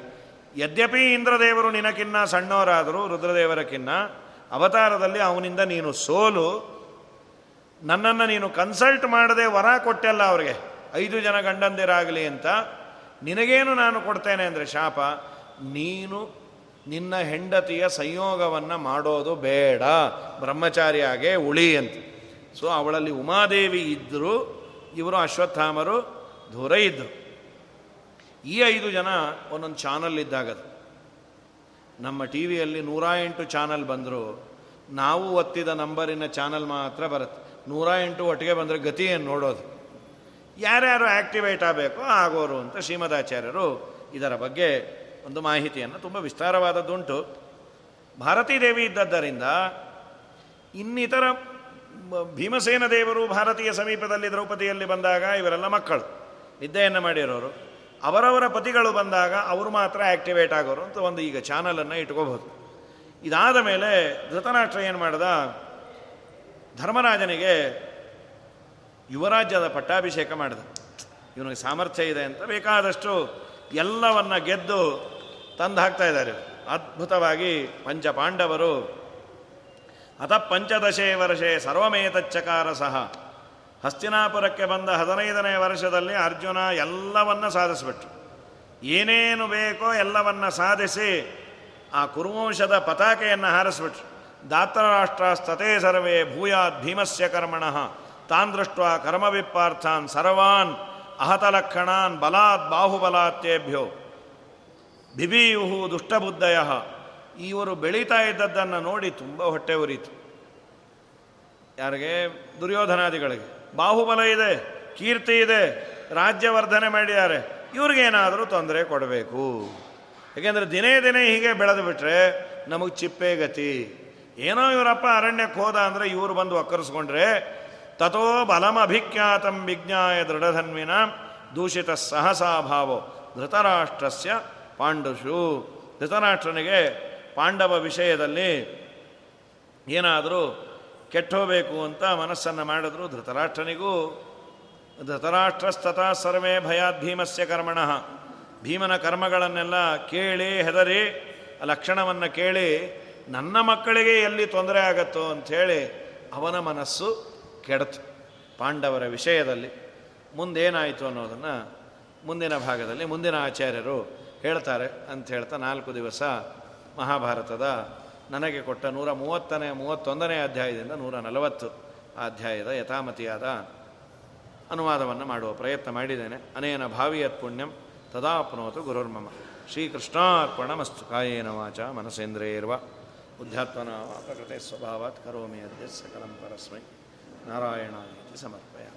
ಯದ್ಯಪಿ ಇಂದ್ರದೇವರು ನಿನಕಿನ್ನ ಸಣ್ಣವರಾದರೂ ರುದ್ರದೇವರಕ್ಕಿನ್ನ ಅವತಾರದಲ್ಲಿ ಅವನಿಂದ ನೀನು ಸೋಲು, ನನ್ನನ್ನು ನೀನು ಕನ್ಸಲ್ಟ್ ಮಾಡದೆ ವರ ಕೊಟ್ಟೆಲ್ಲ ಅವರಿಗೆ, ಐದು ಜನ ಗಂಡಂದಿರಾಗಲಿ ಅಂತ ನಿನಗೇನು ನಾನು ಕೊಡ್ತೇನೆ ಅಂದರೆ ಶಾಪ, ನೀನು ನಿನ್ನ ಹೆಂಡತಿಯ ಸಂಯೋಗವನ್ನು ಮಾಡೋದು ಬೇಡ, ಬ್ರಹ್ಮಚಾರಿಯಾಗೆ ಉಳಿ ಅಂತ. ಸೊ ಅವಳಲ್ಲಿ ಉಮಾದೇವಿ ಇದ್ದರು ಇವರು ಅಶ್ವತ್ಥಾಮರು ದೂರ ಇದ್ದರು ಈ ಐದು ಜನ ಒಂದೊಂದು ಚಾನಲ್ ಇದ್ದಾಗದು. ನಮ್ಮ ಟಿ ವಿಯಲ್ಲಿ ನೂರ ಎಂಟು ಚಾನಲ್ ಬಂದರು. ನಾವು ಒತ್ತಿದ ನಂಬರಿನ ಚಾನಲ್ ಮಾತ್ರ ಬರುತ್ತೆ. ನೂರ ಎಂಟು ಒಟ್ಟಿಗೆ ಬಂದರೆ ಏನು ನೋಡೋದು? ಯಾರ್ಯಾರು ಆ್ಯಕ್ಟಿವೇಟ್ ಆಗಬೇಕೋ, ಆಗೋರು ಅಂತ ಶ್ರೀಮದಾಚಾರ್ಯರು ಇದರ ಬಗ್ಗೆ ಒಂದು ಮಾಹಿತಿಯನ್ನು ತುಂಬ ವಿಸ್ತಾರವಾದದ್ದುಂಟು ಭಾರತೀ ದೇವಿ ಇದ್ದದ್ದರಿಂದ ಇನ್ನಿತರ ಭೀಮಸೇನ ದೇವರು ಭಾರತೀಯ ಸಮೀಪದಲ್ಲಿ ದ್ರೌಪದಿಯಲ್ಲಿ ಬಂದಾಗ ಇವರೆಲ್ಲ ಮಕ್ಕಳು. ನಿದ್ದೆಯನ್ನು ಮಾಡಿರೋರು, ಅವರವರ ಪತಿಗಳು ಬಂದಾಗ ಅವರು ಮಾತ್ರ ಆ್ಯಕ್ಟಿವೇಟ್ ಆಗೋರು ಅಂತ ಒಂದು ಈಗ ಚಾನಲನ್ನು ಇಟ್ಕೋಬಹುದು. ಇದಾದ ಮೇಲೆ ಧೃತರಾಷ್ಟ್ರ ಏನು ಮಾಡ್ದ? ಧರ್ಮರಾಜನಿಗೆ ಯುವರಾಜ್ಯದ ಪಟ್ಟಾಭಿಷೇಕ ಮಾಡಿದ. ಇವನಿಗೆ ಸಾಮರ್ಥ್ಯ ಇದೆ ಅಂತ ಬೇಕಾದಷ್ಟು ಎಲ್ಲವನ್ನ ಗೆದ್ದು ತಂದು ಹಾಕ್ತಾ ಇದ್ದಾರೆ ಅದ್ಭುತವಾಗಿ ಪಂಚ ಪಾಂಡವರು, ಅತ ಪಂಚದಶೇ ವರ್ಷೇ ಸರ್ವಮೇತಚ್ಚಕಾರ ಸಹ. ಹಸ್ತಿನಾಪುರಕ್ಕೆ ಬಂದ ಹದಿನೈದನೇ ವರ್ಷದಲ್ಲಿ ಅರ್ಜುನ ಎಲ್ಲವನ್ನ ಸಾಧಿಸಿಬಿಟ್ರು. ಏನೇನು ಬೇಕೋ ಎಲ್ಲವನ್ನ ಸಾಧಿಸಿ ಆ ಕುರುವಂಶದ ಪತಾಕೆಯನ್ನು ಹಾರಿಸ್ಬಿಟ್ರು. ದಾತರಾಷ್ಟ್ರಸ್ತತೆ ಸರ್ವೇ ಭೂಯಾತ್ ಭೀಮಸ್ಯ ಕರ್ಮಣ, ತಾನ್ ದೃಷ್ಟ ಕರ್ಮವಿಪ್ಪಾರ್ಥಾನ್ ಸರ್ವಾನ್ ಅಹತಲಕ್ಷಣಾನ್ ಬಲಾತ್ ಬಾಹುಬಲಾತ್ಯೇಭ್ಯೋ. ಬಿಬಿಯುಹು ದುಷ್ಟಬುದ್ಧಯ. ಇವರು ಬೆಳೀತಾ ಇದ್ದದ್ದನ್ನು ನೋಡಿ ತುಂಬ ಹೊಟ್ಟೆ ಉರಿತು. ಯಾರಿಗೆ? ದುರ್ಯೋಧನಾದಿಗಳಿಗೆ. ಬಾಹುಬಲ ಇದೆ, ಕೀರ್ತಿ ಇದೆ, ರಾಜ್ಯವರ್ಧನೆ ಮಾಡಿದ್ದಾರೆ. ಇವ್ರಿಗೇನಾದರೂ ತೊಂದರೆ ಕೊಡಬೇಕು. ಏಕೆಂದರೆ ದಿನೇ ದಿನೇ ಹೀಗೆ ಬೆಳೆದು ಬಿಟ್ಟರೆ ನಮಗೆ ಚಿಪ್ಪೆ ಗತಿ. ಏನೋ ಇವರಪ್ಪ ಅರಣ್ಯಕ್ಕೆ ಹೋದ ಅಂದರೆ ಇವರು ಬಂದು ಒಕ್ಕರಿಸ್ಕೊಂಡ್ರೆ ತಥೋ ಬಲಮಭಿಖ್ಯಾತಂ ವಿಜ್ಞಾಯ ದೃಢಧನ್ವಿನ ದೂಷಿತ ಸಹಸಾಭಾವೋ ಧೃತರಾಷ್ಟ್ರಸ್ಯ ಪಾಂಡುಷು. ಧೃತರಾಷ್ಟ್ರನಿಗೆ ಪಾಂಡವ ವಿಷಯದಲ್ಲಿ ಏನಾದರೂ ಕೆಟ್ಟೋಬೇಕು ಅಂತ ಮನಸ್ಸನ್ನು ಮಾಡಿದ್ರು ಧೃತರಾಷ್ಟ್ರನಿಗೂ. ಧೃತರಾಷ್ಟ್ರಸ್ತತಾ ಸರ್ವೇ ಭಯಾತ್ ಭೀಮಸ್ಯ ಕರ್ಮಣ. ಭೀಮನ ಕರ್ಮಗಳನ್ನೆಲ್ಲ ಕೇಳಿ ಹೆದರಿ ಲಕ್ಷಣವನ್ನು ಕೇಳಿ ನನ್ನ ಮಕ್ಕಳಿಗೆ ಎಲ್ಲಿ ತೊಂದರೆ ಆಗತ್ತೋ ಅಂಥೇಳಿ ಅವನ ಮನಸ್ಸು ಕೆಡತು ಪಾಂಡವರ ವಿಷಯದಲ್ಲಿ. ಮುಂದೇನಾಯಿತು ಅನ್ನೋದನ್ನು ಮುಂದಿನ ಭಾಗದಲ್ಲಿ ಮುಂದಿನ ಆಚಾರ್ಯರು ಹೇಳ್ತಾರೆ ಅಂತ ಹೇಳ್ತಾ ನಾಲ್ಕು ದಿವಸ ಮಹಾಭಾರತದ ನನಗೆ ಕೊಟ್ಟ ನೂರ ಮೂವತ್ತನೇ, ಮೂವತ್ತೊಂದನೇ ಅಧ್ಯಾಯದಿಂದ ನೂರ ನಲವತ್ತು ಅಧ್ಯಾಯದ ಯಥಾಮತಿಯಾದ ಅನುವಾದವನ್ನು ಮಾಡುವ ಪ್ರಯತ್ನ ಮಾಡಿದ್ದೇನೆ. ಅನೇನ ಭಾವಿಯತ್ ಪುಣ್ಯಂ ತದಾಪ್ನೋತು ಗುರುರ್ಮಮ. ಶ್ರೀಕೃಷ್ಣಾರ್ಪಣಮಸ್ತು ಕಾಯೇನ ವಾಚ ಮನಸೇಂದ್ರೇರ್ವ ಬುದ್ಧಾತ್ಮನ ಪ್ರಕೃತೆ ಸ್ವಭಾವಾತ್ ಕರೋಮಿ ಅದ್ಯ ಸಕಲಂ ಪರಸ್ಮೈ ನಾರಾಯಣ ಸಮರ್ಪಯ.